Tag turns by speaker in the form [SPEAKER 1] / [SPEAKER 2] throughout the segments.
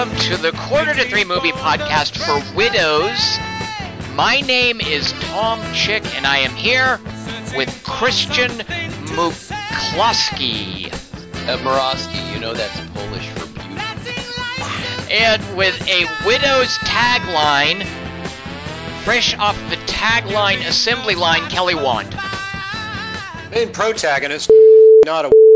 [SPEAKER 1] welcome to the Quarter to Three Movie Podcast for Widows. My name is Tom Chick, and I am here with Christian Mukloski.
[SPEAKER 2] Uh, Morosky, you know that's Polish for beauty.
[SPEAKER 1] And with a Widows tagline, fresh off the tagline assembly line, Kelly Wand.
[SPEAKER 3] Main protagonist, not a till.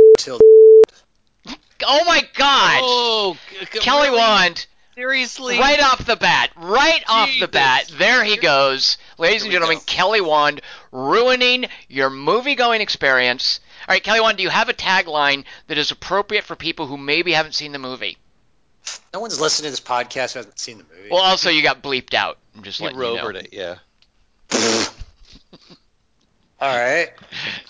[SPEAKER 1] Oh my god!
[SPEAKER 2] Oh, c- c-
[SPEAKER 1] Kelly
[SPEAKER 2] really?
[SPEAKER 1] Wand,
[SPEAKER 2] Seriously?
[SPEAKER 1] right off the bat, right off the bat, there he goes. Ladies and gentlemen,
[SPEAKER 2] go.
[SPEAKER 1] Kelly Wand ruining your movie going experience. All right, Kelly Wand, do you have a tagline that is appropriate for people who maybe haven't seen the movie?
[SPEAKER 3] No one's listening to this podcast who hasn't seen the movie.
[SPEAKER 1] Well, also, you got bleeped out. I'm just
[SPEAKER 2] You
[SPEAKER 1] letting you know.
[SPEAKER 2] it, yeah.
[SPEAKER 3] All right.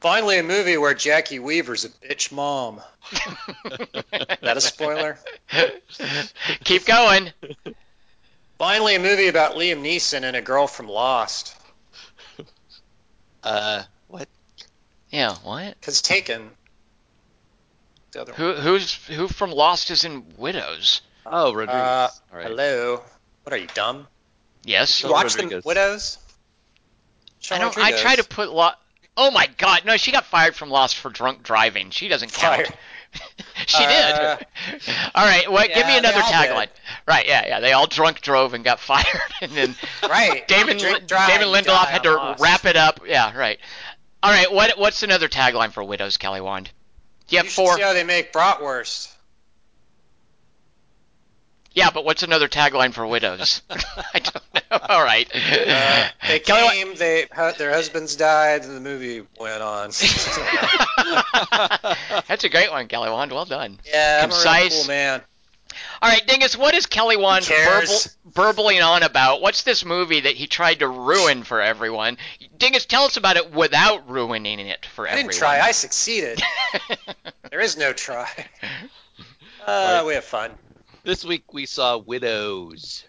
[SPEAKER 3] Finally, a movie where Jacki Weaver's a bitch mom. That a spoiler?
[SPEAKER 1] Keep going.
[SPEAKER 3] Finally, a movie about Liam Neeson and a girl from Lost.
[SPEAKER 2] Uh, what?
[SPEAKER 1] Yeah, what?
[SPEAKER 3] Cause Taken. The other one.
[SPEAKER 1] Who who's who from Lost is in Widows?
[SPEAKER 2] Oh, Rodriguez.
[SPEAKER 3] Uh,
[SPEAKER 2] All right.
[SPEAKER 3] Hello. What are you dumb?
[SPEAKER 1] Yes.
[SPEAKER 3] You
[SPEAKER 2] Sean
[SPEAKER 3] watch the
[SPEAKER 2] Rodriguez.
[SPEAKER 3] Widows?
[SPEAKER 1] I don't. I try to put Lo- Oh my God! No, she got fired from Lost for drunk driving. She doesn't count.
[SPEAKER 3] Fired.
[SPEAKER 1] she
[SPEAKER 3] Uh,
[SPEAKER 1] did. all right. What? give me another tagline. Right. Yeah. Yeah. They all drunk drove and got fired, and then
[SPEAKER 3] Right.
[SPEAKER 1] Damon
[SPEAKER 3] Drink, drive,
[SPEAKER 1] Damon Lindelof had to
[SPEAKER 3] Lost.
[SPEAKER 1] wrap it up. Yeah. Right. All right. What? What's another tagline for Widows, Kelly Wand? You have
[SPEAKER 3] You
[SPEAKER 1] four?
[SPEAKER 3] see how they make bratwurst.
[SPEAKER 1] Yeah, but what's another tagline for Widows? I don't know. All right.
[SPEAKER 3] Uh, they
[SPEAKER 1] Kelly
[SPEAKER 3] came, they their husbands died, and the movie went on.
[SPEAKER 1] That's a great one, Kelly Wand. Well done.
[SPEAKER 3] yeah, I'm a really
[SPEAKER 1] Concise.
[SPEAKER 3] cool man.
[SPEAKER 1] All right, Dingus, what is Kelly Wand burble, burbling on about? What's this movie that he tried to ruin for everyone? Dingus, tell us about it without ruining it for
[SPEAKER 3] I
[SPEAKER 1] everyone.
[SPEAKER 3] didn't try. I succeeded. there is no try. Uh, we have fun.
[SPEAKER 2] This week we saw Widows,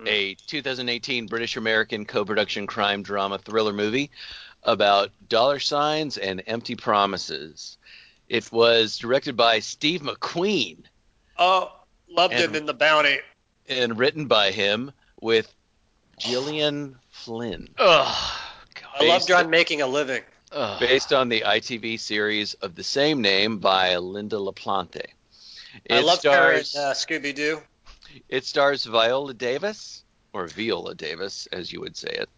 [SPEAKER 3] Hmm.
[SPEAKER 2] a 2018 British-American co-production crime drama thriller movie about dollar signs and empty promises. It was directed by Steve McQueen
[SPEAKER 3] Oh, loved
[SPEAKER 2] And-
[SPEAKER 3] him in the bounty.
[SPEAKER 2] and written by him with Gillian Flynn.
[SPEAKER 1] Ugh.
[SPEAKER 3] I loved on making a living.
[SPEAKER 2] Based on the ITV series of the same name by Lynda La Plante. It
[SPEAKER 3] I loved her in
[SPEAKER 2] stars
[SPEAKER 3] uh, Scooby Doo.
[SPEAKER 2] it stars Viola Davis or Viola Davis as you would say it.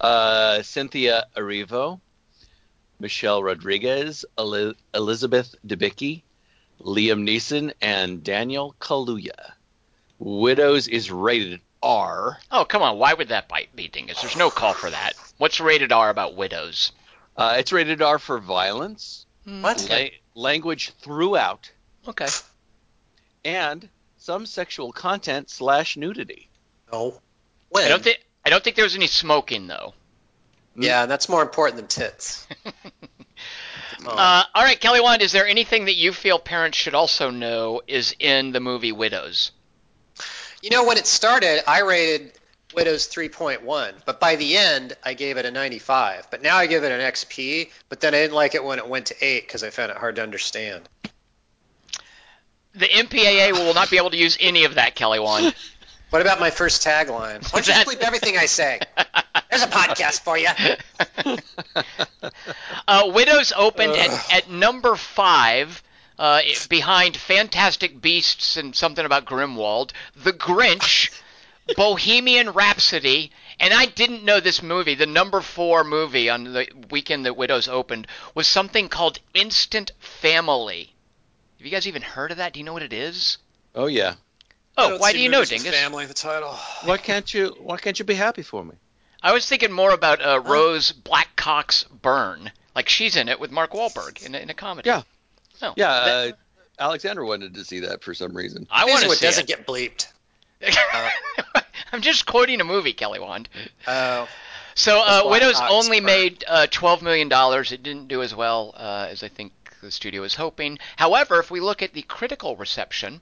[SPEAKER 2] Uh, Cynthia Erivo, Michelle Rodriguez, Eli- Elizabeth Debicki, Liam Neeson and Daniel Kaluuya. Widows is rated R.
[SPEAKER 1] Oh, come on. Why would that bite be, Dingus? There's no call for that. What's rated R about widows?
[SPEAKER 2] Uh, it's rated R for violence,
[SPEAKER 3] What?
[SPEAKER 2] la- language throughout,
[SPEAKER 1] Okay.
[SPEAKER 2] And some sexual content slash nudity.
[SPEAKER 3] No. When?
[SPEAKER 1] I don't think I don't think there was any smoking though.
[SPEAKER 3] Yeah, that's more important than tits. Oh.
[SPEAKER 1] Uh, all right, Kelly Wand, is there anything that you feel parents should also know is in the movie Widows?
[SPEAKER 3] You know, when it started, I rated Widows 3.1, but by the end, I gave it a 95. But now I give it an XP, but then I didn't like it when it went to 8 because I found it hard to understand.
[SPEAKER 1] The MPAA will not be able to use any of that, Kelly Wand.
[SPEAKER 3] What about my first tagline? Why don't you everything I say? There's a podcast for you.
[SPEAKER 1] Uh, Widows opened at, at number five, uh, behind Fantastic Beasts and something about Grimwald, The Grinch, Bohemian Rhapsody, and I didn't know this movie. The number four movie on the weekend that Widows opened was something called Instant Family. Have you guys even heard of that? Do you know what it is?
[SPEAKER 2] Oh yeah.
[SPEAKER 1] Oh, why do you know,
[SPEAKER 3] movies with
[SPEAKER 1] Dingus?
[SPEAKER 3] Family, the title.
[SPEAKER 2] Why can't you? Why can't you be happy for me?
[SPEAKER 1] I was thinking more about uh, Rose Blackcock's Burn. Like she's in it with Mark Wahlberg in a, in a comedy.
[SPEAKER 2] Yeah.
[SPEAKER 1] Oh,
[SPEAKER 2] Yeah,
[SPEAKER 1] that-
[SPEAKER 2] uh, Alexander wanted to see that for some reason.
[SPEAKER 1] I
[SPEAKER 3] This
[SPEAKER 1] want
[SPEAKER 3] is
[SPEAKER 1] to
[SPEAKER 3] what
[SPEAKER 1] see
[SPEAKER 3] doesn't
[SPEAKER 1] it.
[SPEAKER 3] get bleeped.
[SPEAKER 1] I'm just quoting a movie, Kelly Wand.
[SPEAKER 3] Oh.
[SPEAKER 1] So, uh, Widows only
[SPEAKER 3] Burn.
[SPEAKER 1] made uh, $12 million. It didn't do as well uh, as I think the studio was hoping. However, if we look at the critical reception,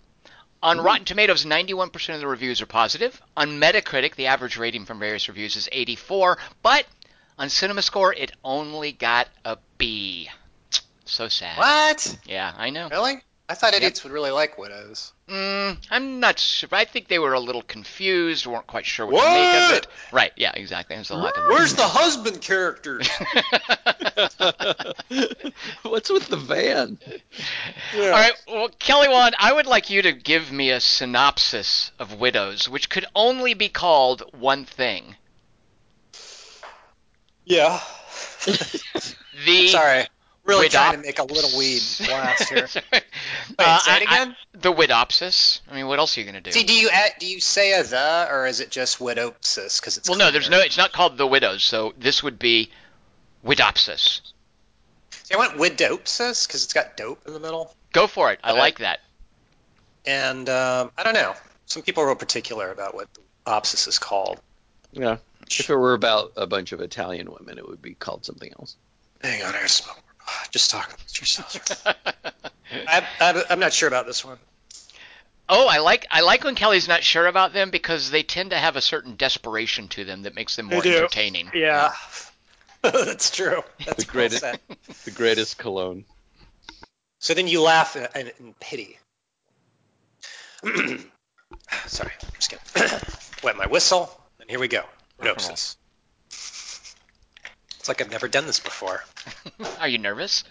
[SPEAKER 1] on Rotten Tomatoes, 91% of the reviews are positive. On Metacritic, the average rating from various reviews is 84. But on CinemaScore, it only got a B. So sad.
[SPEAKER 3] What?
[SPEAKER 1] Yeah, I know.
[SPEAKER 3] Really? I thought idiots would really like widows.
[SPEAKER 1] Mm, I'm not sure. I think they were a little confused, weren't quite sure what, to make of
[SPEAKER 3] What?
[SPEAKER 1] it. Right? Yeah, exactly. There's a lot of
[SPEAKER 3] Where's the husband character?
[SPEAKER 2] What's with the van?
[SPEAKER 1] All right, well, Kelly Wand, I would like you to give me a synopsis of Widows, which could only be called one thing.
[SPEAKER 3] Yeah.
[SPEAKER 1] The
[SPEAKER 3] Sorry. Really
[SPEAKER 1] Widop-
[SPEAKER 3] trying to make a little weed blast here. Wait,
[SPEAKER 1] Uh,
[SPEAKER 3] say it
[SPEAKER 1] I- I- the Widopsis. I mean, what else are you gonna do?
[SPEAKER 3] See, do you add, do you say a the or is it just widopsis? Because it's
[SPEAKER 1] well, no, there's no. It's not called the Widows, so this would be Widopsis.
[SPEAKER 3] See, I went widopsis because it's got dope in the middle,
[SPEAKER 1] Go for it. I
[SPEAKER 3] Okay.
[SPEAKER 1] like that.
[SPEAKER 3] and um, I don't know. Some people are real particular about what opsis is called.
[SPEAKER 2] Yeah. If it were about a bunch of Italian women, it would be called something else.
[SPEAKER 3] Hang on, I gotta smoke. More. Just talk about yourselves. I, I, I'm not sure about this one.
[SPEAKER 1] Oh, I like I like when Kelly's not sure about them because they tend to have a certain desperation to them that makes them more entertaining.
[SPEAKER 3] Yeah, that's true. That's
[SPEAKER 2] The
[SPEAKER 3] well
[SPEAKER 2] greatest-
[SPEAKER 3] said.
[SPEAKER 2] The greatest cologne.
[SPEAKER 3] So then you laugh in, in, in pity. Sorry, I'm just gonna wet my whistle, and here we go. Widopsis. It's like I've never done this before.
[SPEAKER 1] Are you nervous?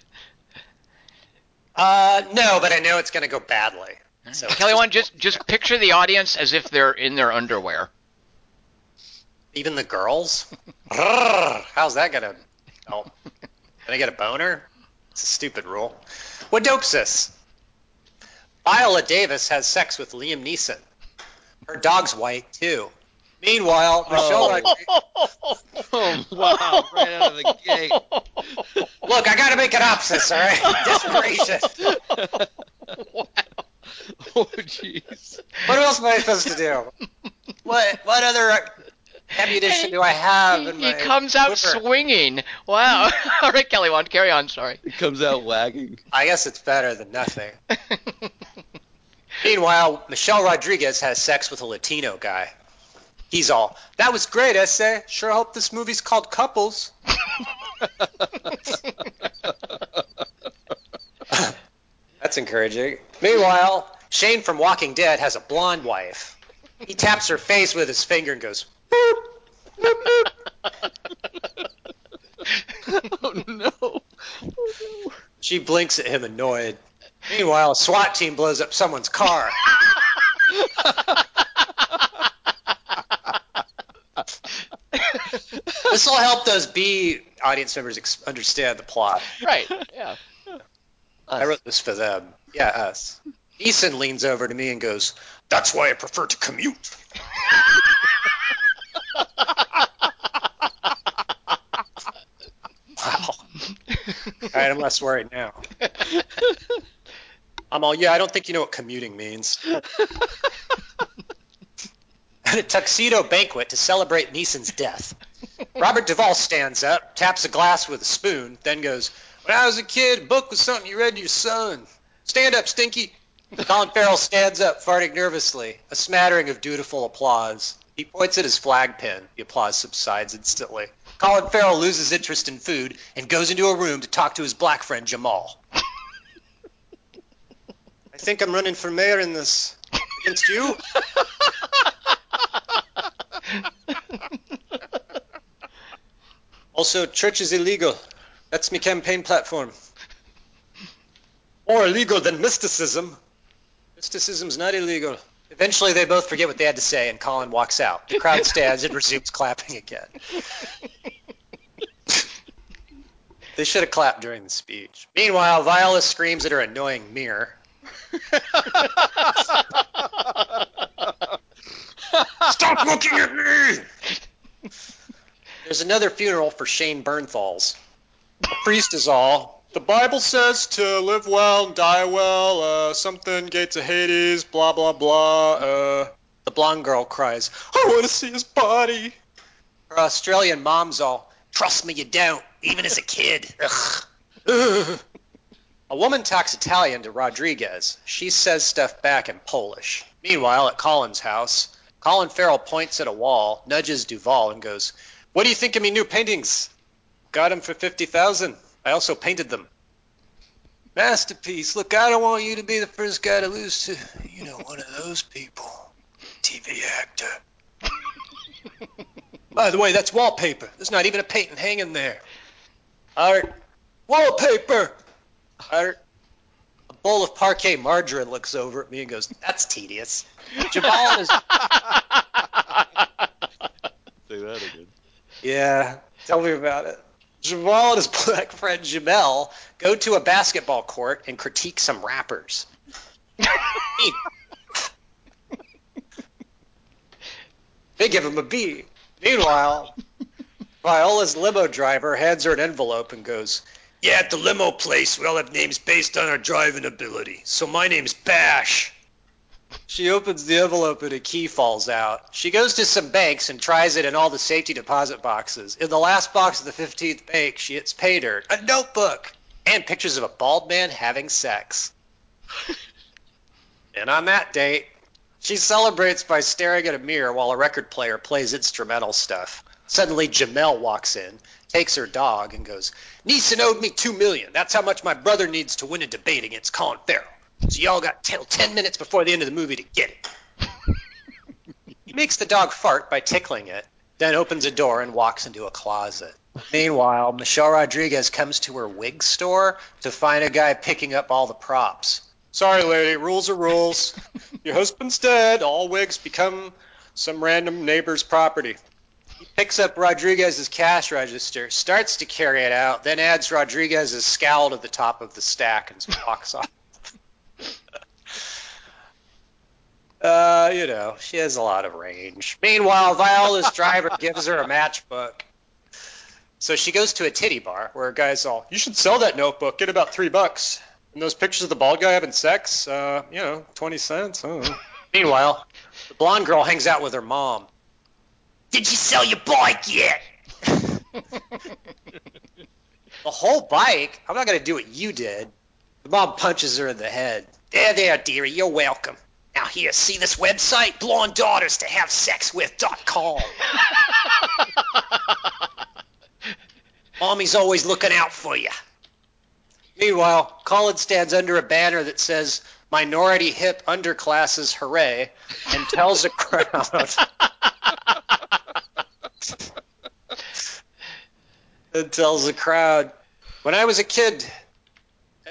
[SPEAKER 3] Uh, no, but I know it's gonna go badly. So
[SPEAKER 1] Kelly, one just just picture the audience as if they're in their underwear.
[SPEAKER 3] Even the girls? How's that gonna? Oh, can I get a boner? It's a stupid rule. Widopsis. Viola Davis has sex with Liam Neeson. Her dog's white too. Meanwhile, Michelle Rodriguez.
[SPEAKER 2] Oh. oh, wow. Right out of the gate.
[SPEAKER 3] Look, I gotta make an opsis, all right? Desperation.
[SPEAKER 2] Oh, jeez.
[SPEAKER 3] What else am I supposed to do? What what other ammunition do I have in
[SPEAKER 1] he
[SPEAKER 3] my
[SPEAKER 1] comes out
[SPEAKER 3] quiver?
[SPEAKER 1] swinging. Wow. All right, Kelly, one carry on. Sorry.
[SPEAKER 2] It comes out wagging.
[SPEAKER 3] I guess it's better than nothing. Meanwhile, Michelle Rodriguez has sex with a Latino guy. He's all, that was great, essay. Sure hope this movie's called Couples. That's encouraging. Meanwhile, Shane from Walking Dead has a blonde wife. He taps her face with his finger and goes, boop, boop, boop.
[SPEAKER 2] Oh, no.
[SPEAKER 3] She blinks at him annoyed. Meanwhile, a SWAT team blows up someone's car. this will help those B audience members ex- understand the plot.
[SPEAKER 1] right. Yeah.
[SPEAKER 3] I wrote this for them. Yeah, us. Eason leans over to me and goes, That's why I prefer to commute. wow. All right, I'm less worried now. I'm all, yeah, I don't think you know what commuting means. At a tuxedo banquet to celebrate Neeson's death, Robert Duvall stands up, taps a glass with a spoon, then goes, When I was a kid, a book was something you read to your son. Stand up, Stinky. Colin Farrell stands up, farting nervously, a smattering of dutiful applause. He points at his flag pin. The applause subsides instantly. Colin Farrell loses interest in food and goes into a room to talk to his black friend Jamal. I think I'm running for mayor in this. Against you? also, church is illegal. That's my campaign platform. More illegal than mysticism. Mysticism's not illegal. Eventually, they both forget what they had to say, and Colin walks out. The crowd stands and resumes clapping again. they should have clapped during the speech. Meanwhile, Viola screams at her annoying mirror. Stop looking at me! There's another funeral for Shane Bernthals. A priest is all. The Bible says to live well and die well, uh, something, gates of Hades, blah, blah, blah. Uh, the blonde girl cries, I want to see his body. Her Australian mom's all, trust me, you don't, even as a kid. Ugh. Ugh. A woman talks Italian to Rodriguez. She says stuff back in Polish. Meanwhile, at Colin's house, Colin Farrell points at a wall, nudges Duvall, and goes, What do you think of me new paintings? Got 'em for 50000 I also painted them. Masterpiece. Look, I don't want you to be the first guy to lose to, you know, one of those people. TV actor. By the way, that's wallpaper. There's not even a painting hanging there. Art. Wallpaper! Art. A bowl of Parkay margarine looks over at me and goes, That's tedious. Jamal is.
[SPEAKER 2] Say that again.
[SPEAKER 3] Yeah, tell me about it. Jamal and his black friend Jamel go to a basketball court and critique some rappers. they give him a B. Meanwhile, Viola's limo driver hands her an envelope and goes, Yeah, at the limo place, we all have names based on our driving ability. So my name's Bash. She opens the envelope and a key falls out. She goes to some banks and tries it in all the safety deposit boxes. In the last box of the 15th bank, she hits pay dirt, a notebook, and pictures of a bald man having sex. and on that date, she celebrates by staring at a mirror while a record player plays instrumental stuff. Suddenly, Jamel walks in, takes her dog, and goes, Neeson owed me two million. That's how much my brother needs to win a debate against Colin Farrell. So y'all got till ten minutes before the end of the movie to get it. he makes the dog fart by tickling it, then opens a door and walks into a closet. Meanwhile, Michelle Rodriguez comes to her wig store to find a guy picking up all the props. Sorry, lady, rules are rules. Your husband's dead. All wigs become some random neighbor's property. He picks up Rodriguez's cash register, starts to carry it out, then adds Rodriguez's scowl to the top of the stack and walks off. Uh, you know, she has a lot of range. Meanwhile, Viola's driver gives her a matchbook. So she goes to a titty bar where a guy's all, "You should sell that notebook. Get about three bucks." And those pictures of the bald guy having sex, uh, you know, twenty cents. Know. Meanwhile, the blonde girl hangs out with her mom. Did you sell your bike yet? the whole bike? I'm not gonna do what you did. The mom punches her in the head. There, there, dearie. You're welcome. Now here, see this website? Blonde daughters to have sex with.com. Mommy's always looking out for you. Meanwhile, Colin stands under a banner that says Minority Hip Underclasses Hooray and tells a crowd and tells the crowd, when I was a kid,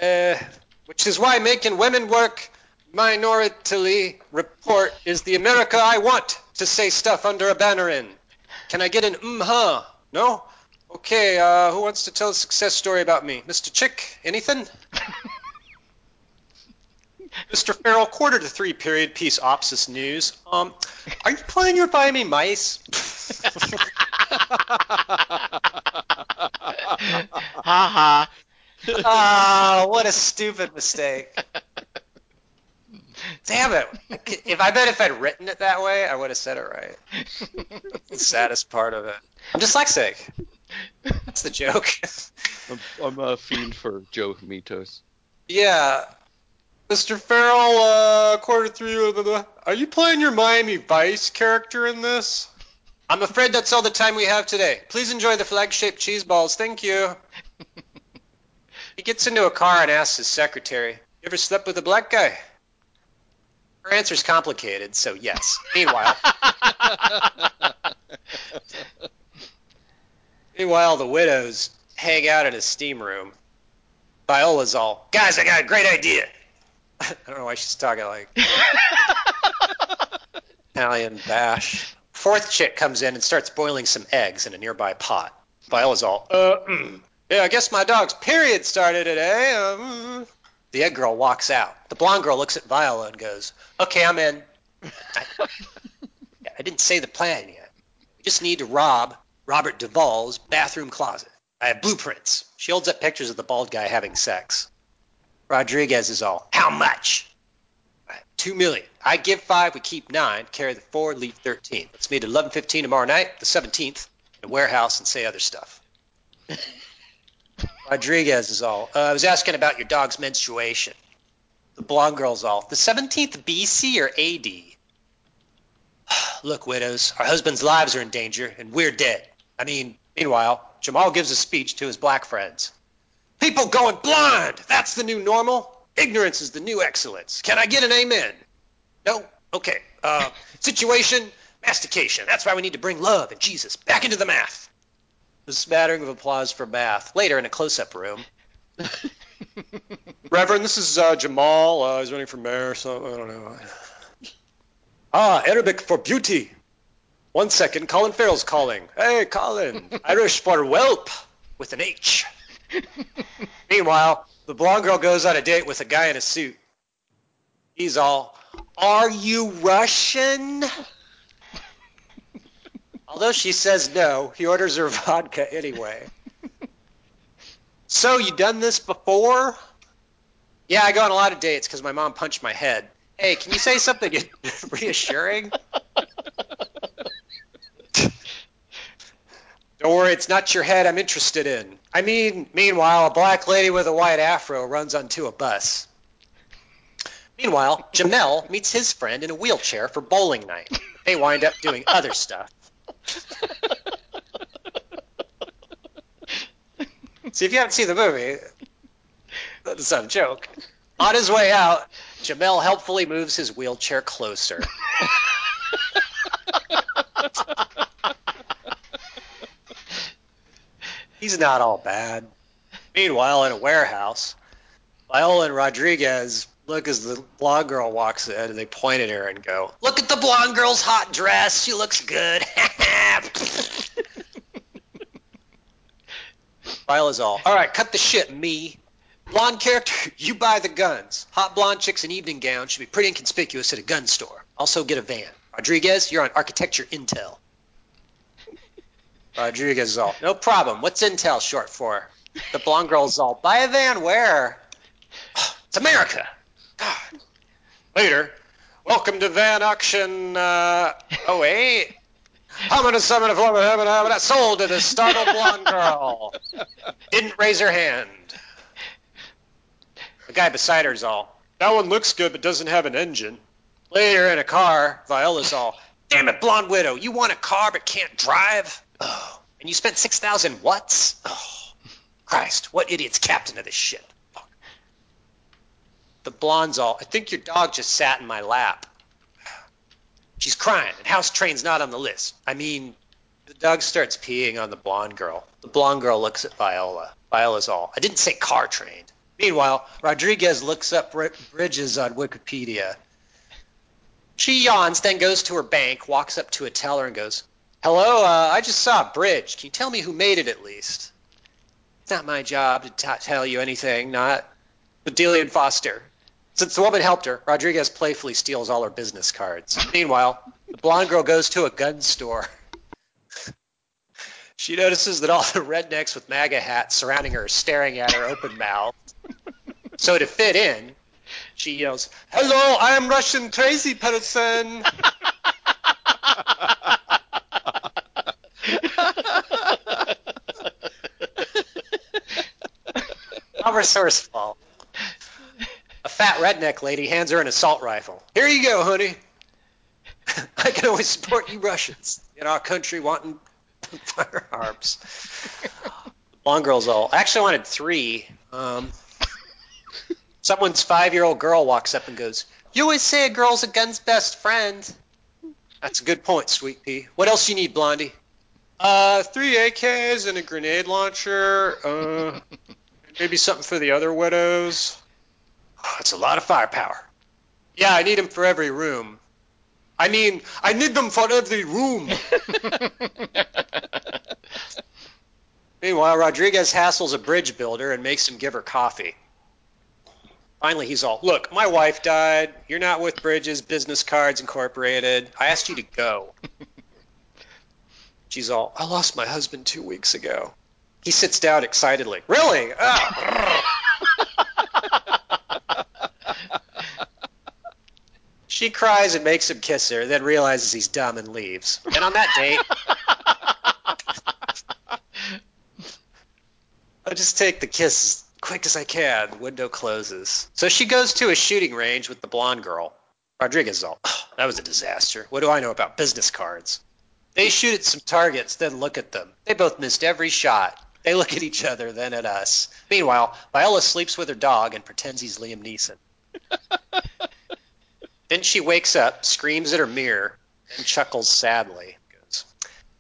[SPEAKER 3] uh, which is why making women work minority report is the America I want to say stuff under a banner in. Can I get an mm-huh? No? Okay, uh, who wants to tell a success story about me? Mr. Chick, anything? Mr. Farrell, quarter to three period piece Opsis news. Um, are you playing your buy me mice?
[SPEAKER 1] Ha ha.
[SPEAKER 3] Ah, what a stupid mistake. Damn it. If I bet if I'd written it that way, I would have said it right. the saddest part of it. I'm dyslexic. That's the joke.
[SPEAKER 2] I'm, I'm a fiend for Joe Mitos.
[SPEAKER 3] yeah. Mr. Farrell, uh, quarter three, blah, blah, blah. are you playing your Miami Vice character in this? I'm afraid that's all the time we have today. Please enjoy the flag-shaped cheese balls. Thank you. He gets into a car and asks his secretary, You ever slept with a black guy? Her answer's complicated, so yes. Meanwhile, meanwhile, the widows hang out in a steam room. Viola's all, guys, I got a great idea. I don't know why she's talking like Italian bash. Fourth chick comes in and starts boiling some eggs in a nearby pot. Viola's all, uh, mm. Yeah, I guess my dog's period started today. Mm. The egg girl walks out. The blonde girl looks at Viola and goes, okay, I'm in. I, I didn't say the plan yet. We just need to rob Robert Duvall's bathroom closet. I have blueprints. She holds up pictures of the bald guy having sex. Rodriguez is all, how much? "All right, Two million. I give five, we keep nine, carry the four, leave thirteen. Let's meet at eleven fifteen tomorrow night, the seventeenth, in a warehouse and say other stuff. Rodriguez is all, uh, I was asking about your dog's menstruation. The blonde girl's all, the seventeenth BC or AD? Look, widows, our husbands' lives are in danger, and we're dead. I mean, meanwhile, Jamal gives a speech to his black friends. People going blind. That's the new normal. Ignorance is the new excellence. Can I get an amen? No? Okay. Uh, situation, mastication. That's why we need to bring love and Jesus back into the math. A smattering of applause for math. Later in a close-up room. Reverend, this is uh, Jamal. Uh, he's running for mayor, so I don't know. Ah, Arabic for beauty. One second, Colin Farrell's calling. Hey, Colin. Irish for whelp with an H. Meanwhile, the blonde girl goes on a date with a guy in a suit. He's all, Are you Russian? Although she says no, he orders her vodka anyway. So, you done this before? Yeah, I go on a lot of dates because my mom punched my head. Hey, can you say something reassuring? Don't worry, it's not your head I'm interested in. I mean, meanwhile, a black lady with a white afro runs onto a bus. Meanwhile, Jamel meets his friend in a wheelchair for bowling night. They wind up doing other stuff. See, if you haven't seen the movie, that's not a joke. On his way out, Jamel helpfully moves his wheelchair closer. He's not all bad. Meanwhile, in a warehouse, Viola and Rodriguez look as the blonde girl walks in and they point at her and go, Look at the blonde girl's hot dress. She looks good. Viola's all, All right, cut the shit, me. Blonde character, you buy the guns. Hot blonde chicks in evening gowns should be pretty inconspicuous at a gun store. Also, get a van. Rodriguez, you're on architecture intel. Rodriguez is all, no problem. What's intel short for? The blonde girl's all, buy a van where? It's America. God. Later, welcome to van auction uh, 08. I'm gonna summon a form of heaven, sold to the startled blonde girl. Didn't raise her hand. The guy beside her's all, that one looks good but doesn't have an engine. Later in a car, Viola's all, damn it, blonde widow, you want a car but can't drive? Oh, and you spent 6,000 what's? Oh, Christ, what idiot's captain of this shit? The blonde's all, I think your dog just sat in my lap. She's crying, and house train's not on the list. I mean, the dog starts peeing on the blonde girl. The blonde girl looks at Viola. Viola's all, I didn't say car trained. Meanwhile, Rodriguez looks up bridges on Wikipedia. She yawns, then goes to her bank, walks up to a teller, and goes, Hello, uh, I just saw a bridge. Can you tell me who made it at least? It's not my job to t- tell you anything, not. Bedelia Foster. Since the woman helped her, Rodriguez playfully steals all her business cards. Meanwhile, the blonde girl goes to a gun store. she notices that all the rednecks with MAGA hats surrounding her are staring at her open mouthed. So to fit in, she yells, Hello, I am Russian crazy person. resourceful. Fat redneck lady hands her an assault rifle. Here you go, honey. I can always support you Russians in our country wanting firearms. Blonde girl's all. Actually, I wanted three. Um, someone's five-year-old girl walks up and goes, "You always say a girl's a gun's best friend." That's a good point, Sweet Pea. What else you need, Blondie? Uh, three AKs and a grenade launcher. Uh, maybe something for the other widows. Oh, it's a lot of firepower. Yeah, I need them for every room. I mean, I need them for every room. Meanwhile, Rodriguez hassles a bridge builder and makes him give her coffee. Finally, he's all, Look, my wife died. You're not with Bridges Business Cards Incorporated. I asked you to go. She's all, I lost my husband two weeks ago. He sits down excitedly. Really? Ah. she cries and makes him kiss her, then realizes he's dumb and leaves. And on that date, I just take the kiss as quick as I can. The window closes. So she goes to a shooting range with the blonde girl. Rodriguez all, oh, that was a disaster. What do I know about business cards? They shoot at some targets, then look at them. They both missed every shot. They look at each other, then at us. Meanwhile, Viola sleeps with her dog and pretends he's Liam Neeson. Then she wakes up, screams at her mirror, and chuckles sadly.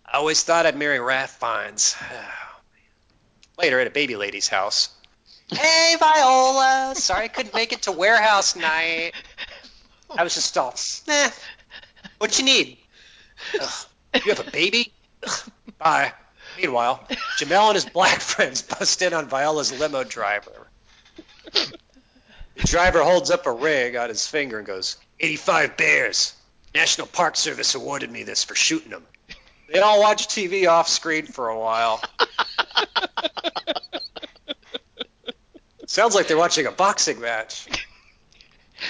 [SPEAKER 3] I always thought I'd marry Ralph Fiennes. Oh, Later, at a baby lady's house. Hey, Viola! Sorry I couldn't make it to warehouse night. I was just all, nah. What you need? Ugh, you have a baby? Ugh, bye. Meanwhile, Jamel and his black friends bust in on Viola's limo driver. The driver holds up a rig on his finger and goes, 85 bears. National Park Service awarded me this for shooting them. They all watch TV off screen for a while. Sounds like they're watching a boxing match.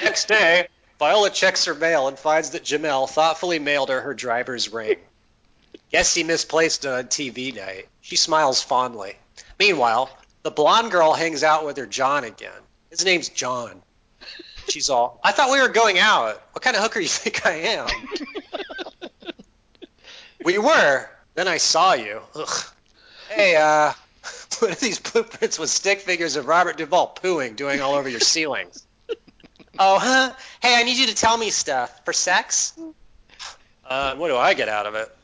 [SPEAKER 3] Next day, Viola checks her mail and finds that Jamel thoughtfully mailed her her driver's ring. Guess he misplaced it on TV night. She smiles fondly. Meanwhile, the blonde girl hangs out with her John again. His name's John. She's all, I thought we were going out. What kind of hooker you think I am? we were. Then I saw you. Ugh. Hey, uh, what are these blueprints with stick figures of Robert Duvall pooing doing all over your ceilings? oh, huh? Hey, I need you to tell me stuff. For sex? Uh, what do I get out of it?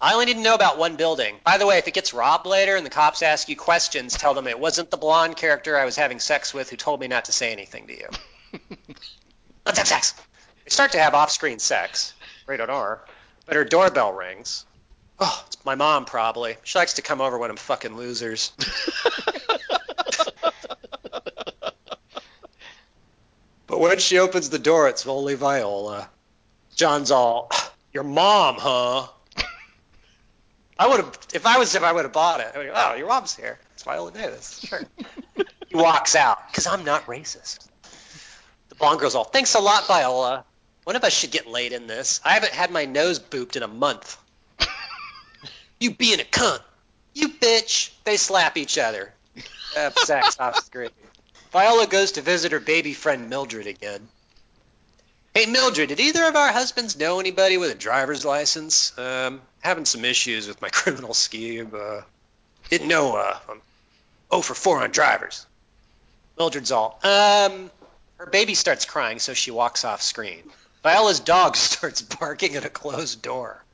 [SPEAKER 3] I only need to know about one building. By the way, if it gets robbed later and the cops ask you questions, tell them it wasn't the blonde character I was having sex with who told me not to say anything to you. Let's have sex. They start to have off-screen sex. Rated R. But her doorbell rings. Oh, it's my mom, probably. She likes to come over when I'm fucking losers. but when she opens the door, it's only Viola. John's all, your mom, huh? I would have, if I was if I would have bought it. I would oh, your mom's here. It's Viola Davis. Sure. he walks out because I'm not racist. Blonde girl's all, thanks a lot, Viola. One of us should get laid in this. I haven't had my nose booped in a month. you being a cunt. You bitch. They slap each other. Have sex off screen. Viola goes to visit her baby friend Mildred again. Hey Mildred, did either of our husbands know anybody with a driver's license? Um, having some issues with my criminal scheme. Uh, didn't know. Uh, I'm 0 for 4 on drivers. Mildred's all. Um, her baby starts crying, so she walks off screen. Viola's dog starts barking at a closed door.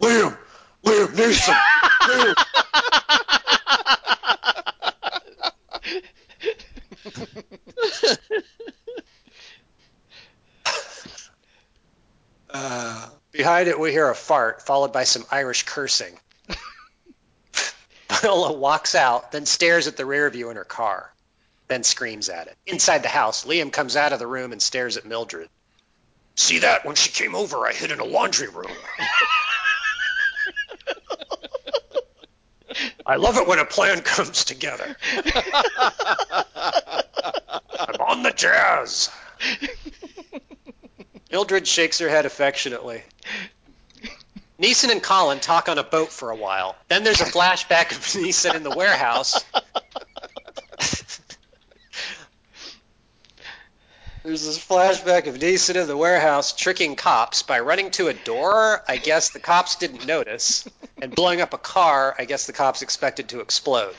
[SPEAKER 3] Liam, Liam Neeson, Liam. Uh, behind it, we hear a fart, followed by some Irish cursing. Viola walks out, then stares at the rear view in her car, then screams at it. Inside the house, Liam comes out of the room and stares at Mildred. See that? When she came over, I hid in a laundry room. I love it when a plan comes together. I'm on the jazz. Mildred shakes her head affectionately. Neeson and Colin talk on a boat for a while. Then there's a flashback of Neeson in the warehouse. There's this flashback of Neeson in the warehouse tricking cops by running to a door I guess the cops didn't notice, and blowing up a car I guess the cops expected to explode.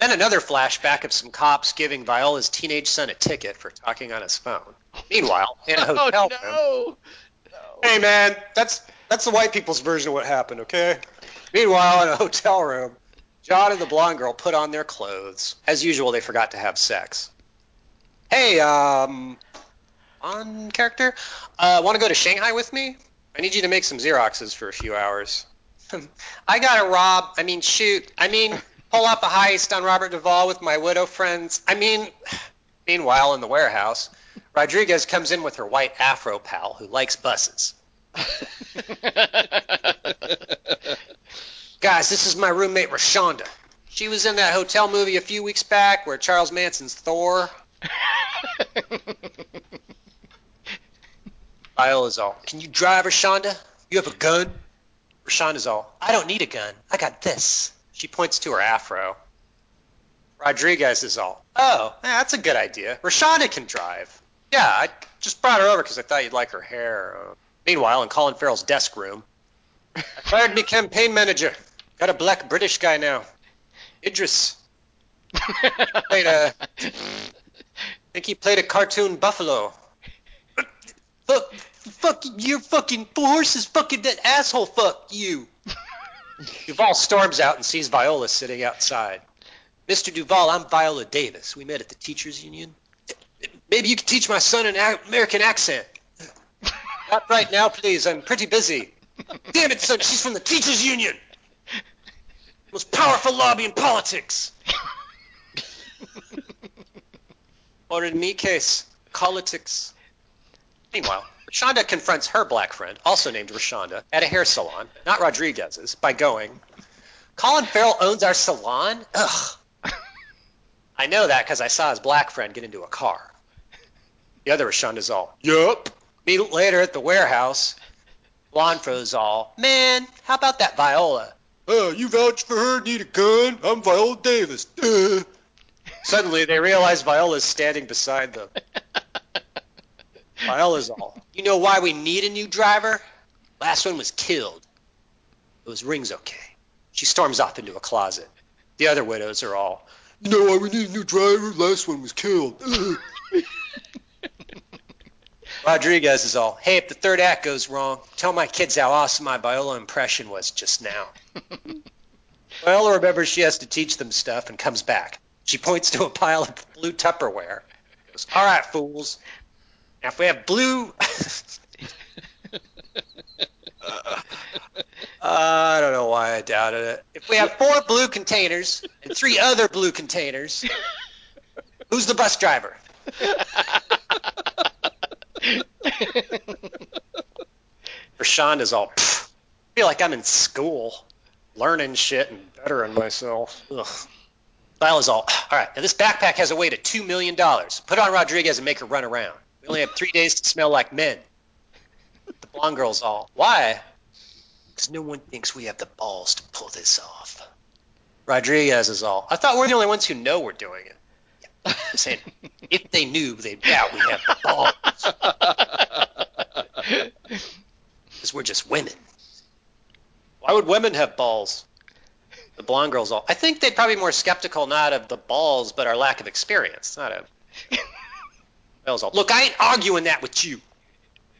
[SPEAKER 3] Then another flashback of some cops giving Viola's teenage son a ticket for talking on his phone. Meanwhile, in a oh, hotel
[SPEAKER 1] oh,
[SPEAKER 3] room.
[SPEAKER 1] no.
[SPEAKER 3] Hey man, that's that's the white people's version of what happened, okay? Meanwhile, in a hotel room, John and the blonde girl put on their clothes. As usual, they forgot to have sex. Hey, um, on character, uh, want to go to Shanghai with me? I need you to make some Xeroxes for a few hours. I gotta rob. I mean, shoot. I mean, pull off a heist on Robert Duvall with my widow friends. I mean, meanwhile, in the warehouse, Rodriguez comes in with her white afro pal who likes buses. Guys, this is my roommate Rashonda. She was in that hotel movie a few weeks back where Charles Manson's Thor. Viola's all, can you drive, Rashonda? You have a gun? Rashonda's all, I don't need a gun. I got this. She points to her afro. Rodriguez is all, oh, yeah, that's a good idea. Rashonda can drive. Yeah, I just brought her over because I thought you'd like her hair. Uh, meanwhile, in Colin Farrell's desk room, I fired me campaign manager. Got a black British guy now. Idris. Played a, I think he played a cartoon buffalo. Fuck, fuck, you're fucking horses, fucking that asshole, fuck you. Duvall storms out and sees Viola sitting outside. Mr. Duvall, I'm Viola Davis. We met at the teachers union. Maybe you could teach my son an American accent. Not right now, please. I'm pretty busy. Damn it, son. She's from the teachers union. Most powerful lobby in politics. Or in me case, politics. Meanwhile, Rashonda confronts her black friend, also named Rashonda, at a hair salon, not Rodriguez's, by going, Colin Farrell owns our salon? Ugh. I know that because I saw his black friend get into a car. The other Rashonda's all, Yup. Meet later at the warehouse. Blonde all, Man, how about that Viola? Oh, you vouch for her, need a gun? I'm Viola Davis. Duh. Suddenly, they realize Viola's standing beside them. Viola's all, You know why we need a new driver? Last one was killed. It was Ring's okay. She storms off into a closet. The other widows are all, You know why we need a new driver? Last one was killed. Rodriguez is all, Hey, if the third act goes wrong, tell my kids how awesome my Viola impression was just now. Viola remembers she has to teach them stuff and comes back. She points to a pile of blue Tupperware. Goes, All right, fools. Now, if we have blue. uh, I don't know why I doubted it. If we have four blue containers and three other blue containers, who's the bus driver? Rashawn is all, I feel like I'm in school, learning shit and bettering myself. Ugh. All, all right, now this backpack has a weight of $2 million. Put on Rodriguez and make her run around. We only have three days to smell like men. The blonde girl's all, why? Because no one thinks we have the balls to pull this off. Rodriguez is all, I thought we're the only ones who know we're doing it. Yeah, saying, if they knew, they'd doubt we have the balls. Because we're just women. Why would women have balls? The blonde girl's all, I think they'd probably be more skeptical not of the balls, but our lack of experience, not of Bell's all, look, I ain't arguing that with you.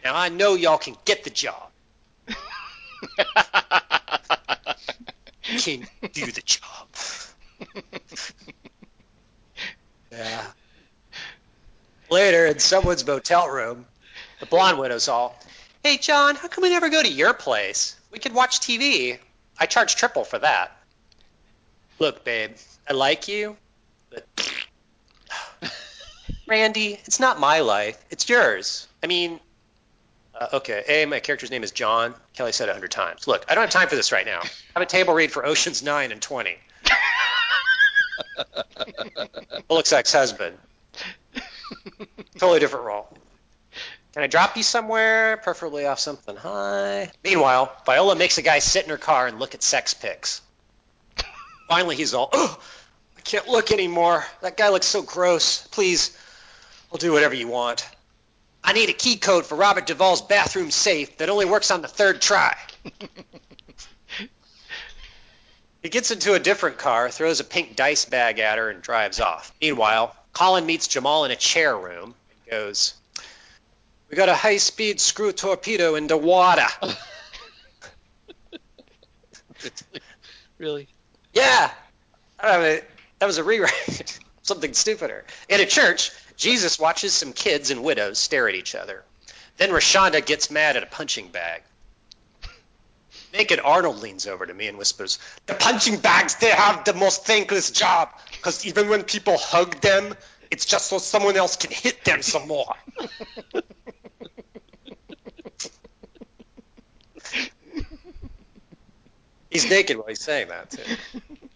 [SPEAKER 3] Now I know y'all can get the job. can do the job. yeah. Later, in someone's motel room, the blonde widow's all, Hey, John, how come we never go to your place? We could watch TV. I charge triple for that. Look, babe, I like you, but Randy, it's not my life. It's yours. I mean, uh, okay, A, my character's name is John. Kelly said it a hundred times. Look, I don't have time for this right now. I have a table read for Oceans 9 and 20. Bullock's ex-husband. Totally different role. Can I drop you somewhere, preferably off something high? Meanwhile, Viola makes a guy sit in her car and look at sex pics. Finally, he's all, oh, I can't look anymore. That guy looks so gross. Please, I'll do whatever you want. I need a key code for Robert Duvall's bathroom safe that only works on the third try. he gets into a different car, throws a pink dice bag at her, and drives off. Meanwhile, Colin meets Jamal in a chair room and goes, We got a high speed screw torpedo in the water.
[SPEAKER 2] really?
[SPEAKER 3] Yeah. I mean, that was a rewrite. Something stupider. In a church, Jesus watches some kids and widows stare at each other. Then Rashonda gets mad at a punching bag. Naked Arnold leans over to me and whispers, The punching bags, they have the most thankless job. Because even when people hug them, it's just so someone else can hit them some more. he's naked while he's saying that, too.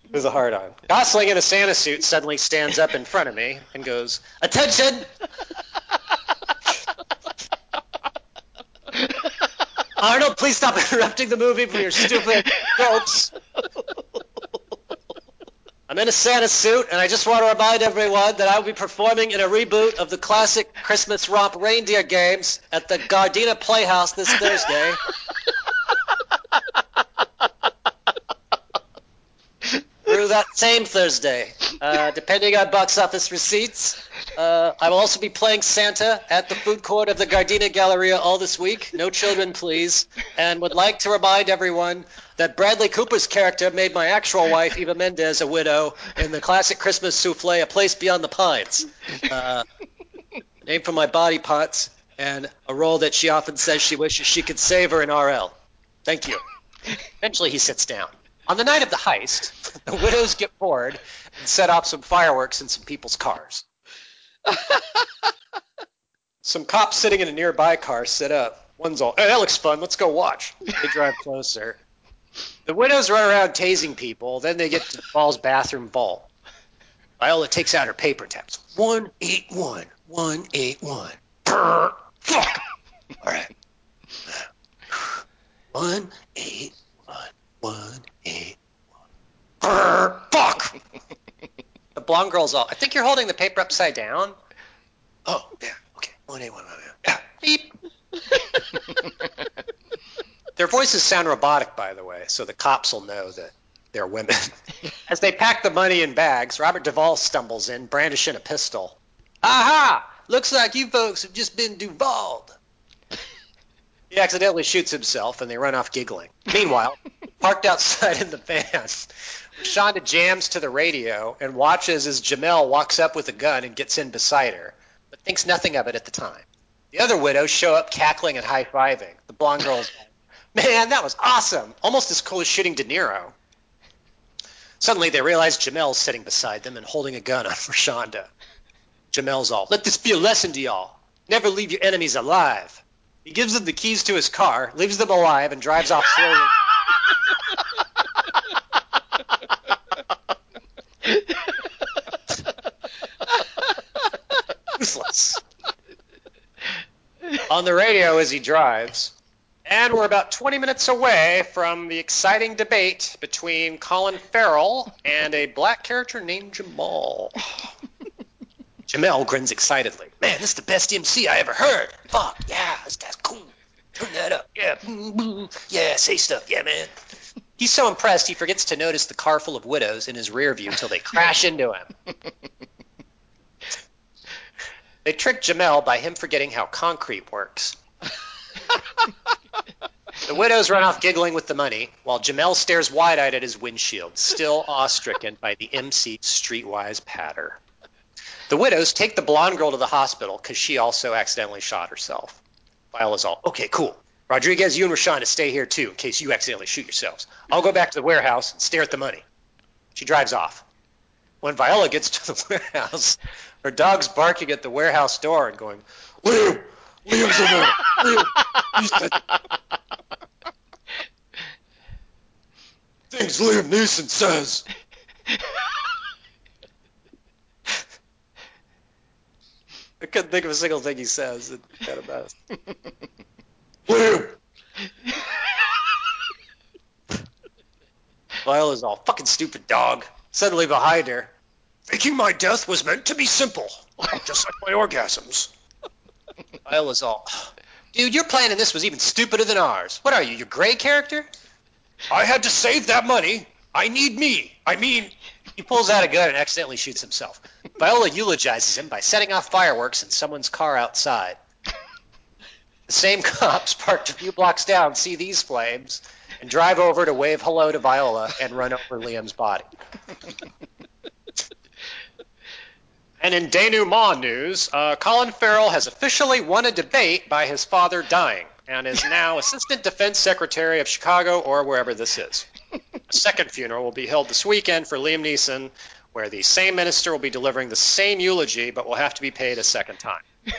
[SPEAKER 3] It was a hard on. Gosling in a Santa suit suddenly stands up in front of me and goes, Attention! Arnold, please stop interrupting the movie for your stupid jokes. I'm in a Santa suit, and I just want to remind everyone that I will be performing in a reboot of the classic Christmas romp Reindeer Games at the Gardena Playhouse this Thursday. That same Thursday, uh, depending on box office receipts. Uh, I will also be playing Santa at the food court of the Gardena Galleria all this week. No children, please. And would like to remind everyone that Bradley Cooper's character made my actual wife, Eva Mendes, a widow in the classic Christmas souffle, A Place Beyond the Pines. Uh, named for my body parts and a role that she often says she wishes she could savor in RL. Thank you. Eventually, he sits down. On the night of the heist, the widows get bored and set off some fireworks in some people's cars. some cops sitting in a nearby car sit up. One's all, hey, that looks fun. Let's go watch. They drive closer. The widows run around tasing people. Then they get to the Ball's bathroom vault. Viola takes out her paper taps. 181, 181. Brr, fuck. All right. 181, 181. Brr, fuck. The blonde girl's all, I think you're holding the paper upside down. Oh, yeah. Okay. 181, 181. Yeah. Beep. Their voices sound robotic, by the way, so the cops will know that they're women. As they pack the money in bags, Robert Duvall stumbles in, brandishing a pistol. Aha! Looks like you folks have just been Duvalled. He accidentally shoots himself, and they run off giggling. Meanwhile, parked outside in the van, Shonda jams to the radio and watches as Jamel walks up with a gun and gets in beside her, but thinks nothing of it at the time. The other widows show up cackling and high fiving. The blonde girl's Man, that was awesome. Almost as cool as shooting De Niro. Suddenly, they realize Jamel's sitting beside them and holding a gun on Rashonda. Jamel's all, let this be a lesson to y'all. Never leave your enemies alive. He gives them the keys to his car, leaves them alive, and drives off slowly. Ruthless. On the radio as he drives, and we're about 20 minutes away from the exciting debate between Colin Farrell and a black character named Jamal. Jamel grins excitedly. Man, this is the best MC I ever heard. Fuck, yeah, this guy's cool. Turn that up. Yeah, boom, boom. yeah, say stuff. Yeah, man. He's so impressed he forgets to notice the car full of widows in his rear view until they crash into him. they trick Jamel by him forgetting how concrete works. The widows run off giggling with the money, while Jamel stares wide eyed at his windshield, still awe-stricken by the MC's streetwise patter. The widows take the blonde girl to the hospital because she also accidentally shot herself. Viola's all, okay, cool. Rodriguez, you and Rashonda stay here too in case you accidentally shoot yourselves. I'll go back to the warehouse and stare at the money. She drives off. When Viola gets to the warehouse, her dog's barking at the warehouse door and going, Liam, Liam's in there. Liam. Things Liam Neeson says. I couldn't think of a single thing he says. It's kind of best. Liam! Viola's all fucking stupid dog. Suddenly behind her. Thinking my death was meant to be simple, just like my orgasms. Viola's all, dude, your plan in this was even stupider than ours. What are you, your gray character? I had to save that money. I need me. I mean, he pulls out a gun and accidentally shoots himself. Viola eulogizes him by setting off fireworks in someone's car outside. The same cops parked a few blocks down see these flames and drive over to wave hello to Viola and run over Liam's body. and in denouement news, uh, Colin Farrell has officially won a debate by his father dying and is now Assistant Defense Secretary of Chicago or wherever this is. A second funeral will be held this weekend for Liam Neeson, where the same minister will be delivering the same eulogy but will have to be paid a second time.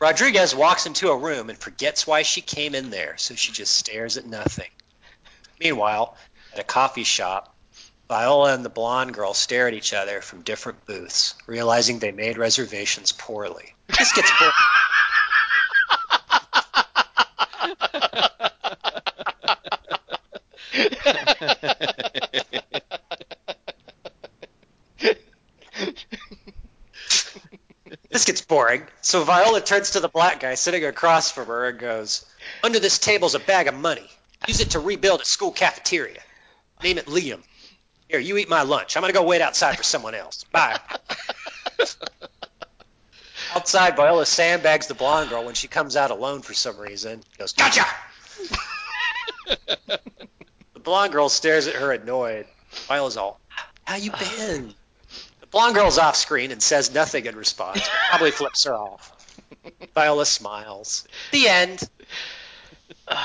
[SPEAKER 3] Rodriguez walks into a room and forgets why she came in there, so she just stares at nothing. Meanwhile, at a coffee shop, Viola and the blonde girl stare at each other from different booths, realizing they made reservations poorly. This gets boring. This gets boring. So Viola turns to the black guy sitting across from her and goes, Under this table's a bag of money. Use it to rebuild a school cafeteria. Name it Liam. Here, you eat my lunch. I'm gonna go wait outside for someone else. Bye. outside, Viola sandbags the blonde girl when she comes out alone for some reason. Goes, gotcha. the blonde girl stares at her annoyed. Viola's all, how you been? The blonde girl's off screen and says nothing in response. Probably flips her off. Viola smiles. The end.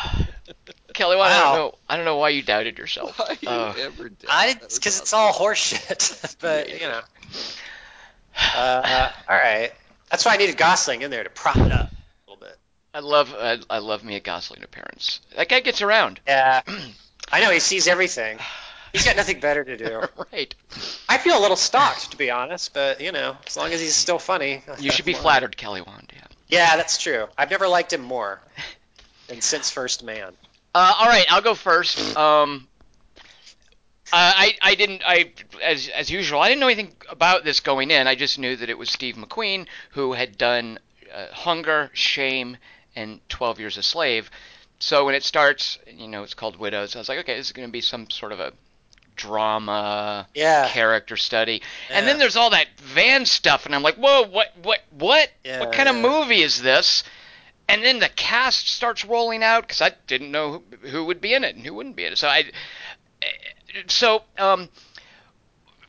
[SPEAKER 1] Kelly, well, I don't know. I don't know why you doubted yourself.
[SPEAKER 2] Why you
[SPEAKER 1] Uh,
[SPEAKER 2] ever did?
[SPEAKER 3] I
[SPEAKER 2] That
[SPEAKER 3] because it's all horseshit. but you know. Uh, all right. That's why I needed Gosling in there to prop it up a little bit.
[SPEAKER 1] I love I, I love Mia Gosling appearance. That guy gets around.
[SPEAKER 3] Yeah. I know he sees everything. He's got nothing better to do.
[SPEAKER 1] right.
[SPEAKER 3] I feel a little stalked, to be honest, but you know, as long as he's still funny.
[SPEAKER 1] You should be flattered, Kelly Wand. Yeah.
[SPEAKER 3] Yeah, that's true. I've never liked him more than since First Man.
[SPEAKER 1] Uh, all right, I'll go first. Um, uh, I I didn't I as as usual I didn't know anything about this going in. I just knew that it was Steve McQueen who had done uh, Hunger, Shame, and Twelve Years a Slave. So when it starts, you know, it's called Widows. I was like, okay, this is going to be some sort of a drama
[SPEAKER 3] Yeah.
[SPEAKER 1] character study. And then there's all that van stuff, and I'm like, whoa, what, what, what?
[SPEAKER 3] Yeah,
[SPEAKER 1] what kind of movie is this? And then the cast starts rolling out because I didn't know who, who would be in it and who wouldn't be in it. So I, so um,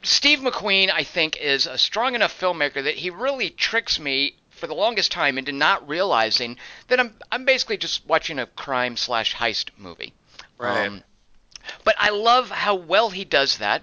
[SPEAKER 1] Steve McQueen, I think, is a strong enough filmmaker that he really tricks me for the longest time into not realizing that I'm I'm basically just watching a crime slash heist movie.
[SPEAKER 3] Right.
[SPEAKER 1] Um, but I love how well he does that.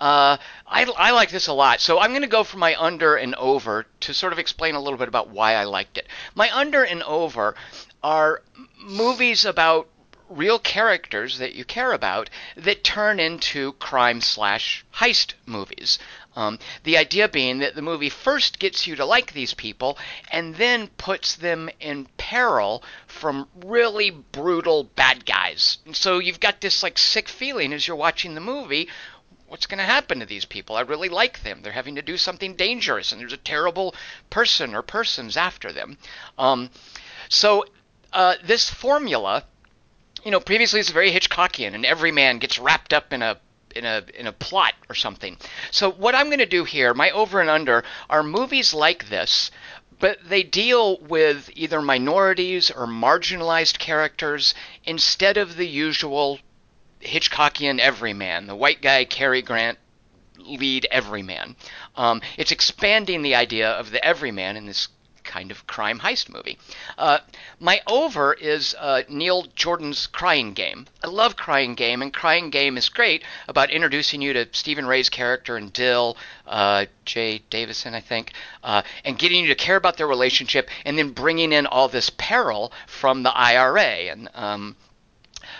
[SPEAKER 1] Uh, I, I like this a lot. So I'm going to go for my under and over to sort of explain a little bit about why I liked it. My under and over are movies about real characters that you care about that turn into crime slash heist movies. Um, the idea being that the movie first gets you to like these people and then puts them in peril from really brutal bad guys. And so you've got this like sick feeling as you're watching the movie. What's going to happen to these people? I really like them. They're having to do something dangerous, and there's a terrible person or persons after them. Um, so uh, this formula you know, previously it's very Hitchcockian, and every man gets wrapped up in a in a in a plot or something. So what I'm going to do here, my over and under, are movies like this, but they deal with either minorities or marginalized characters instead of the usual Hitchcockian everyman, the white guy Cary Grant lead everyman. Um, it's expanding the idea of the everyman in this kind of crime heist movie. Uh, my over is uh, Neil Jordan's Crying Game. I love Crying Game, and Crying Game is great about introducing you to Stephen Rea's character and Dil, uh, Jaye Davidson, I think, uh, and getting you to care about their relationship, and then bringing in all this peril from the IRA and um,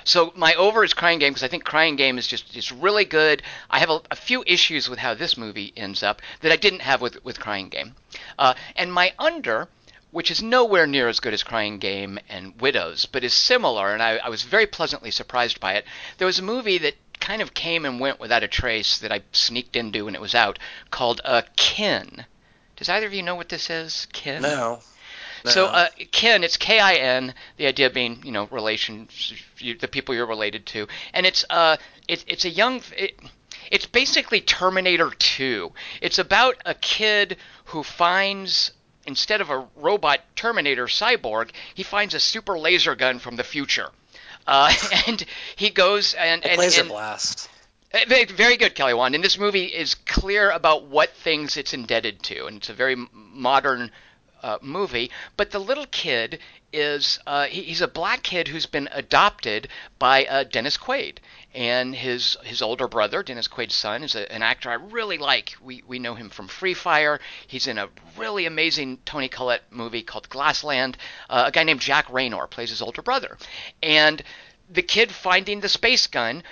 [SPEAKER 1] so my over is Crying Game because I think Crying Game is just is really good. I have a, a few issues with how this movie ends up that I didn't have with with Crying Game, uh, and my under, which is nowhere near as good as Crying Game and Widows, but is similar, and I, I was very pleasantly surprised by it. There was a movie that kind of came and went without a trace that I sneaked into when it was out called uh, Kin. Does either of you know what this is? Kin.
[SPEAKER 3] No.
[SPEAKER 1] So, uh, kin, it's K-I-N. The idea being, you know, relation, you, the people you're related to, and it's uh, it, it's a young. It, it's basically Terminator 2. It's about a kid who finds instead of a robot Terminator cyborg, he finds a super laser gun from the future. Uh, and he goes and, and,
[SPEAKER 3] Laser
[SPEAKER 1] and
[SPEAKER 3] blast.
[SPEAKER 1] Very, very good, Kelly Wand. And this movie is clear about what things it's indebted to, and it's a very modern uh, movie. But the little kid is uh, he, he's a black kid who's been adopted by uh, Dennis Quaid, and his his older brother, Dennis Quaid's son, is a, an actor I really like. We we know him from Free Fire. He's in a really amazing Toni Collette movie called Glassland. Uh, a guy named Jack Reynor plays his older brother, and the kid finding the space gun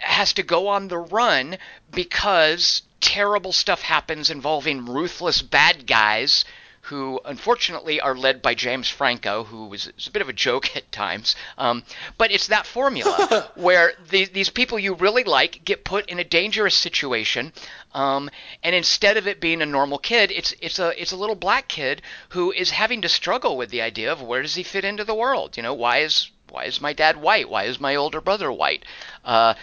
[SPEAKER 1] has to go on the run because terrible stuff happens involving ruthless bad guys who unfortunately are led by James Franco, who is, is a bit of a joke at times. Um, but it's that formula where the, these people you really like get put in a dangerous situation, um, and instead of it being a normal kid, it's it's a it's a little black kid who is having to struggle with the idea of where does he fit into the world? You know, why is why is my dad white? Why is my older brother white? Uh,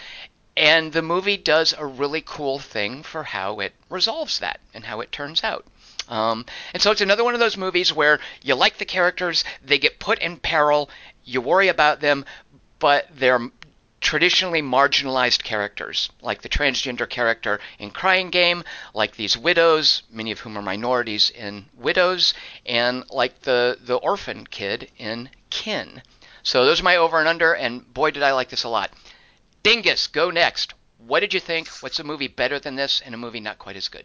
[SPEAKER 1] and the movie does a really cool thing for how it resolves that and how it turns out. Um, and so it's another one of those movies where you like the characters, they get put in peril, you worry about them, but they're traditionally marginalized characters, like the transgender character in Crying Game, like these widows, many of whom are minorities in Widows, and like the, the orphan kid in Kin. So those are my over and under, and boy, did I like this a lot. Dingus, go next. What did you think? What's a movie better than this and a movie not quite as good?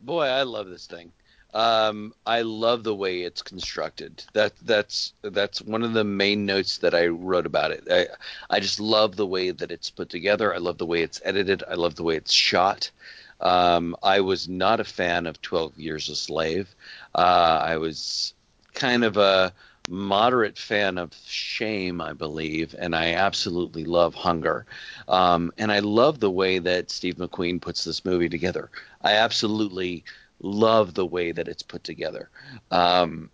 [SPEAKER 2] Boy, I love this thing. Um, I love the way it's constructed. That that's that's one of the main notes that I wrote about it. I I just love the way that it's put together. I love the way it's edited. I love the way it's shot. Um, I was not a fan of Twelve Years a Slave. Uh, I was kind of a moderate fan of Shame, I believe, and I absolutely love Hunger. Um, and I love the way that Steve McQueen puts this movie together. I absolutely love the way that it's put together. Um,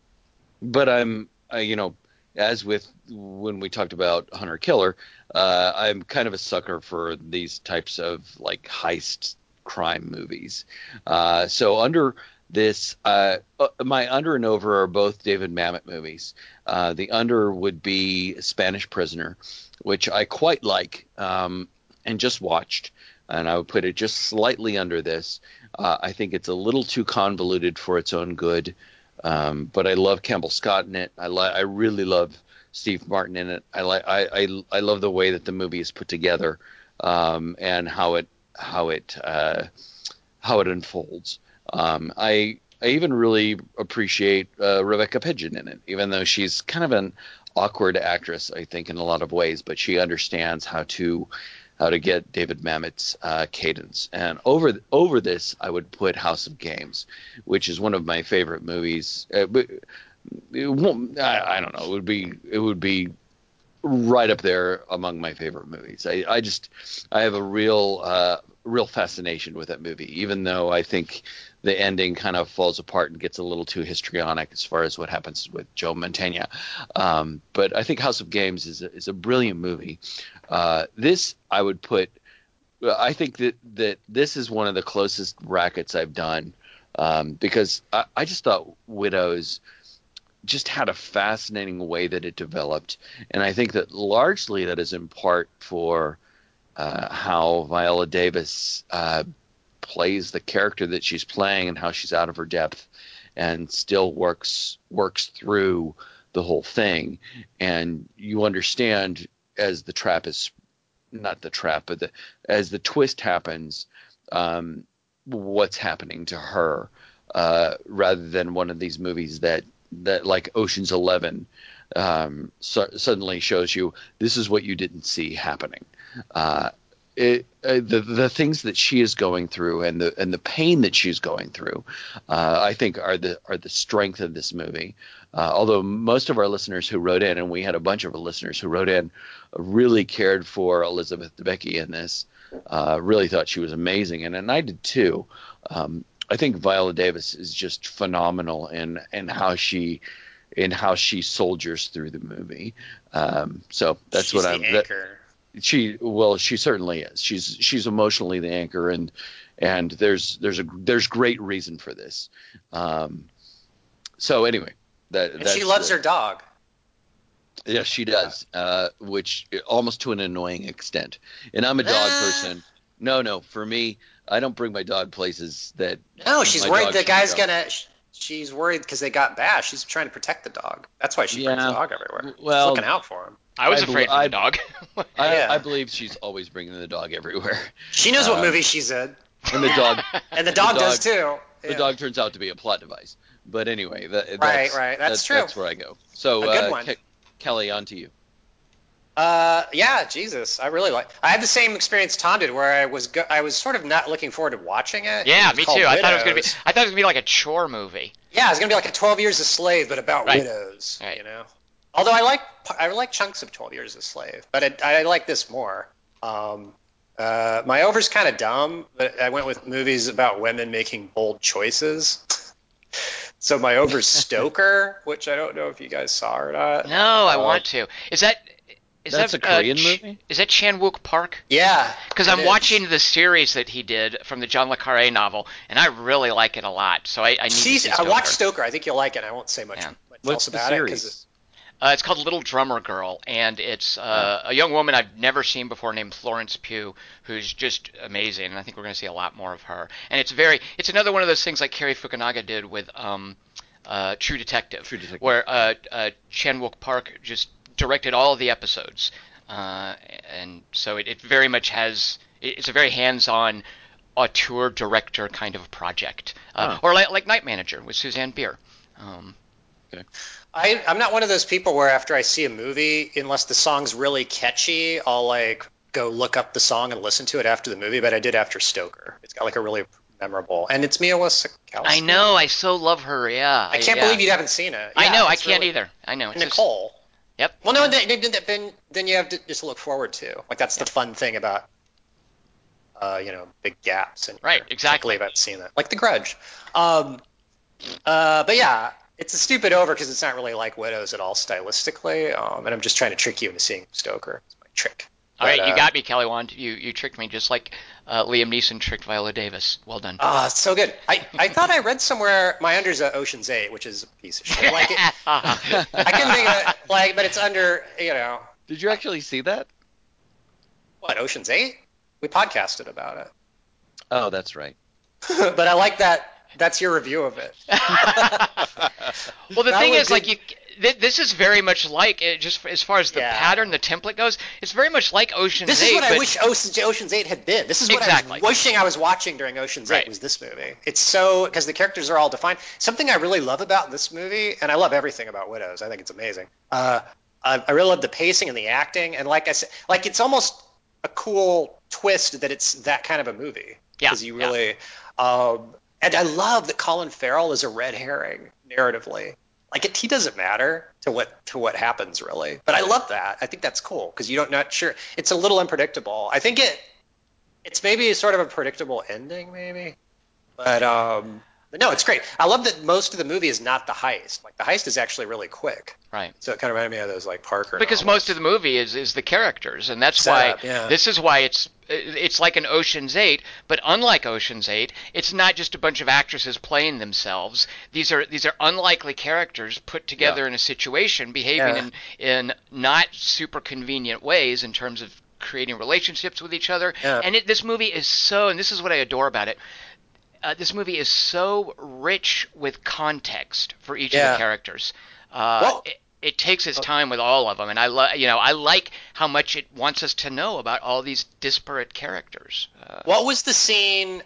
[SPEAKER 2] but I'm, you know, as with when we talked about Hunter Killer, uh, I'm kind of a sucker for these types of like heist crime movies. Uh, so under this, uh, uh, my under and over are both David Mamet movies. Uh, the under would be Spanish Prisoner, which I quite like um, and just watched, and I would put it just slightly under this. Uh, I think it's a little too convoluted for its own good, um, but I love Campbell Scott in it. I li- I really love Steve Martin in it. I like I, I I love the way that the movie is put together um, and how it how it uh, how it unfolds. Um, I I even really appreciate uh, Rebecca Pidgeon in it, even though she's kind of an awkward actress, I think, in a lot of ways, but she understands how to how to get David Mamet's uh, cadence. And over over this, I would put House of Games, which is one of my favorite movies. Uh, I, I, don't know. It would be it would be right up there among my favorite movies. I, I just I have a real uh, real fascination with that movie, even though I think the ending kind of falls apart and gets a little too histrionic as far as what happens with Joe Mantegna. Um, but I think House of Games is a, is a brilliant movie. Uh, this I would put. I think that that this is one of the closest brackets I've done um, because I, I just thought Widows just had a fascinating way that it developed, and I think that largely that is in part for uh, how Viola Davis uh, plays the character that she's playing and how she's out of her depth and still works works through the whole thing. And you understand as the trap is not the trap but the, as the twist happens um, what's happening to her uh, rather than one of these movies that that like Ocean's 11 um, so, suddenly shows you this is what you didn't see happening uh, it, uh, the the things that she is going through and the and the pain that she's going through, uh, I think are the are the strength of this movie. Uh, although most of our listeners who wrote in, and we had a bunch of listeners who wrote in, really cared for Elizabeth Debicki in this. Uh, really thought she was amazing, and and I did too. Um, I think Viola Davis is just phenomenal in in how she in how she soldiers through the movie. Um, so that's
[SPEAKER 3] She's
[SPEAKER 2] what I'm.
[SPEAKER 3] That,
[SPEAKER 2] she well she certainly is. She's she's emotionally the anchor and and there's there's a there's great reason for this. Um so anyway that
[SPEAKER 3] and she loves her dog.
[SPEAKER 2] Yes she does uh which almost to an annoying extent. And i'm a dog ah. person. No no for me i don't bring my dog places that
[SPEAKER 3] no she's worried the guy's gonna she's worried because they got bashed she's trying to protect the dog. That's why she yeah. brings the dog everywhere. Well she's looking out for him
[SPEAKER 1] I was I afraid of the dog.
[SPEAKER 2] I, yeah. I, believe she's always bringing the dog everywhere.
[SPEAKER 3] She knows um, what movie she's in.
[SPEAKER 2] And the dog.
[SPEAKER 3] and the dog, the dog does too.
[SPEAKER 2] The yeah. dog turns out to be a plot device. But anyway, that,
[SPEAKER 3] right,
[SPEAKER 2] that's,
[SPEAKER 3] right, that's,
[SPEAKER 2] that's,
[SPEAKER 3] true.
[SPEAKER 2] That's where I go. So,
[SPEAKER 3] a good uh, one.
[SPEAKER 2] Ke- Kelly, on to you.
[SPEAKER 3] Uh, yeah, Jesus, I really like. I had the same experience Tom did, where I was go- I was sort of not looking forward to watching it.
[SPEAKER 1] Yeah,
[SPEAKER 3] it
[SPEAKER 1] me too. Widows. I thought it was gonna be. I thought it was gonna be like a chore movie.
[SPEAKER 3] Yeah, it's gonna be like a Twelve Years a Slave, but about right. widows. Right. You know. Although I like I like chunks of Twelve Years a Slave, but it, I like this more. Um, uh, my over's kind of dumb, but I went with movies about women making bold choices. so my over's Stoker, which I don't know if you guys saw or not.
[SPEAKER 1] No, I um, want to. Is that Is
[SPEAKER 2] That's
[SPEAKER 1] that,
[SPEAKER 2] a Korean
[SPEAKER 1] uh,
[SPEAKER 2] movie?
[SPEAKER 1] Is that Chan Wook Park?
[SPEAKER 3] Yeah.
[SPEAKER 1] Because I'm
[SPEAKER 3] is.
[SPEAKER 1] watching the series that he did from the John le Carre novel, and I really like it a lot. So I, I need
[SPEAKER 3] See,
[SPEAKER 1] to see
[SPEAKER 3] I
[SPEAKER 1] Stoker.
[SPEAKER 3] watched Stoker. I think you'll like it. I won't say much,
[SPEAKER 1] Yeah.
[SPEAKER 3] much
[SPEAKER 2] What's
[SPEAKER 3] else
[SPEAKER 2] the
[SPEAKER 3] about it because
[SPEAKER 2] series?
[SPEAKER 1] Uh, it's called Little Drummer Girl, and it's uh, a young woman I've never seen before named Florence Pugh, who's just amazing, and I think we're going to see a lot more of her. And it's very, it's another one of those things like Cary Fukunaga did with um, uh, True Detective,
[SPEAKER 2] True Detective.
[SPEAKER 1] where uh, uh, Chan Wook Park just directed all the episodes, uh, and so it, it very much has, it's a very hands-on auteur director kind of project, uh,
[SPEAKER 2] Huh.
[SPEAKER 1] or like, like Night Manager with Susanne Bier. Um,
[SPEAKER 3] I, I'm not one of those people where after I see a movie, unless the song's really catchy, I'll like go look up the song and listen to it after the movie. But I did after Stoker. It's got like a really memorable, and it's Mia Wasikowska.
[SPEAKER 1] I know, I so love her. Yeah,
[SPEAKER 3] I can't
[SPEAKER 1] yeah.
[SPEAKER 3] believe you haven't seen it.
[SPEAKER 1] I know, I can't
[SPEAKER 3] really-
[SPEAKER 1] either. I know. It's just-
[SPEAKER 3] Nicole.
[SPEAKER 1] Yep.
[SPEAKER 3] Well, no, then, then, then, then you have to just look forward to. Like that's the fun thing about, uh, you know, big gaps. And
[SPEAKER 1] Right, exactly.
[SPEAKER 3] I haven't seen that. Like The Grudge. Um, uh, but yeah, it's a stupid over because it's not really like Widows at all stylistically. Um, and I'm just trying to trick you into seeing Stoker. It's my trick.
[SPEAKER 1] All right,
[SPEAKER 3] But,
[SPEAKER 1] you
[SPEAKER 3] uh,
[SPEAKER 1] got me, Kelly Wand. You you tricked me just like uh, Liam Neeson tricked Viola Davis. Well done.
[SPEAKER 3] Ah, it's so good. I, I thought I read somewhere my under's a Ocean's Eight, which is a piece of shit. Like it, I can think of it, like, but it's under, you know,
[SPEAKER 2] Did you actually see that?
[SPEAKER 3] what Ocean's Eight? We podcasted about it.
[SPEAKER 2] Oh, that's right.
[SPEAKER 3] but I like that. That's your review of it.
[SPEAKER 1] well, the
[SPEAKER 3] That
[SPEAKER 1] thing is, like, you, th- this is very much like it, just as far as the
[SPEAKER 3] Yeah.
[SPEAKER 1] pattern, the template goes. It's very much like Ocean's
[SPEAKER 3] This is what I wish Ocean's, Ocean's Eight had been. This is what
[SPEAKER 1] Exactly.
[SPEAKER 3] I was wishing I was watching during Ocean's
[SPEAKER 1] Right.
[SPEAKER 3] Eight was this movie. It's so because the characters are all defined. Something I really love about this movie, and I love everything about Widows. I think it's amazing. Uh, I, I really love the pacing and the acting, and like I said, like it's almost a cool twist that it's that kind of a movie
[SPEAKER 1] Yeah,
[SPEAKER 3] because you
[SPEAKER 1] yeah.
[SPEAKER 3] really. Um, and I love that Colin Farrell is a red herring narratively. Like it, he doesn't matter to what to what happens really. But I love that. I think that's cool because you don't not sure. It's a little unpredictable. I think it it's maybe sort of a predictable ending maybe. But um but no, it's great. I love that most of the movie is not the heist. Like the heist is actually really quick.
[SPEAKER 1] Right.
[SPEAKER 3] So it kind of reminded me of those like Parker.
[SPEAKER 1] Because
[SPEAKER 3] novels.
[SPEAKER 1] most of the movie is, is the characters, and that's
[SPEAKER 3] Setup,
[SPEAKER 1] why
[SPEAKER 3] yeah.
[SPEAKER 1] this is why it's it's like an Ocean's Eight, but unlike Ocean's Eight, it's not just a bunch of actresses playing themselves. These are these are unlikely characters put together in a situation, behaving
[SPEAKER 3] Yeah.
[SPEAKER 1] in in not super convenient ways in terms of creating relationships with each other.
[SPEAKER 3] Yeah.
[SPEAKER 1] And it, this movie is so, and this is what I adore about it. Uh, this movie is so rich with context for each of the characters. Uh,
[SPEAKER 3] Well-
[SPEAKER 1] it, it takes its time with all of them, and I love, you know, I like how much it wants us to know about all these disparate characters. Uh,
[SPEAKER 3] What was the scene?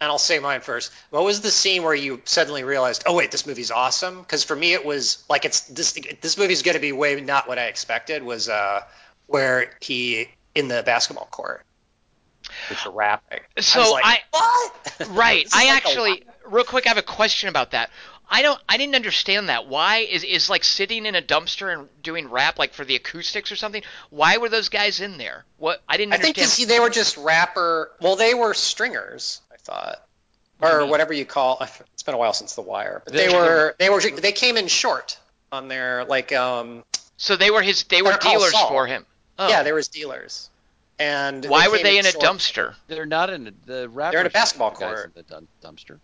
[SPEAKER 3] And I'll say mine first. What was the scene where you suddenly realized, oh wait, this movie's awesome? Because for me, it was like it's this. This movie's going to be way not what I expected. Was uh, where he in the basketball court with the rapping.
[SPEAKER 1] So
[SPEAKER 3] I, like,
[SPEAKER 1] I-
[SPEAKER 3] what?
[SPEAKER 1] right. I
[SPEAKER 3] like
[SPEAKER 1] actually, real quick, I have a question about that. I don't, I didn't understand that. Why is is like sitting in a dumpster and doing rap like for the acoustics or something? Why were those guys in there? What I didn't
[SPEAKER 3] I think
[SPEAKER 1] understand.
[SPEAKER 3] 'cause they were just rapper. Well, they were stringers. I thought, or whatever you call. It's been a while since The Wire, but they
[SPEAKER 2] They-
[SPEAKER 3] were they were they came in short on their like um
[SPEAKER 1] so they were his, they were dealers for him. Oh.
[SPEAKER 3] yeah they were his dealers. And
[SPEAKER 1] Why were they in a dumpster?
[SPEAKER 2] They're not in a, the.
[SPEAKER 3] They're in a basketball court.
[SPEAKER 2] in the dun- dumpster.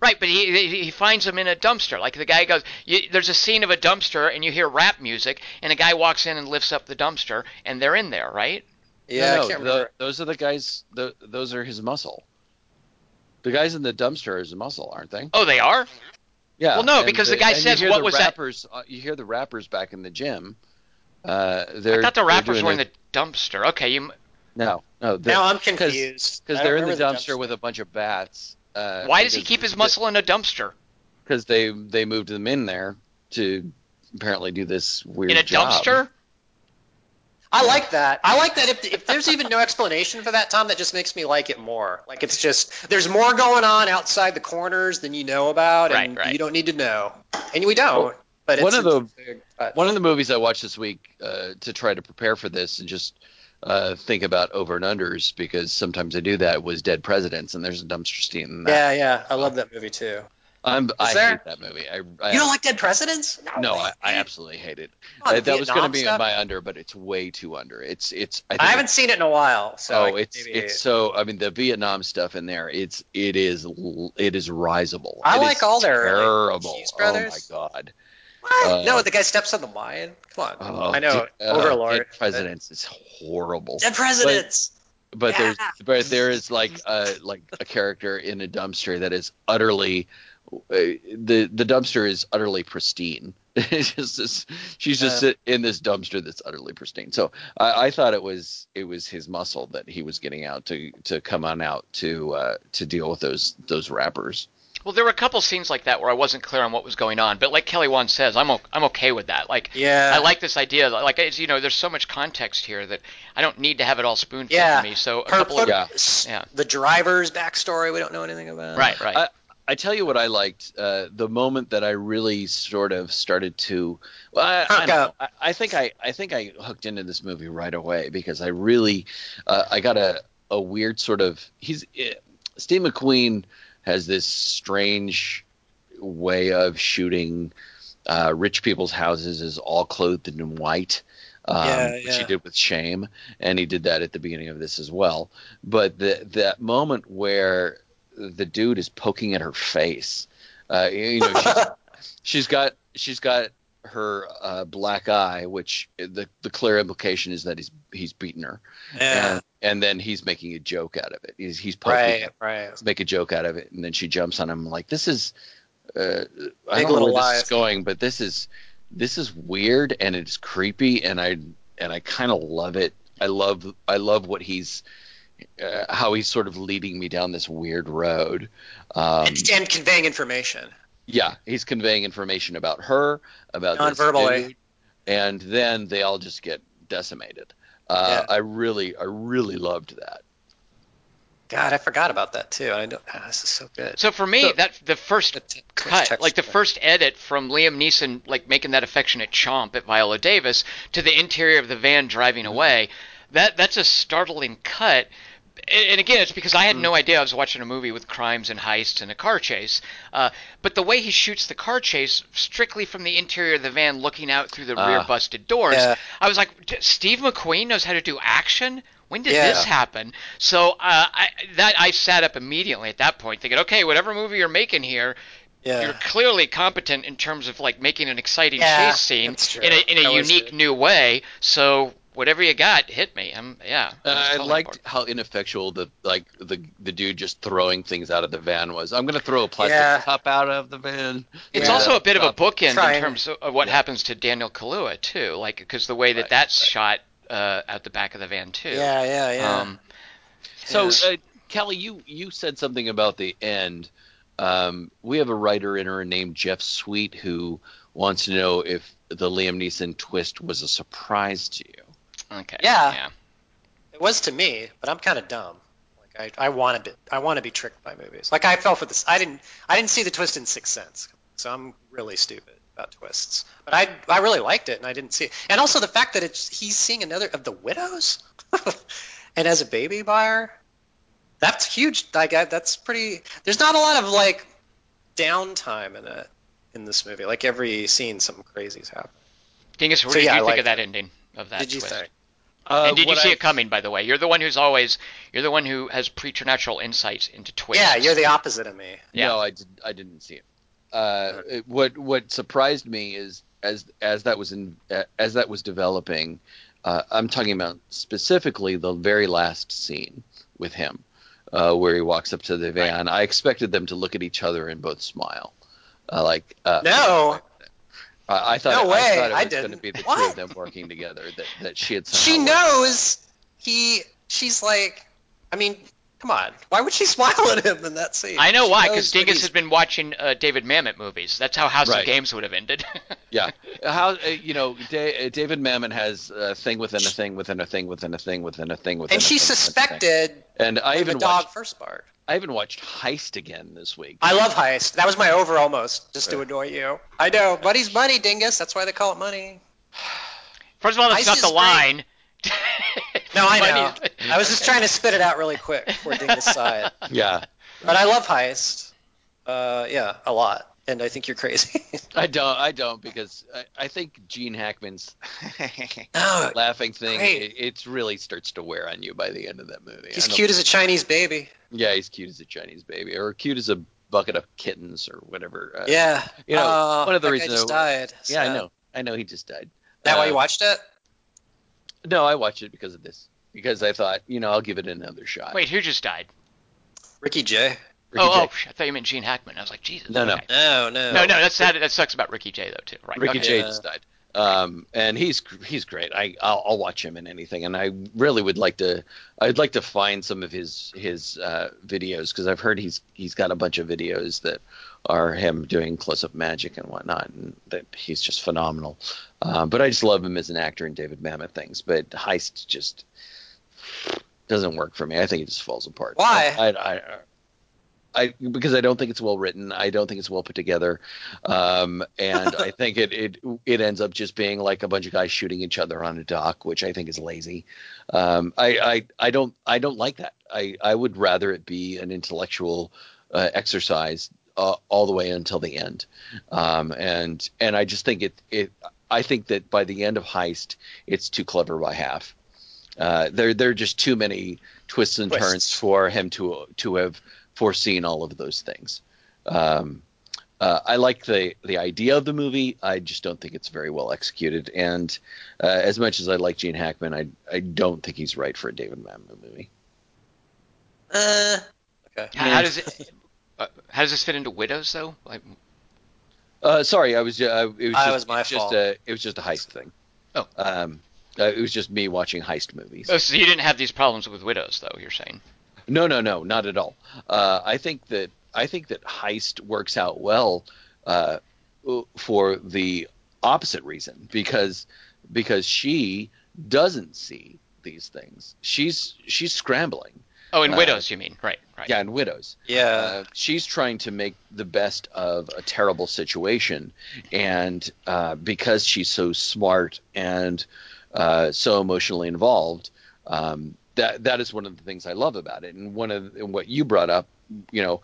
[SPEAKER 1] Right, but he he- he finds them in a dumpster. Like the guy goes, you, there's a scene of a dumpster, and you hear rap music, and a guy walks in and lifts up the dumpster, and they're in there, right?
[SPEAKER 3] Yeah,
[SPEAKER 2] no,
[SPEAKER 3] I can't
[SPEAKER 2] no,
[SPEAKER 3] remember.
[SPEAKER 2] those are the guys. The, those are his muscle. The guys in the dumpster is his muscle, aren't they?
[SPEAKER 1] Oh, they are.
[SPEAKER 2] Yeah.
[SPEAKER 1] Well, no, because the guy
[SPEAKER 2] and
[SPEAKER 1] says, "What
[SPEAKER 2] the
[SPEAKER 1] was that?"
[SPEAKER 2] rappers, that? You hear the rappers back in the gym. Uh, they're,
[SPEAKER 1] I thought the
[SPEAKER 2] they're
[SPEAKER 1] rappers were in
[SPEAKER 2] their-
[SPEAKER 1] the dumpster. Okay, you.
[SPEAKER 2] No, no.
[SPEAKER 3] now I'm confused
[SPEAKER 2] because they're
[SPEAKER 3] don't
[SPEAKER 2] in the dumpster, with a bunch of bats. Uh,
[SPEAKER 1] Why does he keep his muscle in a dumpster?
[SPEAKER 2] Because they they moved them in there to apparently do this weird
[SPEAKER 1] In a
[SPEAKER 2] job.
[SPEAKER 1] dumpster?
[SPEAKER 3] I like that. I like that. If, if there's even no explanation for that, Tom, that just makes me like it more. Like it's just there's more going on outside the corners than you know about, and
[SPEAKER 1] Right, right.
[SPEAKER 3] you don't need to know, and we don't. But it's
[SPEAKER 2] one of the-
[SPEAKER 3] but-
[SPEAKER 2] One of the movies I watched this week uh, to try to prepare for this and just uh, think about over and unders because sometimes I do that was Dead Presidents and there's a dumpster scene in that.
[SPEAKER 3] yeah, yeah, I love that movie too.
[SPEAKER 2] I'm, I
[SPEAKER 3] there?
[SPEAKER 2] hate that movie. I, I
[SPEAKER 3] You don't like Dead Presidents?
[SPEAKER 2] no,
[SPEAKER 3] way,
[SPEAKER 2] I, I absolutely hate it. Uh, that was going to be my under, but it's way too under. It's it's. I,
[SPEAKER 3] haven't seen it in a while, so
[SPEAKER 2] oh, it's
[SPEAKER 3] maybe-
[SPEAKER 2] it's so. I mean, the Vietnam stuff in there. It's it is it is risable.
[SPEAKER 3] I
[SPEAKER 2] It
[SPEAKER 3] like all their,
[SPEAKER 2] terrible. Oh my god.
[SPEAKER 3] What?
[SPEAKER 2] uh,
[SPEAKER 3] no, the guy steps on the wine. Come on,
[SPEAKER 2] Oh,
[SPEAKER 3] I know,
[SPEAKER 2] Dead- uh,
[SPEAKER 3] Overlord.
[SPEAKER 2] Dead Presidents is horrible.
[SPEAKER 3] Dead Presidents.
[SPEAKER 2] but there's
[SPEAKER 3] Yeah.
[SPEAKER 2] but there is like a like a character in a dumpster that is utterly uh, the the dumpster is utterly pristine. it's just this, she's just sit in this dumpster that's utterly pristine. So I, I thought it was it was his muscle that he was getting out to to come on out to uh, to deal with those those rappers.
[SPEAKER 1] Well, there were a couple scenes like that where I wasn't clear on what was going on, but like Kelly Wand says, I'm o- I'm okay with that. Like,
[SPEAKER 3] Yeah.
[SPEAKER 1] I like this idea. Like, it's, you know, there's so much context here that I don't need to have it all spoon fed
[SPEAKER 3] Yeah.
[SPEAKER 1] to me. So a
[SPEAKER 3] Her
[SPEAKER 1] couple of
[SPEAKER 2] Yeah.
[SPEAKER 1] Yeah.
[SPEAKER 3] The driver's backstory we don't know anything about.
[SPEAKER 1] right, right.
[SPEAKER 2] I- I tell you what I liked. Uh, the moment that I really sort of started to, well, I, I,
[SPEAKER 3] Hook
[SPEAKER 2] don't know. I, I think I, I think I hooked into this movie right away because I really, uh, I got a, a weird sort of. He's uh, Steve McQueen has this strange way of shooting uh, rich people's houses is all clothed in white. Um,
[SPEAKER 3] Yeah,
[SPEAKER 2] which he did with shame, and he did that at the beginning of this as well. But the, that moment where the dude is poking at her face. Uh, you know, she's, she's got she's got her uh, black eye, which the the clear implication is that he's he's beaten her,
[SPEAKER 3] Yeah.
[SPEAKER 2] and, and then he's making a joke out of it. He's he's poking,
[SPEAKER 3] Right. Right.
[SPEAKER 2] make a joke out of it, and then she jumps on him like this is. Uh, I don't know where this is going, but this is this is weird and it's creepy, and I and I kind of love it. I love I love what he's uh, how he's sort of leading me down this weird road. Um,
[SPEAKER 3] and, and conveying information.
[SPEAKER 2] Yeah, he's conveying information about her, about this
[SPEAKER 3] Non-verbally.
[SPEAKER 2] dude, and then they all just get decimated. Uh, I really, I really loved that.
[SPEAKER 3] God, I forgot about that too. I don't. ah, this is so good.
[SPEAKER 1] so for me,
[SPEAKER 2] so-
[SPEAKER 1] that the first
[SPEAKER 3] t-
[SPEAKER 1] cut, like the first edit from Liam Neeson, like making that affectionate chomp at Viola Davis to the interior of the van driving
[SPEAKER 3] Mm-hmm.
[SPEAKER 1] away, that that's a startling cut. And again, it's because I had no idea I was watching a movie with crimes and heists and a car chase. Uh, but the way he shoots the car chase, strictly from the interior of the van, looking out through the rear
[SPEAKER 2] Ah.
[SPEAKER 1] busted doors,
[SPEAKER 3] Yeah.
[SPEAKER 1] I was like, "D- Steve McQueen knows how to do action. When did
[SPEAKER 3] Yeah.
[SPEAKER 1] this happen? So uh, I, that I sat up immediately at that point, thinking, okay, whatever movie you're making here,
[SPEAKER 3] Yeah.
[SPEAKER 1] you're clearly competent in terms of like making an exciting
[SPEAKER 3] Yeah,
[SPEAKER 1] chase scene in a in a unique new way. So whatever you got, hit me. I'm yeah.
[SPEAKER 2] Uh, I liked
[SPEAKER 1] board.
[SPEAKER 2] how ineffectual the like the the dude just throwing things out of the van was. I'm gonna throw a plastic
[SPEAKER 3] Yeah.
[SPEAKER 2] cup out of the van.
[SPEAKER 1] It's
[SPEAKER 3] Yeah.
[SPEAKER 1] also a bit of a bookend
[SPEAKER 3] Trying.
[SPEAKER 1] in terms of, of what
[SPEAKER 2] Yeah.
[SPEAKER 1] happens to Daniel Kaluuya too, like because the way that
[SPEAKER 2] Right,
[SPEAKER 1] that's
[SPEAKER 2] right.
[SPEAKER 1] shot uh, out the back of the van too.
[SPEAKER 3] yeah. Yeah. Yeah.
[SPEAKER 1] Um,
[SPEAKER 2] So, uh, Kelly, you you said something about the end. Um, we have a writer in her named Jeff Sweet who wants to know if the Liam Neeson twist was a surprise to you.
[SPEAKER 1] Okay.
[SPEAKER 3] Yeah.
[SPEAKER 1] Yeah.
[SPEAKER 3] It was to me, but I'm kind of dumb. Like I, I want to be, I want to be tricked by movies. Like I fell for this. I didn't, I didn't see the twist in Sixth Sense, so I'm really stupid about twists. But I, I really liked it, and I didn't see it. And also the fact that it's he's seeing another of the widows, and as a baby buyer, that's huge. Like that's pretty. There's not a lot of like downtime in it in this movie. Like every scene, something crazy's happening.
[SPEAKER 1] Dingus, what
[SPEAKER 3] So,
[SPEAKER 1] did
[SPEAKER 3] yeah,
[SPEAKER 1] you
[SPEAKER 3] I
[SPEAKER 1] think of that ending of that
[SPEAKER 3] Did you
[SPEAKER 1] twist?
[SPEAKER 3] think?
[SPEAKER 2] Uh,
[SPEAKER 1] and did you see
[SPEAKER 2] I-
[SPEAKER 1] it coming? By the way, you're the one who's always you're the one who has preternatural insights into twists.
[SPEAKER 3] Yeah, you're the opposite of me.
[SPEAKER 1] Yeah.
[SPEAKER 2] No, I did. I didn't see it. Uh, it- what what surprised me is as as that was in as that was developing. Uh, I'm talking about specifically the very last scene with him, uh, where he walks up to the van. I expected them to look at each other and both smile. Uh, like uh,
[SPEAKER 3] No.
[SPEAKER 2] I, I thought
[SPEAKER 3] No
[SPEAKER 2] I thought it
[SPEAKER 3] I
[SPEAKER 2] was going to be the two of them working together. That that she had
[SPEAKER 3] she
[SPEAKER 2] somehow worked-
[SPEAKER 3] knows he she's like i mean come on why would she smile at him in that scene
[SPEAKER 1] I know
[SPEAKER 3] She
[SPEAKER 1] why, because
[SPEAKER 3] that
[SPEAKER 1] Dingus has been watching uh, David Mamet movies. That's how House
[SPEAKER 2] Right.
[SPEAKER 1] of Games would have ended.
[SPEAKER 2] Yeah, how uh, you know da- uh, David Mamet has a thing within a thing within a thing within a thing within a thing within.
[SPEAKER 3] and
[SPEAKER 2] a
[SPEAKER 3] she
[SPEAKER 2] thing within a thing.
[SPEAKER 3] suspected
[SPEAKER 2] And I even
[SPEAKER 3] the dog
[SPEAKER 2] watched.
[SPEAKER 3] first barked
[SPEAKER 2] I even watched Heist again this week.
[SPEAKER 3] i love heist that was my over almost just to annoy you i know money's money dingus that's why they call it money
[SPEAKER 1] First of all, that's
[SPEAKER 3] Heist
[SPEAKER 1] not the
[SPEAKER 3] great.
[SPEAKER 1] line.
[SPEAKER 3] no i know i was just trying to spit it out really quick before dingus saw it
[SPEAKER 2] yeah,
[SPEAKER 3] but i love heist Uh, yeah, a lot. And I think you're crazy.
[SPEAKER 2] I don't. I don't because I, I think Gene Hackman's
[SPEAKER 3] no,
[SPEAKER 2] laughing thing. It, it really starts to wear on you by the end of that movie.
[SPEAKER 3] he's
[SPEAKER 2] I don't-
[SPEAKER 3] cute as a Chinese baby.
[SPEAKER 2] Yeah, he's cute as a Chinese baby, or cute as a bucket of kittens, or whatever. Uh,
[SPEAKER 3] Yeah.
[SPEAKER 2] you know,
[SPEAKER 3] Oh,
[SPEAKER 2] one of the reasons
[SPEAKER 3] just
[SPEAKER 2] I-
[SPEAKER 3] died.
[SPEAKER 2] Yeah, I know. I know he just died.
[SPEAKER 3] That why
[SPEAKER 2] Uh,
[SPEAKER 3] you watched it?
[SPEAKER 2] No, I watched it because of this. Because I thought, you know, I'll give it another shot.
[SPEAKER 1] Wait, who just died?
[SPEAKER 3] Ricky J.
[SPEAKER 2] Ricky
[SPEAKER 1] oh,
[SPEAKER 2] Jay-
[SPEAKER 1] oh, I thought you meant Gene Hackman. I was like, Jesus.
[SPEAKER 2] No, no.
[SPEAKER 1] okay.
[SPEAKER 3] No, no.
[SPEAKER 1] No, no, that's sad. That sucks about Ricky Jay though too. Right.
[SPEAKER 2] Ricky
[SPEAKER 1] okay.
[SPEAKER 2] Jay
[SPEAKER 3] Yeah.
[SPEAKER 2] just died. Um, and he's he's great. I I'll, I'll watch him in anything, and I really would like to. I'd like to find some of his his uh, videos because I've heard he's he's got a bunch of videos that are him doing close up magic and whatnot, and that he's just phenomenal. Um, but I just love him as an actor in David Mamet things. But Heist just doesn't work for me. I think it just falls apart.
[SPEAKER 3] Why?
[SPEAKER 2] I, I, I, I because I don't think it's well written. I don't think it's well put together, um, and I think it, it it ends up just being like a bunch of guys shooting each other on a dock, which I think is lazy. Um, I, I I don't I don't like that. I I would rather it be an intellectual uh, exercise uh, all the way until the end, um, and and I just think it it I think that by the end of Heist, it's too clever by half. Uh, there there are just too many twists and
[SPEAKER 3] Twists.
[SPEAKER 2] turns for him to to have foreseen all of those things. Um, uh, I like the the idea of the movie. I just don't think it's very well executed. And uh, as much as I like Gene Hackman, I I don't think he's right for a David Mamet movie.
[SPEAKER 3] Uh, okay.
[SPEAKER 1] How, how does it? Uh, how does this fit into Widows though? Like,
[SPEAKER 2] Uh, sorry, I was uh, it was
[SPEAKER 3] Ah,
[SPEAKER 2] just,
[SPEAKER 3] it was my
[SPEAKER 2] it's just
[SPEAKER 3] fault.
[SPEAKER 2] a it was just a heist thing.
[SPEAKER 1] Oh.
[SPEAKER 2] Um, uh, it was just me watching heist movies.
[SPEAKER 1] oh, so you didn't have these problems with Widows though? You're saying?
[SPEAKER 2] No, no, no, not at all. Uh, I think that I think that Heist works out well uh, for the opposite reason because because she doesn't see these things. She's she's scrambling.
[SPEAKER 1] Oh, in
[SPEAKER 2] Uh,
[SPEAKER 1] Widows, you mean? Right, right.
[SPEAKER 2] Yeah, in Widows.
[SPEAKER 3] Yeah.
[SPEAKER 2] Uh, she's trying to make the best of a terrible situation, and uh, because she's so smart and uh, so emotionally involved, um, that that is one of the things I love about it. And one of and what you brought up, you know,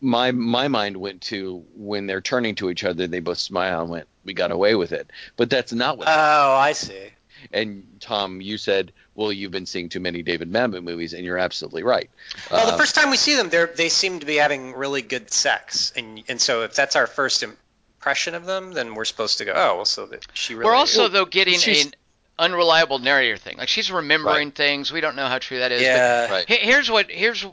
[SPEAKER 2] my my mind went to when they're turning to each other, they both smile and went, "We got away with it." But that's not what.
[SPEAKER 3] oh, I see.
[SPEAKER 2] and Tom, you said, "Well, you've been seeing too many David Mamet movies," and you're absolutely right.
[SPEAKER 3] Well, the
[SPEAKER 2] Um,
[SPEAKER 3] first time we see them, they they seem to be having really good sex, and and so if that's our first impression of them, then we're supposed to go, oh, well, so that she really.
[SPEAKER 1] We're also
[SPEAKER 3] is.
[SPEAKER 1] though getting
[SPEAKER 2] she's-
[SPEAKER 1] an unreliable narrator thing. Like she's remembering things. We don't know how true that is.
[SPEAKER 3] yeah,
[SPEAKER 2] Right.
[SPEAKER 1] But he- here's what here's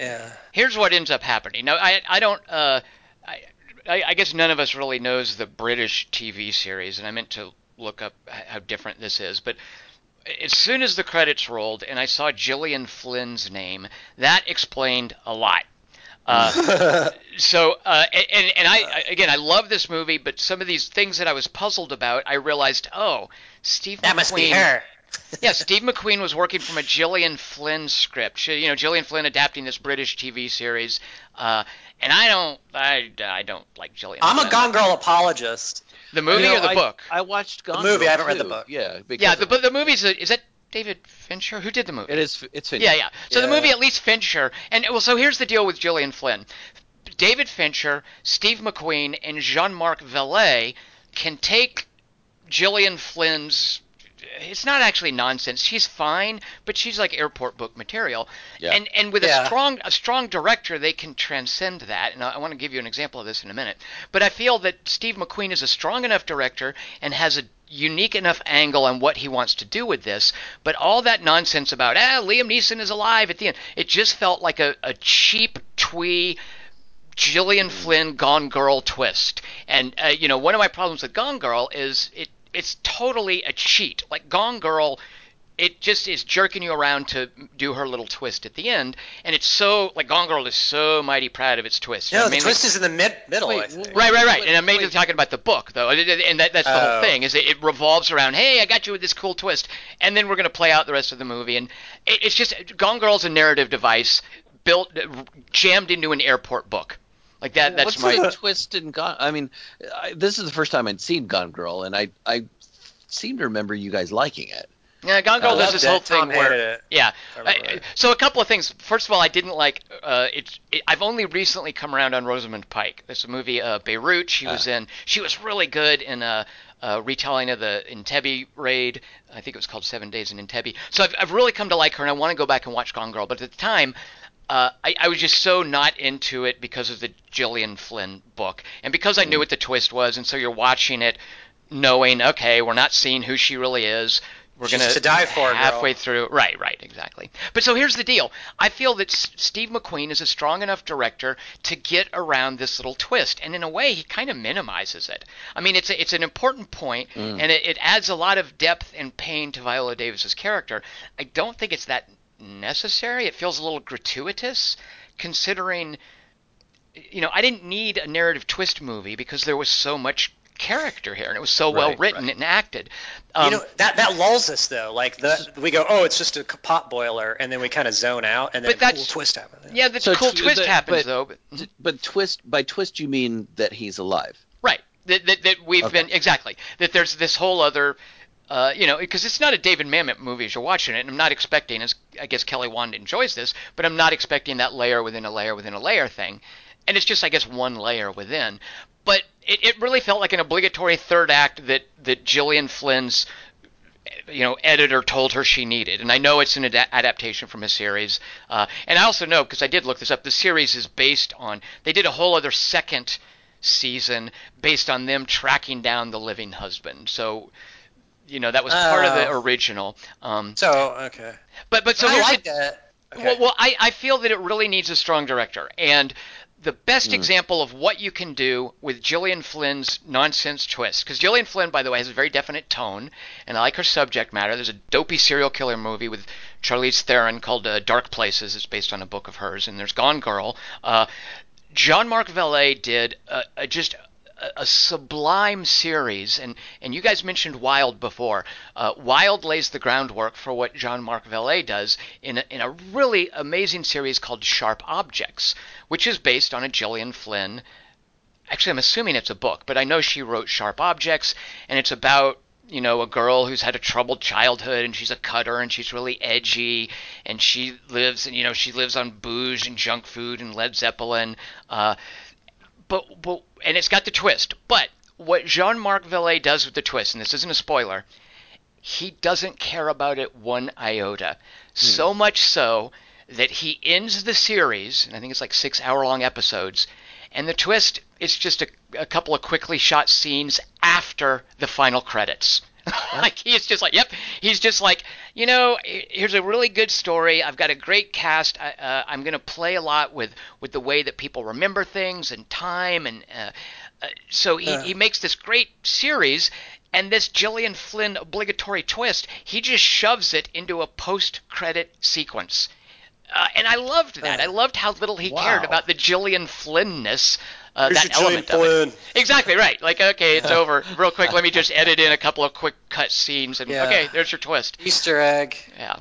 [SPEAKER 3] yeah.
[SPEAKER 1] here's what ends up happening. Now, I I don't uh, I, I I guess none of us really knows the British TV series, and I meant to look up how different this is, but as soon as the credits rolled and I saw Gillian Flynn's name, that explained a lot. Uh, so uh, and and I I- again I love this movie, but some of these things that I was puzzled about, I realized, oh, Steve
[SPEAKER 3] That must be
[SPEAKER 1] McQueen-
[SPEAKER 3] her.
[SPEAKER 1] yeah, Steve McQueen was working from a Gillian Flynn script. She, you know, Gillian Flynn adapting this British TV series, uh, and I don't, I, I don't like Gillian.
[SPEAKER 3] I'm a
[SPEAKER 1] Flynn.
[SPEAKER 3] Gone Girl apologist.
[SPEAKER 1] The movie
[SPEAKER 2] You know,
[SPEAKER 1] or the
[SPEAKER 2] I-
[SPEAKER 1] book?
[SPEAKER 2] I watched Gone
[SPEAKER 3] movie,
[SPEAKER 2] Girl,
[SPEAKER 3] I haven't read the book.
[SPEAKER 2] Yeah,
[SPEAKER 1] yeah, the
[SPEAKER 2] of-
[SPEAKER 1] but the movie's a, is that David Fincher? Who did the movie?
[SPEAKER 2] it is. It's Fincher.
[SPEAKER 1] Yeah, yeah. So the movie, at least Fincher, and well, so here's the deal with Gillian Flynn. David Fincher, Steve McQueen, and Jean-Marc Vallée can take Gillian Flynn's. It's not actually nonsense. She's fine, but she's like airport book material.
[SPEAKER 2] Yeah.
[SPEAKER 1] And and with
[SPEAKER 3] Yeah.
[SPEAKER 1] a strong a strong director, they can transcend that. And I, I want to give you an example of this in a minute. But I feel that Steve McQueen is a strong enough director and has a unique enough angle on what he wants to do with this. But all that nonsense about ah Liam Neeson is alive at the end, it just felt like a, a cheap twee. Gillian Flynn Gone Girl twist. And uh, you know, one of my problems with Gone Girl is it it's totally a cheat. Like Gone Girl it just is jerking you around to do her little twist at the end, and it's so like Gone Girl is so mighty proud of its twist.
[SPEAKER 3] No,
[SPEAKER 1] I
[SPEAKER 3] the
[SPEAKER 1] mean,
[SPEAKER 3] twist is in the mid middle.
[SPEAKER 2] Wait,
[SPEAKER 3] I think.
[SPEAKER 1] Right, right, right. And I'm mainly talking about the book, though, and that, that's the whole
[SPEAKER 3] Oh.
[SPEAKER 1] thing. Is it, it revolves around, hey, I got you with this cool twist, and then we're going to play out the rest of the movie, and it, it's just Gone Girl's a narrative device built, jammed into an airport book. Like that. That's
[SPEAKER 2] What's
[SPEAKER 1] my.
[SPEAKER 2] the twist in Gone? I mean, I, this is the first time I'd seen Gone Girl, and I I seem to remember you guys liking it.
[SPEAKER 1] Yeah, Gone Girl
[SPEAKER 3] I
[SPEAKER 1] does this
[SPEAKER 3] it.
[SPEAKER 1] whole
[SPEAKER 3] Tom
[SPEAKER 1] thing where
[SPEAKER 3] hated it.
[SPEAKER 1] yeah.
[SPEAKER 3] I remember
[SPEAKER 1] Uh,
[SPEAKER 3] it.
[SPEAKER 1] so a couple of things. First of all, I didn't like uh, it, it. I've only recently come around on Rosamund Pike. This movie, uh, Beirut. She was in. She was really good in a, a retelling of the Entebbe raid. I think it was called Seven Days in Entebbe. So I've, I've really come to like her, and I want to go back and watch Gone Girl. But at the time. Uh, I, I was just so not into it because of the Gillian Flynn book, and because I knew what the twist was, and so you're watching it, knowing okay, we're not seeing who she really is. We're
[SPEAKER 3] She's
[SPEAKER 1] gonna
[SPEAKER 3] to die for, girl.
[SPEAKER 1] halfway through. Right, right, exactly. But so here's the deal. I feel that S- Steve McQueen is a strong enough director to get around this little twist, and in a way, he kind of minimizes it. I mean, it's a, it's an important point, and it, it adds a lot of depth and pain to Viola Davis's character. I don't think it's that necessary. It feels a little gratuitous, considering. You know, I didn't need a narrative twist movie because there was so much character here, and it was so well written
[SPEAKER 2] right.
[SPEAKER 1] and acted. Um,
[SPEAKER 3] you know that that lulls us though. Like the we go, oh, it's just a pot boiler, and then we kind of zone out, and then
[SPEAKER 1] But
[SPEAKER 3] a
[SPEAKER 1] that's-
[SPEAKER 3] cool twist happens.
[SPEAKER 1] Yeah, the
[SPEAKER 2] So
[SPEAKER 1] cool
[SPEAKER 2] tw-
[SPEAKER 1] twist
[SPEAKER 2] but-
[SPEAKER 1] happens
[SPEAKER 2] but-
[SPEAKER 1] though. But,
[SPEAKER 2] T- But twist by twist you mean that he's alive.
[SPEAKER 1] right, that, that, that we've
[SPEAKER 2] Okay.
[SPEAKER 1] been exactly that. There's this whole other, uh, you know, because it's not a David Mamet movie as you're watching it. And I'm not expecting, as I guess Kelly Wand enjoys this, but I'm not expecting that layer within a layer within a layer thing. And it's just, I guess, one layer within. But it, it really felt like an obligatory third act that that Gillian Flynn's you know editor told her she needed and i know it's an ad- adaptation from a series uh, and i also know because i did look this up the series is based on they did a whole other second season based on them tracking down the living husband so you know that was part of the
[SPEAKER 3] Oh.
[SPEAKER 1] original um,
[SPEAKER 3] So okay,
[SPEAKER 1] but but so
[SPEAKER 3] I
[SPEAKER 1] here's the-
[SPEAKER 3] that. Okay.
[SPEAKER 1] well, well I, I feel that it really needs a strong director. And the best example of what you can do with Gillian Flynn's nonsense twist, because Gillian Flynn, by the way, has a very definite tone, and I like her subject matter. There's a dopey serial killer movie with Charlize Theron called uh, Dark Places. It's based on a book of hers, and there's Gone Girl. Uh, Jean-Marc Vallée did a, a, just a, sublime series, and, and you guys mentioned Wild before. Uh, Wild lays the groundwork for what Jean-Marc Vallée does in a, in a really amazing series called Sharp Objects, which is based on a Gillian Flynn. Actually, I'm assuming it's a book, but I know she wrote Sharp Objects, and it's about you know, a girl who's had a troubled childhood and she's a cutter and she's really edgy and she lives and you know she lives on booze and junk food and Led Zeppelin. Uh, but but and it's got the twist. But what Jean-Marc Vallée does with the twist, and this isn't a spoiler, he doesn't care about it one iota. Hmm. So much so that he ends the series, and I think it's like six hour-long episodes, and the twist is just a, a couple of quickly shot scenes after the final credits. like he's just like, yep. He's just like, you know, here's a really good story. I've got a great cast. I, uh, I'm going to play a lot with with the way that people remember things and time, and uh, uh, so he, he makes this great series. And this Gillian Flynn obligatory twist, he just shoves it into a post-credit sequence. Uh, and I loved that. I loved how little he cared about the Gillian Flynnness, uh, that
[SPEAKER 3] your
[SPEAKER 1] element
[SPEAKER 3] Gillian
[SPEAKER 1] of it.
[SPEAKER 3] Flynn.
[SPEAKER 1] Exactly right. Like, okay, it's over. Real quick, let me just edit in a couple of quick cut scenes, and
[SPEAKER 3] Yeah.
[SPEAKER 1] okay, there's your twist.
[SPEAKER 3] Easter egg.
[SPEAKER 1] Yeah.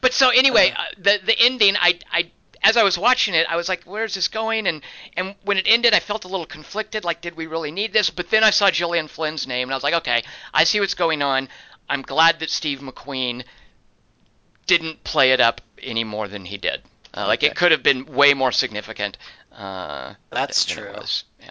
[SPEAKER 1] But so anyway, uh, the the ending, I I as I was watching it, I was like, where's this going? And and when it ended, I felt a little conflicted. Like, did we really need this? But then I saw Gillian Flynn's name, and I was like, okay, I see what's going on. I'm glad that Steve McQueen didn't play it up any more than he did. Uh, Like, it could have been way more significant. Uh,
[SPEAKER 3] That's
[SPEAKER 1] than
[SPEAKER 3] true.
[SPEAKER 1] Yeah.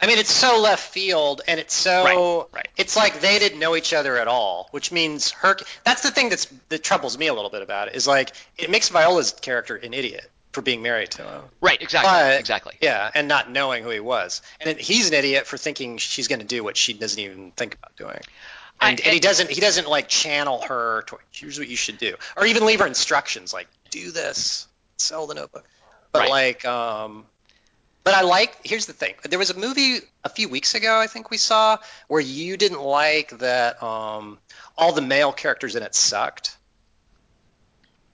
[SPEAKER 3] I mean, it's so left field, and it's so.
[SPEAKER 1] Right, right.
[SPEAKER 3] It's like they didn't know each other at all, which means her. That's the thing that's that troubles me a little bit about it. Is like it makes Viola's character an idiot for being married to him.
[SPEAKER 1] Right. Exactly.
[SPEAKER 3] But-
[SPEAKER 1] exactly.
[SPEAKER 3] Yeah, and not knowing who he was, and it, he's an idiot for thinking she's going to do what she doesn't even think about doing.
[SPEAKER 1] I-
[SPEAKER 3] And, and he doesn't. He doesn't like channel her. To, Here's what you should do, or even leave her instructions like do this, sell the notebook. But
[SPEAKER 1] Right.
[SPEAKER 3] like, um, but I like. Here's the thing. There was a movie a few weeks ago I think we saw where you didn't like that um, all the male characters in it sucked.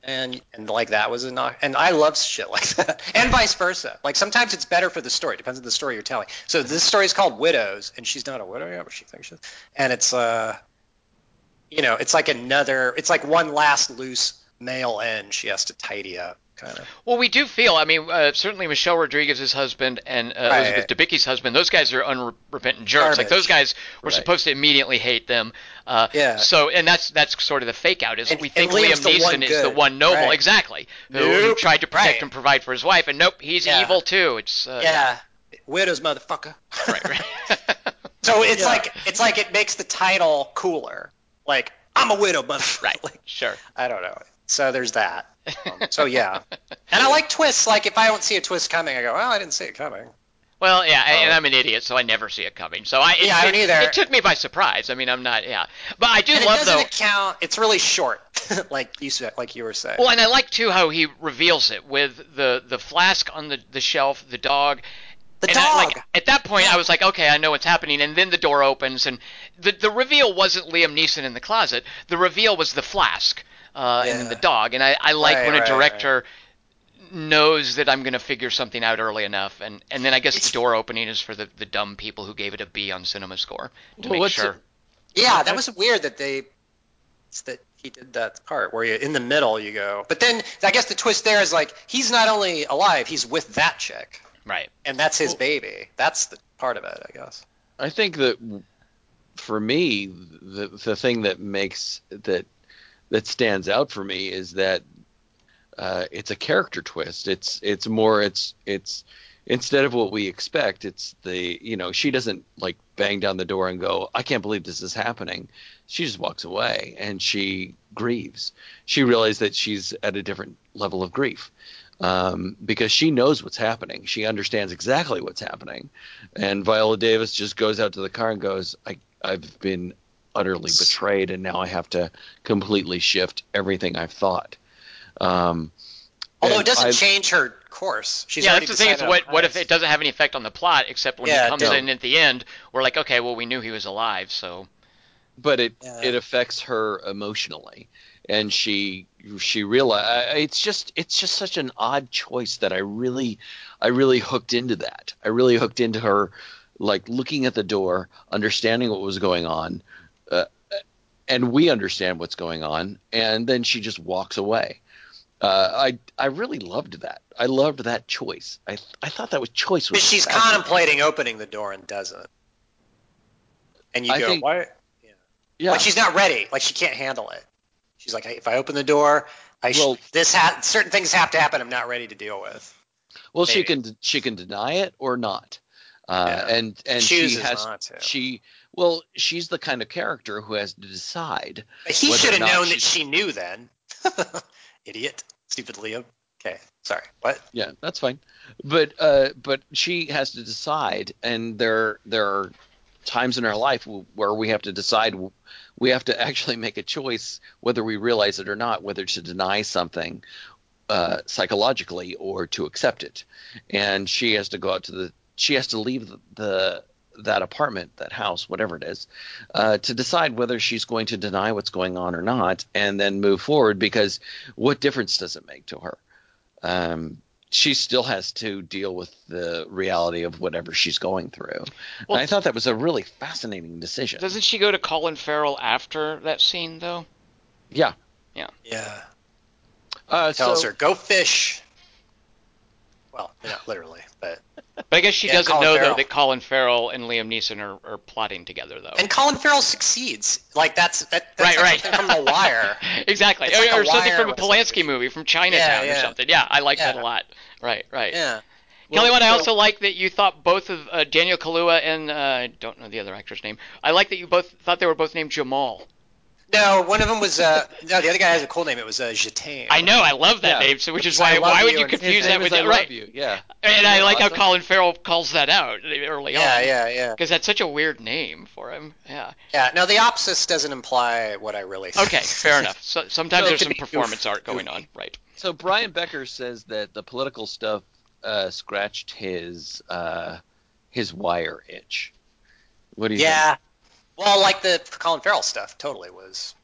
[SPEAKER 3] And, and like that was a knock. And I love shit like that. And vice versa. Like sometimes it's better for the story. It Depends on the story you're telling. So this story is called Widows, and she's not a widow yet, but she thinks she is. And it's uh, you know, it's like another. It's like one last loose male end she has to tidy up. Kind of.
[SPEAKER 1] Well, we do feel. I mean, uh, certainly Michelle Rodriguez's husband and uh,
[SPEAKER 3] Right.
[SPEAKER 1] Elizabeth Debicki's husband. Those guys are unrepentant jerks. Like those guys, we're
[SPEAKER 2] Right.
[SPEAKER 1] supposed to immediately hate them. Uh,
[SPEAKER 3] Yeah.
[SPEAKER 1] So, and that's that's sort of the fake out is
[SPEAKER 3] And-
[SPEAKER 1] we think
[SPEAKER 3] Liam's
[SPEAKER 1] Liam
[SPEAKER 3] the
[SPEAKER 1] Neeson is the one noble,
[SPEAKER 3] Right.
[SPEAKER 1] exactly, who, who tried to protect
[SPEAKER 3] Right.
[SPEAKER 1] and provide for his wife, and nope, he's
[SPEAKER 3] Yeah.
[SPEAKER 1] evil too. It's uh,
[SPEAKER 3] Yeah. Widows, motherfucker.
[SPEAKER 1] right, right.
[SPEAKER 3] So it's
[SPEAKER 2] Yeah.
[SPEAKER 3] like it's like it makes the title cooler. Like I'm a widow, motherfucker.
[SPEAKER 1] right.
[SPEAKER 3] Like,
[SPEAKER 1] Sure.
[SPEAKER 3] I don't know. So there's that. Um, so yeah, and I like twists. Like if I don't see a twist coming, I go, well, I didn't see it coming.
[SPEAKER 1] Well, yeah, and
[SPEAKER 3] Oh.
[SPEAKER 1] I'm an idiot, so I never see it coming. So I, it,
[SPEAKER 3] Yeah, I don't either.
[SPEAKER 1] it took me by surprise. I mean, I'm not, yeah, but I do
[SPEAKER 3] And it
[SPEAKER 1] love
[SPEAKER 3] doesn't
[SPEAKER 1] though.
[SPEAKER 3] account. It's really short, like you said, like you were saying.
[SPEAKER 1] Well, and I like too how he reveals it with the the flask on the the shelf, the dog.
[SPEAKER 3] the
[SPEAKER 1] and
[SPEAKER 3] dog.
[SPEAKER 1] I, like at that point,
[SPEAKER 3] Yeah.
[SPEAKER 1] I was like, okay, I know what's happening. And then the door opens, and the the reveal wasn't Liam Neeson in the closet. The reveal was the flask, uh, and then the dog. And I, I like
[SPEAKER 3] Right,
[SPEAKER 1] when a
[SPEAKER 3] right,
[SPEAKER 1] director knows that I'm going to figure something out early enough. And and then I guess
[SPEAKER 3] It's-
[SPEAKER 1] the door opening is for the the dumb people who gave it a B on Cinema Score to
[SPEAKER 2] Well,
[SPEAKER 1] make sure.
[SPEAKER 2] it-
[SPEAKER 3] yeah, that was weird that they that he did that part where you in the middle you go. But then I guess the twist there is like he's not only alive, he's with that chick,
[SPEAKER 1] Right.
[SPEAKER 3] and that's his
[SPEAKER 2] Well-
[SPEAKER 3] baby. That's the part of it, I guess.
[SPEAKER 2] I think that for me, the the thing that makes that that stands out for me is that uh, it's a character twist. It's it's more it's it's instead of what we expect, it's the you know she doesn't like bang down the door and go, I can't believe this is happening. She just walks away and she grieves. She realizes that she's at a different level of grief um, because she knows what's happening. She understands exactly what's happening. And Viola Davis just goes out to the car and goes, I, I've been utterly betrayed, and now I have to completely shift everything I've thought. Um,
[SPEAKER 3] Although it doesn't
[SPEAKER 2] I-
[SPEAKER 3] change her course. She's
[SPEAKER 1] yeah, that's the thing. Is what what if it doesn't have any effect on the plot except when
[SPEAKER 3] Yeah,
[SPEAKER 1] he
[SPEAKER 3] it
[SPEAKER 1] comes
[SPEAKER 3] don't.
[SPEAKER 1] in at the end? We're like, okay, well, we knew he was alive, so
[SPEAKER 2] but it
[SPEAKER 3] Yeah.
[SPEAKER 2] it affects her emotionally and she she realize it's just it's just such an odd choice that I really I really hooked into that I really hooked into her like looking at the door understanding what was going on uh, and we understand what's going on and then she just walks away uh, I I really loved that I loved that choice I I thought that was choice was
[SPEAKER 3] she's contemplating opening the door and doesn't. And you
[SPEAKER 2] I
[SPEAKER 3] go,
[SPEAKER 2] think-
[SPEAKER 3] why?
[SPEAKER 2] yeah
[SPEAKER 3] Like she's not ready. Like she can't handle it. She's like, if I open the door, I sh-
[SPEAKER 2] Well-
[SPEAKER 3] this ha- certain things have to happen. I'm not ready to deal with.
[SPEAKER 2] Well, she can she can deny it or not, uh,
[SPEAKER 3] Yeah.
[SPEAKER 2] and and she has
[SPEAKER 3] not to.
[SPEAKER 2] she well she's the kind of character who has to decide.
[SPEAKER 3] But he should have known that she knew then. Idiot, stupid Liam. Okay, sorry. What?
[SPEAKER 2] Yeah, that's fine, but uh, but she has to decide, and there there are times in our life where we have to decide. We have to actually make a choice whether we realize it or not, whether to deny something uh, psychologically or to accept it. And she has to go out to the she has to leave the that apartment, that house, whatever it is, uh, to decide whether she's going to deny what's going on or not, and then move forward. Because what difference does it make to her? Um, she still has to deal with the reality of whatever she's going through.
[SPEAKER 1] Well-
[SPEAKER 2] and I thought that was a really fascinating decision.
[SPEAKER 1] doesn't she go to Colin Farrell after that scene though?
[SPEAKER 2] Yeah.
[SPEAKER 3] Yeah. Yeah.
[SPEAKER 2] Uh,
[SPEAKER 3] Tells
[SPEAKER 2] so,
[SPEAKER 3] her, go fish. Well, not literally, but
[SPEAKER 1] I guess she
[SPEAKER 3] Yeah,
[SPEAKER 1] doesn't
[SPEAKER 3] Colin
[SPEAKER 1] know
[SPEAKER 3] Farrell.
[SPEAKER 1] though that Colin Farrell and Liam Neeson are, are plotting together though.
[SPEAKER 3] and Colin Farrell succeeds. Like that's that, that's
[SPEAKER 1] right,
[SPEAKER 3] like
[SPEAKER 1] right.
[SPEAKER 3] something from The Wire.
[SPEAKER 1] exactly,
[SPEAKER 3] It's
[SPEAKER 1] or,
[SPEAKER 3] like
[SPEAKER 1] or something from a Polanski movie, from Chinatown
[SPEAKER 3] Yeah,
[SPEAKER 1] or something. Yeah, I like that a lot. Right, right.
[SPEAKER 3] Yeah.
[SPEAKER 1] Kelly, what I
[SPEAKER 2] so-
[SPEAKER 1] also like that you thought both of uh, Daniel Kaluuya and uh, I don't know the other actor's name. I like that you both thought they were both named Jamal.
[SPEAKER 3] No, one of them was uh no, the other guy has a cool name. It was uh, Jatemme.
[SPEAKER 1] I know, I love that
[SPEAKER 2] Yeah.
[SPEAKER 1] name. So which is why why would
[SPEAKER 3] you
[SPEAKER 1] you confuse that with
[SPEAKER 2] is I
[SPEAKER 1] that?
[SPEAKER 2] love
[SPEAKER 1] Right.
[SPEAKER 2] you. Yeah.
[SPEAKER 1] And I like how Colin Farrell calls that out early
[SPEAKER 3] Yeah,
[SPEAKER 1] on.
[SPEAKER 3] yeah, yeah. Yeah.
[SPEAKER 1] Because that's such a weird name for him. Yeah.
[SPEAKER 3] Yeah. No, the opsis doesn't imply what I really think.
[SPEAKER 1] Okay, fair enough. So, sometimes
[SPEAKER 2] So
[SPEAKER 1] there's some performance
[SPEAKER 2] goof-
[SPEAKER 1] art going
[SPEAKER 2] goofy.
[SPEAKER 1] on. Right.
[SPEAKER 2] So Brian Becker says that the political stuff uh, scratched his uh, his wire itch. What do you
[SPEAKER 3] Yeah. Well, like the Colin Farrell stuff, totally was.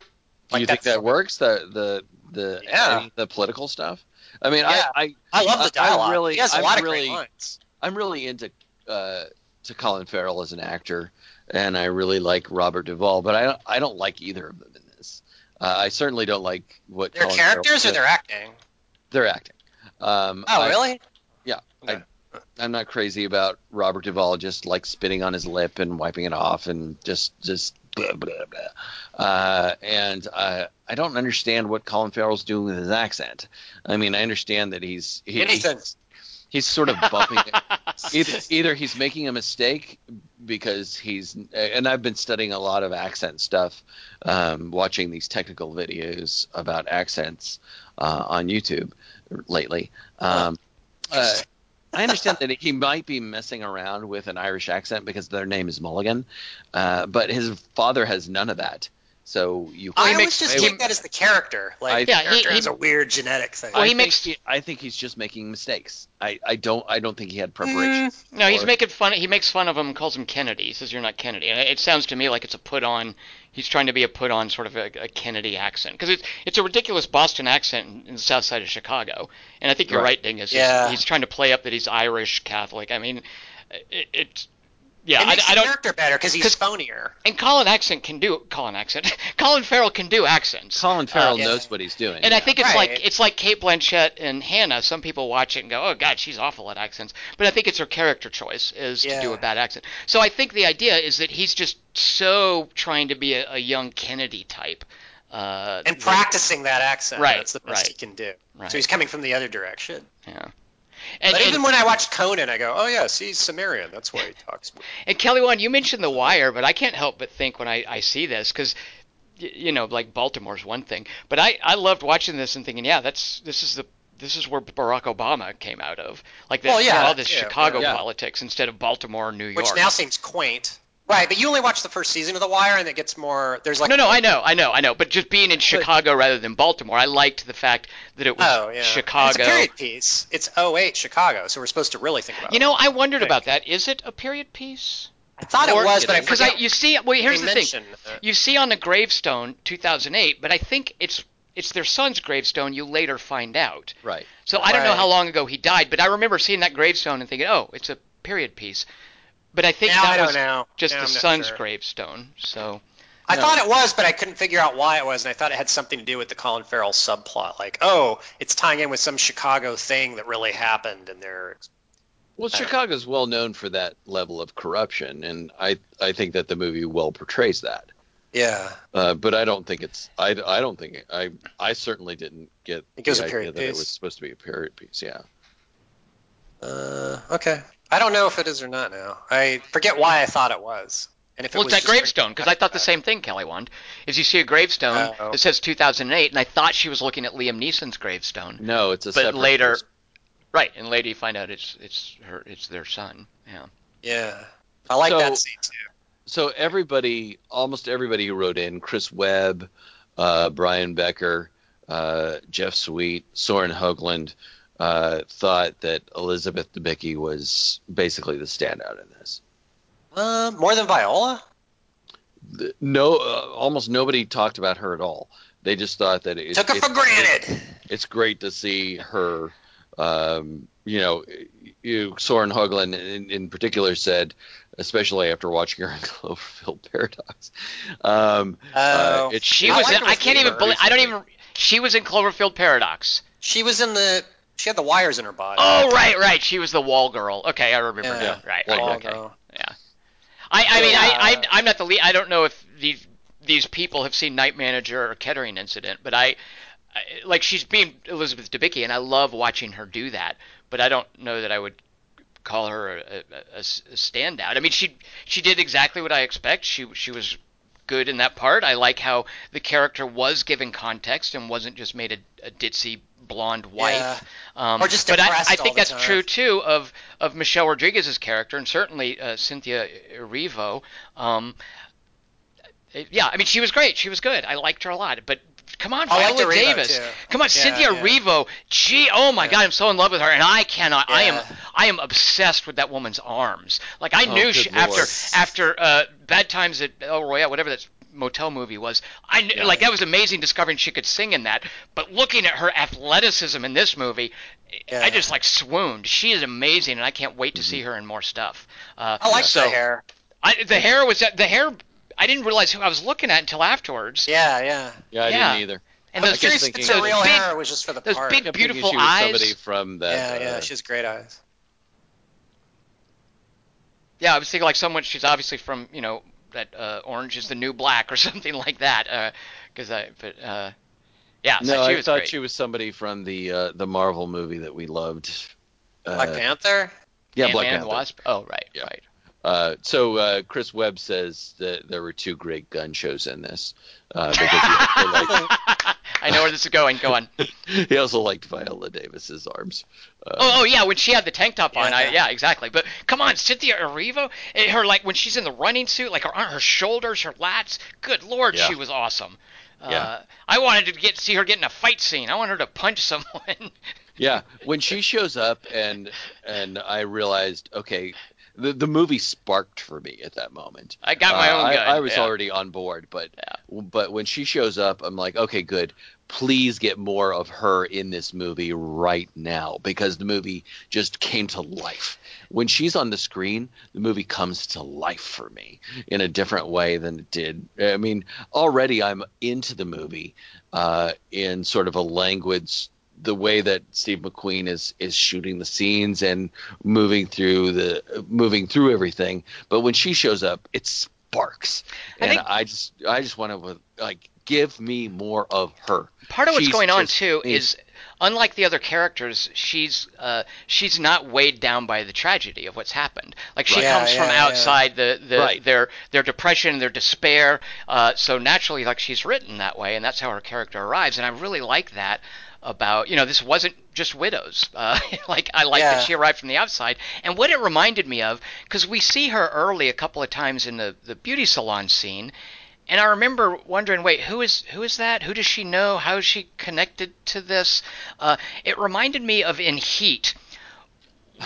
[SPEAKER 2] think? Do you think
[SPEAKER 3] that-
[SPEAKER 2] works? The the the
[SPEAKER 3] Yeah.
[SPEAKER 2] the political stuff. I mean,
[SPEAKER 3] Yeah.
[SPEAKER 2] I, I
[SPEAKER 3] I love the
[SPEAKER 2] I-
[SPEAKER 3] dialogue.
[SPEAKER 2] really-
[SPEAKER 3] he has a
[SPEAKER 2] I'm
[SPEAKER 3] lot of
[SPEAKER 2] really-
[SPEAKER 3] great lines.
[SPEAKER 2] I'm really into uh, to Colin Farrell as an actor, and I really like Robert Duvall, but I don't I don't like either of them in this. Uh, I certainly don't like what
[SPEAKER 3] Their
[SPEAKER 2] Colin
[SPEAKER 3] characters
[SPEAKER 2] Farrell
[SPEAKER 3] or their acting?
[SPEAKER 2] their acting. Um,
[SPEAKER 3] Oh,
[SPEAKER 2] I-
[SPEAKER 3] really?
[SPEAKER 2] Yeah,
[SPEAKER 3] Okay.
[SPEAKER 2] I, I'm not crazy about Robert Duvall just like spitting on his lip and wiping it off and just just blah blah blah. Uh, and uh, I don't understand what Colin Farrell's doing with his accent. I mean, I understand that he's he,
[SPEAKER 3] Anything.
[SPEAKER 2] he's sort of bumping it. Either, either he's making a mistake because he's and I've been studying a lot of accent stuff, um, watching these technical videos about accents uh, on YouTube lately. Um, uh, I understand that he might be messing around with an Irish accent because their name is Mulligan, uh, but his father has none of that. So you.
[SPEAKER 3] I
[SPEAKER 1] he
[SPEAKER 3] always
[SPEAKER 1] makes-
[SPEAKER 3] just
[SPEAKER 1] he-
[SPEAKER 3] take that as the character. Like,
[SPEAKER 2] I-
[SPEAKER 3] the
[SPEAKER 1] Yeah, he-
[SPEAKER 3] character
[SPEAKER 1] he-
[SPEAKER 3] has a weird genetic thing.
[SPEAKER 1] Well,
[SPEAKER 2] I
[SPEAKER 1] he
[SPEAKER 2] think
[SPEAKER 1] makes-
[SPEAKER 2] he- I think he's just making mistakes. I, I don't. I don't think he had preparation.
[SPEAKER 3] Mm,
[SPEAKER 1] No, he's making fun. He makes fun of him, calls him Kennedy. He says you're not Kennedy. And it sounds to me like it's a put on. He's trying to be a put on sort of a, a Kennedy accent because it's it's a ridiculous Boston accent in, in the South Side of Chicago. And I think you're
[SPEAKER 2] Right.
[SPEAKER 1] right, Dingus. He's-
[SPEAKER 3] Yeah.
[SPEAKER 1] He's, trying to play up that he's Irish Catholic. I mean, it, it's yeah.
[SPEAKER 3] it
[SPEAKER 1] I,
[SPEAKER 3] makes
[SPEAKER 1] I
[SPEAKER 3] the
[SPEAKER 1] don't.
[SPEAKER 3] character better because he's
[SPEAKER 1] 'cause-
[SPEAKER 3] phonier.
[SPEAKER 1] And Colin accent can do Colin accent. Colin Farrell can do accents.
[SPEAKER 2] Colin Farrell
[SPEAKER 3] Uh, yeah.
[SPEAKER 2] knows what he's doing.
[SPEAKER 1] And I think it's
[SPEAKER 3] Right.
[SPEAKER 1] like it's like Cate Blanchett and Hanna. Some people watch it and go, "Oh God, she's awful at accents." But I think it's her character choice is to do a bad accent. So I think the idea is that he's just so trying to be a, a young Kennedy type. Uh,
[SPEAKER 3] And
[SPEAKER 1] that-
[SPEAKER 3] practicing that accent.
[SPEAKER 1] Right,
[SPEAKER 3] That's the best
[SPEAKER 1] right.
[SPEAKER 3] he can do.
[SPEAKER 1] Right.
[SPEAKER 3] So he's coming from the other direction.
[SPEAKER 1] Yeah. And,
[SPEAKER 3] But
[SPEAKER 1] and,
[SPEAKER 3] even when I watch Conan, I go, oh, yes, he's Cimmerian. That's why he talks.
[SPEAKER 1] and Kelly, one you mentioned The Wire, but I can't help but think when I, I see this because you know, like Baltimore's one thing, but I I loved watching this and thinking, yeah, that's this is the this is where Barack Obama came out of, like this,
[SPEAKER 3] Well, yeah,
[SPEAKER 1] all this
[SPEAKER 3] yeah,
[SPEAKER 1] Chicago
[SPEAKER 2] yeah.
[SPEAKER 1] politics instead of Baltimore or New York.
[SPEAKER 3] Which now seems quaint. Right, but you only watch the first season of The Wire, and it gets more. There's like
[SPEAKER 1] no, no, I know, I know, I know. But just being in Chicago rather than Baltimore, I liked the fact that it was
[SPEAKER 3] Oh yeah,
[SPEAKER 1] Chicago.
[SPEAKER 3] It's a period piece. It's 08 Chicago, so we're supposed to really think about.
[SPEAKER 1] You
[SPEAKER 3] it.
[SPEAKER 1] know, I wondered
[SPEAKER 3] Right.
[SPEAKER 1] about that. Is it a period piece?
[SPEAKER 3] I thought
[SPEAKER 1] Or-
[SPEAKER 3] it was, but I
[SPEAKER 1] because I
[SPEAKER 3] forget.
[SPEAKER 1] you see, well, here's the thing.
[SPEAKER 3] mention it.
[SPEAKER 1] You see on the gravestone 2008, but I think it's it's their son's gravestone. You later find out.
[SPEAKER 2] right.
[SPEAKER 1] So I don't know how long ago he died, but I remember seeing that gravestone and thinking, oh, it's a period piece. But I think
[SPEAKER 3] Now
[SPEAKER 1] that
[SPEAKER 3] I don't
[SPEAKER 1] was
[SPEAKER 3] know.
[SPEAKER 1] just
[SPEAKER 3] Now
[SPEAKER 1] the
[SPEAKER 3] I'm not
[SPEAKER 1] son's
[SPEAKER 3] sure.
[SPEAKER 1] gravestone. So
[SPEAKER 3] I
[SPEAKER 2] No.
[SPEAKER 3] thought it was, but I couldn't figure out why it was, and I thought it had something to do with the Colin Farrell subplot. Like, oh, it's tying in with some Chicago thing that really happened, and they're
[SPEAKER 2] Well,
[SPEAKER 3] I don't-
[SPEAKER 2] well known for that level of corruption, and I I think that the movie well portrays that.
[SPEAKER 3] yeah.
[SPEAKER 2] Uh, but I don't think it's I, I don't think I I certainly didn't get
[SPEAKER 3] It
[SPEAKER 2] the
[SPEAKER 3] a
[SPEAKER 2] idea
[SPEAKER 3] period
[SPEAKER 2] that it was supposed to be a period piece. Yeah.
[SPEAKER 3] Uh, okay. I don't know if it is or not now. I forget why I thought it was. And if it was
[SPEAKER 1] it's that gravestone because I thought the same thing, Kelly Wand. Is you see a gravestone
[SPEAKER 3] Oh.
[SPEAKER 1] that says 2008, and I thought she was looking at Liam Neeson's gravestone.
[SPEAKER 2] No, it's a
[SPEAKER 1] But
[SPEAKER 2] separate
[SPEAKER 1] later-
[SPEAKER 2] person.
[SPEAKER 1] Right, and later you find out it's it's her it's their son. Yeah.
[SPEAKER 3] Yeah. I like
[SPEAKER 2] So-
[SPEAKER 3] that scene too.
[SPEAKER 2] So everybody, almost everybody who wrote in, Chris Webb, uh, Brian Becker, uh, Jeff Sweet, Soren Hoagland, uh, thought that Elizabeth Debicki was basically the standout in this.
[SPEAKER 3] Uh, more than Viola?
[SPEAKER 2] The- No, uh, almost nobody talked about her at all. They just thought that it,
[SPEAKER 3] Took her
[SPEAKER 2] it's-
[SPEAKER 3] for granted.
[SPEAKER 2] It's great to see her. Um, you know, you, Soren Hoagland in, in particular said, especially after watching her in Cloverfield Paradox, um, uh,
[SPEAKER 3] Oh.
[SPEAKER 2] it's
[SPEAKER 1] She
[SPEAKER 3] I
[SPEAKER 1] was.
[SPEAKER 3] like
[SPEAKER 1] in, I can't even believe. I don't even. She was in Cloverfield Paradox.
[SPEAKER 3] She was in the. She had the wires in her body.
[SPEAKER 1] Oh right, right. She was the wall girl. Okay, I remember
[SPEAKER 3] Yeah.
[SPEAKER 1] now. Right,
[SPEAKER 2] Wall
[SPEAKER 1] right.
[SPEAKER 2] girl.
[SPEAKER 1] Okay.
[SPEAKER 3] Although-
[SPEAKER 1] Yeah. I, I mean, I. I, I'm not the lead. I don't know if these these people have seen Night Manager or Kettering Incident, but I, I like she's being Elizabeth Debicki, and I love watching her do that. But I don't know that I would call her a, a, a standout. I mean, she she did exactly what I expect. She she was good in that part. I like how the character was given context and wasn't just made a, a ditzy blonde wife.
[SPEAKER 3] Yeah.
[SPEAKER 1] Um,
[SPEAKER 3] Or just
[SPEAKER 1] but I, I think that's
[SPEAKER 3] time.
[SPEAKER 1] true too of of Michelle Rodriguez's character and certainly uh, Cynthia Erivo. Um, yeah, I mean she was great. She was good. I liked her a lot. But come on,
[SPEAKER 3] I
[SPEAKER 1] Viola
[SPEAKER 3] Erivo,
[SPEAKER 1] Davis.
[SPEAKER 3] too.
[SPEAKER 1] Come on,
[SPEAKER 3] Yeah,
[SPEAKER 1] Cynthia
[SPEAKER 3] yeah.
[SPEAKER 1] Erivo. Gee, oh my
[SPEAKER 3] Yeah.
[SPEAKER 1] God, I'm so in love with her, and I cannot. I am I am obsessed with that woman's arms. Like I
[SPEAKER 2] Oh,
[SPEAKER 1] knew she, after after uh, Bad Times at El Royale, whatever that motel movie was. I knew,
[SPEAKER 2] Yeah.
[SPEAKER 1] like that was amazing discovering she could sing in that. But looking at her athleticism in this movie,
[SPEAKER 3] Yeah.
[SPEAKER 1] I just like swooned. She is amazing, and I can't wait to see her in more stuff. Uh,
[SPEAKER 3] I like
[SPEAKER 1] so,
[SPEAKER 3] the hair.
[SPEAKER 1] I, the hair was the hair. I didn't realize who I was looking at until afterwards.
[SPEAKER 3] Yeah, yeah.
[SPEAKER 2] yeah, I
[SPEAKER 1] Yeah.
[SPEAKER 2] didn't either.
[SPEAKER 1] And
[SPEAKER 3] I'm
[SPEAKER 1] those
[SPEAKER 3] curious
[SPEAKER 1] just
[SPEAKER 3] if
[SPEAKER 1] those
[SPEAKER 3] the real
[SPEAKER 1] big,
[SPEAKER 3] hair was just for the
[SPEAKER 1] those
[SPEAKER 3] part.
[SPEAKER 1] big- beautiful
[SPEAKER 2] she was
[SPEAKER 1] eyes.
[SPEAKER 2] somebody from that.
[SPEAKER 3] yeah, yeah,
[SPEAKER 2] uh,
[SPEAKER 3] she has great eyes.
[SPEAKER 1] Yeah, I was thinking like someone. She's obviously from you know that uh, Orange is the New Black or something like that. Because I, but uh, yeah, so
[SPEAKER 2] no,
[SPEAKER 1] she
[SPEAKER 2] I
[SPEAKER 1] was
[SPEAKER 2] thought
[SPEAKER 1] great.
[SPEAKER 2] she was somebody from the uh, the Marvel movie that we loved. Uh,
[SPEAKER 3] Black Panther.
[SPEAKER 2] Yeah,
[SPEAKER 1] Ant-Man
[SPEAKER 2] Black
[SPEAKER 1] and
[SPEAKER 2] Panther.
[SPEAKER 1] Wasp. Oh, right,
[SPEAKER 2] Yeah.
[SPEAKER 1] right.
[SPEAKER 2] Uh, so uh, Chris Webb says that there were two great gun shows in this uh, because he also, liked,
[SPEAKER 1] I know where this is going. Go on.
[SPEAKER 2] he also liked Viola Davis's arms. Uh,
[SPEAKER 1] Oh, oh yeah, when she had the tank top on, I,
[SPEAKER 3] Yeah.
[SPEAKER 1] yeah, exactly. But come on, Cynthia Erivo, eh, her like when she's in the running suit, like her her shoulders, her lats. Good lord,
[SPEAKER 2] Yeah.
[SPEAKER 1] she was awesome. Uh,
[SPEAKER 2] Yeah.
[SPEAKER 1] I wanted to get see her get in a fight scene. I want her to punch someone.
[SPEAKER 2] Yeah, when she shows up and and I realized, okay, the the movie sparked for me at that moment.
[SPEAKER 1] I got my
[SPEAKER 2] Uh,
[SPEAKER 1] own
[SPEAKER 2] I. I was
[SPEAKER 1] yeah.
[SPEAKER 2] already on board, but
[SPEAKER 1] Yeah.
[SPEAKER 2] but when she shows up, I'm like, okay, good. Please get more of her in this movie right now because the movie just came to life. When she's on the screen, the movie comes to life for me in a different way than it did. I mean, already I'm into the movie uh, in sort of a language the way that Steve McQueen is is shooting the scenes and moving through the moving through everything. But when she shows up, it sparks,
[SPEAKER 1] I
[SPEAKER 2] and
[SPEAKER 1] think-
[SPEAKER 2] I just I just want to like give me more of her.
[SPEAKER 1] Part of what's
[SPEAKER 2] She's
[SPEAKER 1] going on too
[SPEAKER 2] amazing.
[SPEAKER 1] is, unlike the other characters, she's uh, she's not weighed down by the tragedy of what's happened. Like she
[SPEAKER 3] Right.
[SPEAKER 1] Comes
[SPEAKER 3] yeah,
[SPEAKER 1] from
[SPEAKER 3] yeah.
[SPEAKER 1] outside the, the
[SPEAKER 2] Right.
[SPEAKER 1] their their depression, their despair. Uh, so naturally, like she's written that way, and that's how her character arrives. And I really like that about you know this wasn't just widows. Uh, like I like
[SPEAKER 3] Yeah.
[SPEAKER 1] that she arrived from the outside, and what it reminded me of because we see her early a couple of times in the the beauty salon scene. And I remember wondering, wait, who is who is that? Who does she know? How is she connected to this? Uh, it reminded me of in Heat,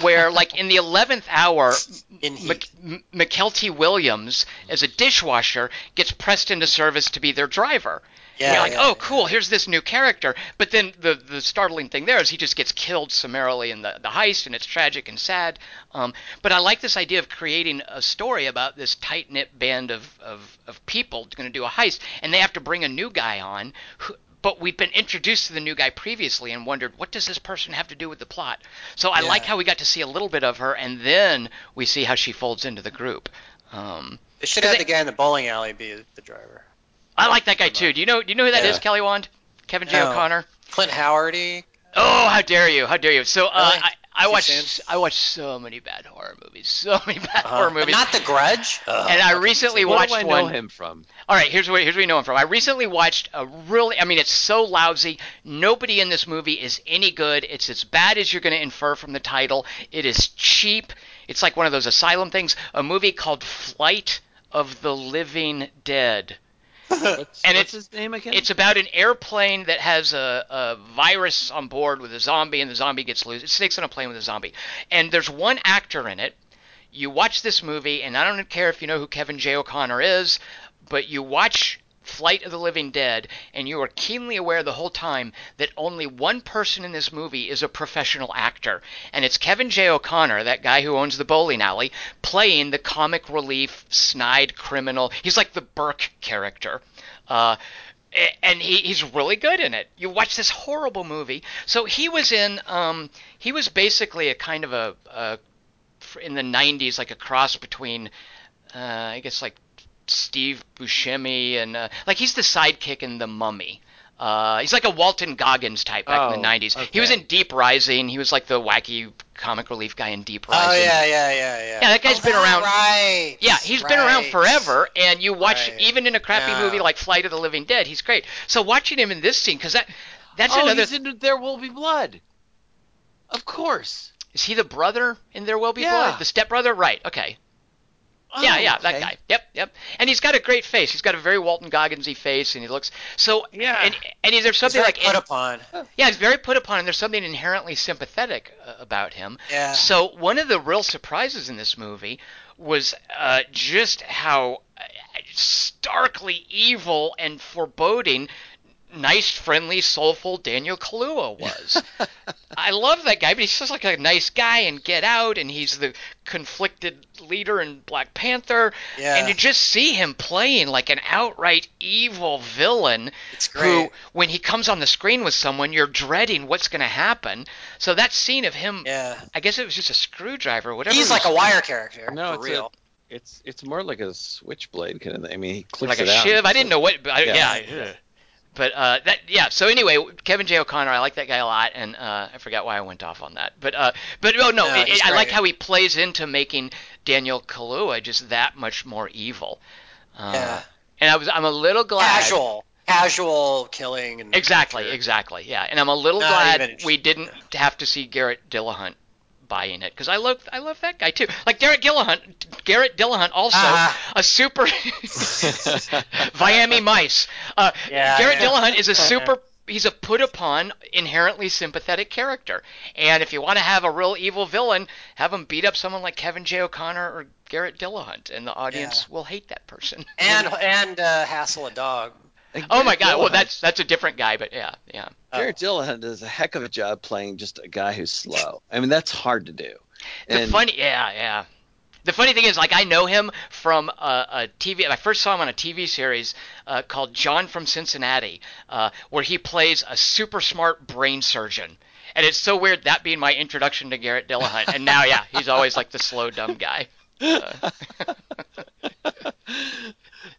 [SPEAKER 1] where like in the eleventh hour, M- McKelty Williams as a dishwasher gets pressed into service to be their driver.
[SPEAKER 3] Yeah,
[SPEAKER 1] you're like,
[SPEAKER 3] yeah,
[SPEAKER 1] oh, cool. Here's this new character. But then the the startling thing there is he just gets killed summarily in the the heist, and it's tragic and sad. Um, but I like this idea of creating a story about this tight knit band of of of people going to do a heist, and they have to bring a new guy on. Who, but we've been introduced to the new guy previously and wondered what does this person have to do with the plot. So I
[SPEAKER 3] Yeah.
[SPEAKER 1] like how we got to see a little bit of her, and then we see how she folds into the group. Um,
[SPEAKER 3] They should have
[SPEAKER 1] They-
[SPEAKER 3] the guy in the bowling alley be the driver.
[SPEAKER 1] I like that guy too. Do you know? Do you know who that is,
[SPEAKER 2] Yeah.
[SPEAKER 1] Kelly Wand? Kevin J.
[SPEAKER 3] No.
[SPEAKER 1] O'Connor.
[SPEAKER 3] Clint Howardy.
[SPEAKER 1] Oh, how dare you! How dare you! So uh,
[SPEAKER 3] Really?
[SPEAKER 1] I, I watched? I watched so many bad horror movies, so many bad
[SPEAKER 3] Uh-huh.
[SPEAKER 1] horror movies.
[SPEAKER 3] not The Grudge.
[SPEAKER 1] and I recently
[SPEAKER 2] What
[SPEAKER 1] watched
[SPEAKER 2] do I know
[SPEAKER 1] one.
[SPEAKER 2] him from?
[SPEAKER 1] All right, here's where here's where you know him from. I recently watched a really, I mean, it's so lousy. Nobody in this movie is any good. It's as bad as you're going to infer from the title. It is cheap. It's like one of those asylum things. A movie called Flight of the Living Dead.
[SPEAKER 2] What's,
[SPEAKER 1] And
[SPEAKER 2] what's
[SPEAKER 1] it's-
[SPEAKER 2] his name again?
[SPEAKER 1] It's about an airplane that has a, a virus on board with a zombie, and the zombie gets loose. It sticks on a plane with a zombie. And there's one actor in it. You watch this movie, and I don't care if you know who Kevin J. O'Connor is, but you watch Flight of the Living Dead, and you are keenly aware the whole time that only one person in this movie is a professional actor, and it's Kevin J. O'Connor, that guy who owns the bowling alley, playing the comic relief, snide criminal. He's like the Burke character. Uh, and he, he's really good in it. You watch this horrible movie. So he was in. Um, he was basically a kind of a, a in the '90s, like a cross between, uh, I guess, like Steve Buscemi and uh, like he's the sidekick in The Mummy. Uh, he's like a Walton Goggins type back in the
[SPEAKER 2] Oh,
[SPEAKER 1] '90s. He was in Deep Rising. He was like the wacky comic relief guy in Deep Rising.
[SPEAKER 3] Oh yeah, yeah, yeah, yeah.
[SPEAKER 1] Yeah, that guy's
[SPEAKER 3] Oh,
[SPEAKER 1] been around-
[SPEAKER 3] Right.
[SPEAKER 1] Yeah, he's been around forever, and you watch
[SPEAKER 3] Right.
[SPEAKER 1] even in a crappy
[SPEAKER 3] Yeah.
[SPEAKER 1] movie like Flight of the Living Dead, he's great. So watching him in this scene, because that that's
[SPEAKER 2] oh,
[SPEAKER 1] another.
[SPEAKER 2] he's in There Will Be Blood. Of course.
[SPEAKER 1] Is he the brother in There Will Be
[SPEAKER 2] Yeah.
[SPEAKER 1] Blood? The stepbrother? Right. Okay. Yeah,
[SPEAKER 2] Oh,
[SPEAKER 1] yeah, that
[SPEAKER 2] okay.
[SPEAKER 1] guy. Yep, yep. And he's got a great face. He's got a very Walton Gogginsy face, and he looks so.
[SPEAKER 2] Yeah.
[SPEAKER 1] And and there's
[SPEAKER 3] He's
[SPEAKER 1] something
[SPEAKER 3] very
[SPEAKER 1] like
[SPEAKER 3] put upon.
[SPEAKER 1] yeah, he's very put upon, and there's something inherently sympathetic uh, about him.
[SPEAKER 3] Yeah.
[SPEAKER 1] So one of the real surprises in this movie was uh, just how uh, starkly evil and foreboding. Nice, friendly, soulful Daniel Kaluuya was. I love that guy, but he's just like a nice guy and Get Out, and he's the conflicted leader in Black Panther.
[SPEAKER 3] Yeah.
[SPEAKER 1] And you just see him playing like an outright evil villain
[SPEAKER 3] It's
[SPEAKER 1] who, when he comes on the screen with someone, you're dreading what's going to happen. So that scene of him,
[SPEAKER 3] Yeah.
[SPEAKER 1] I guess it was just a screwdriver, or whatever.
[SPEAKER 3] He's like a wire character.
[SPEAKER 2] No,
[SPEAKER 3] for
[SPEAKER 2] it's
[SPEAKER 3] real.
[SPEAKER 2] a, it's it's more like a switchblade kind of thing. I mean, he clicks
[SPEAKER 1] like a
[SPEAKER 2] it out.
[SPEAKER 1] shiv. I didn't know what. I,
[SPEAKER 2] Yeah.
[SPEAKER 1] yeah. But uh, that yeah. So anyway, Kevin J. O'Connor, I like that guy a lot, and uh, I forgot why I went off on that. But uh, but oh no,
[SPEAKER 3] No,
[SPEAKER 1] it-
[SPEAKER 3] he's
[SPEAKER 1] I like how he plays into making Daniel Kaluuya just that much more evil. Uh,
[SPEAKER 3] Yeah.
[SPEAKER 1] And I was I'm a little glad.
[SPEAKER 3] Casual. Casual killing and
[SPEAKER 1] Exactly, exactly. Yeah, and I'm a little
[SPEAKER 3] Not
[SPEAKER 1] glad
[SPEAKER 3] even-
[SPEAKER 1] we didn't have to see Garrett Dillahunt buying it because I love I love that guy too. Like Garrett Dillahunt, Garrett Dillahunt also
[SPEAKER 3] Ah.
[SPEAKER 1] a super Miami Mice. Uh,
[SPEAKER 3] Yeah,
[SPEAKER 1] Garrett
[SPEAKER 3] yeah.
[SPEAKER 1] Dillahunt is a super. He's a put upon, inherently sympathetic character. And if you want to have a real evil villain, have him beat up someone like Kevin J. O'Connor or Garrett Dillahunt, and the audience
[SPEAKER 3] Yeah.
[SPEAKER 1] will hate that person.
[SPEAKER 3] And and uh, hassle a dog.
[SPEAKER 1] Oh my God! Well, that's that's a different guy, but yeah, yeah.
[SPEAKER 2] Garrett Dillahunt does a heck of a job playing just a guy who's slow. I mean, that's hard to do.
[SPEAKER 1] The
[SPEAKER 2] And
[SPEAKER 1] funny, yeah, yeah. The funny thing is, like, I know him from a, a TV. I first saw him on a TV series uh, called John from Cincinnati, uh, where he plays a super smart brain surgeon. And it's so weird that being my introduction to Garrett Dillahunt. And now, yeah, he's always like the slow, dumb guy. Uh,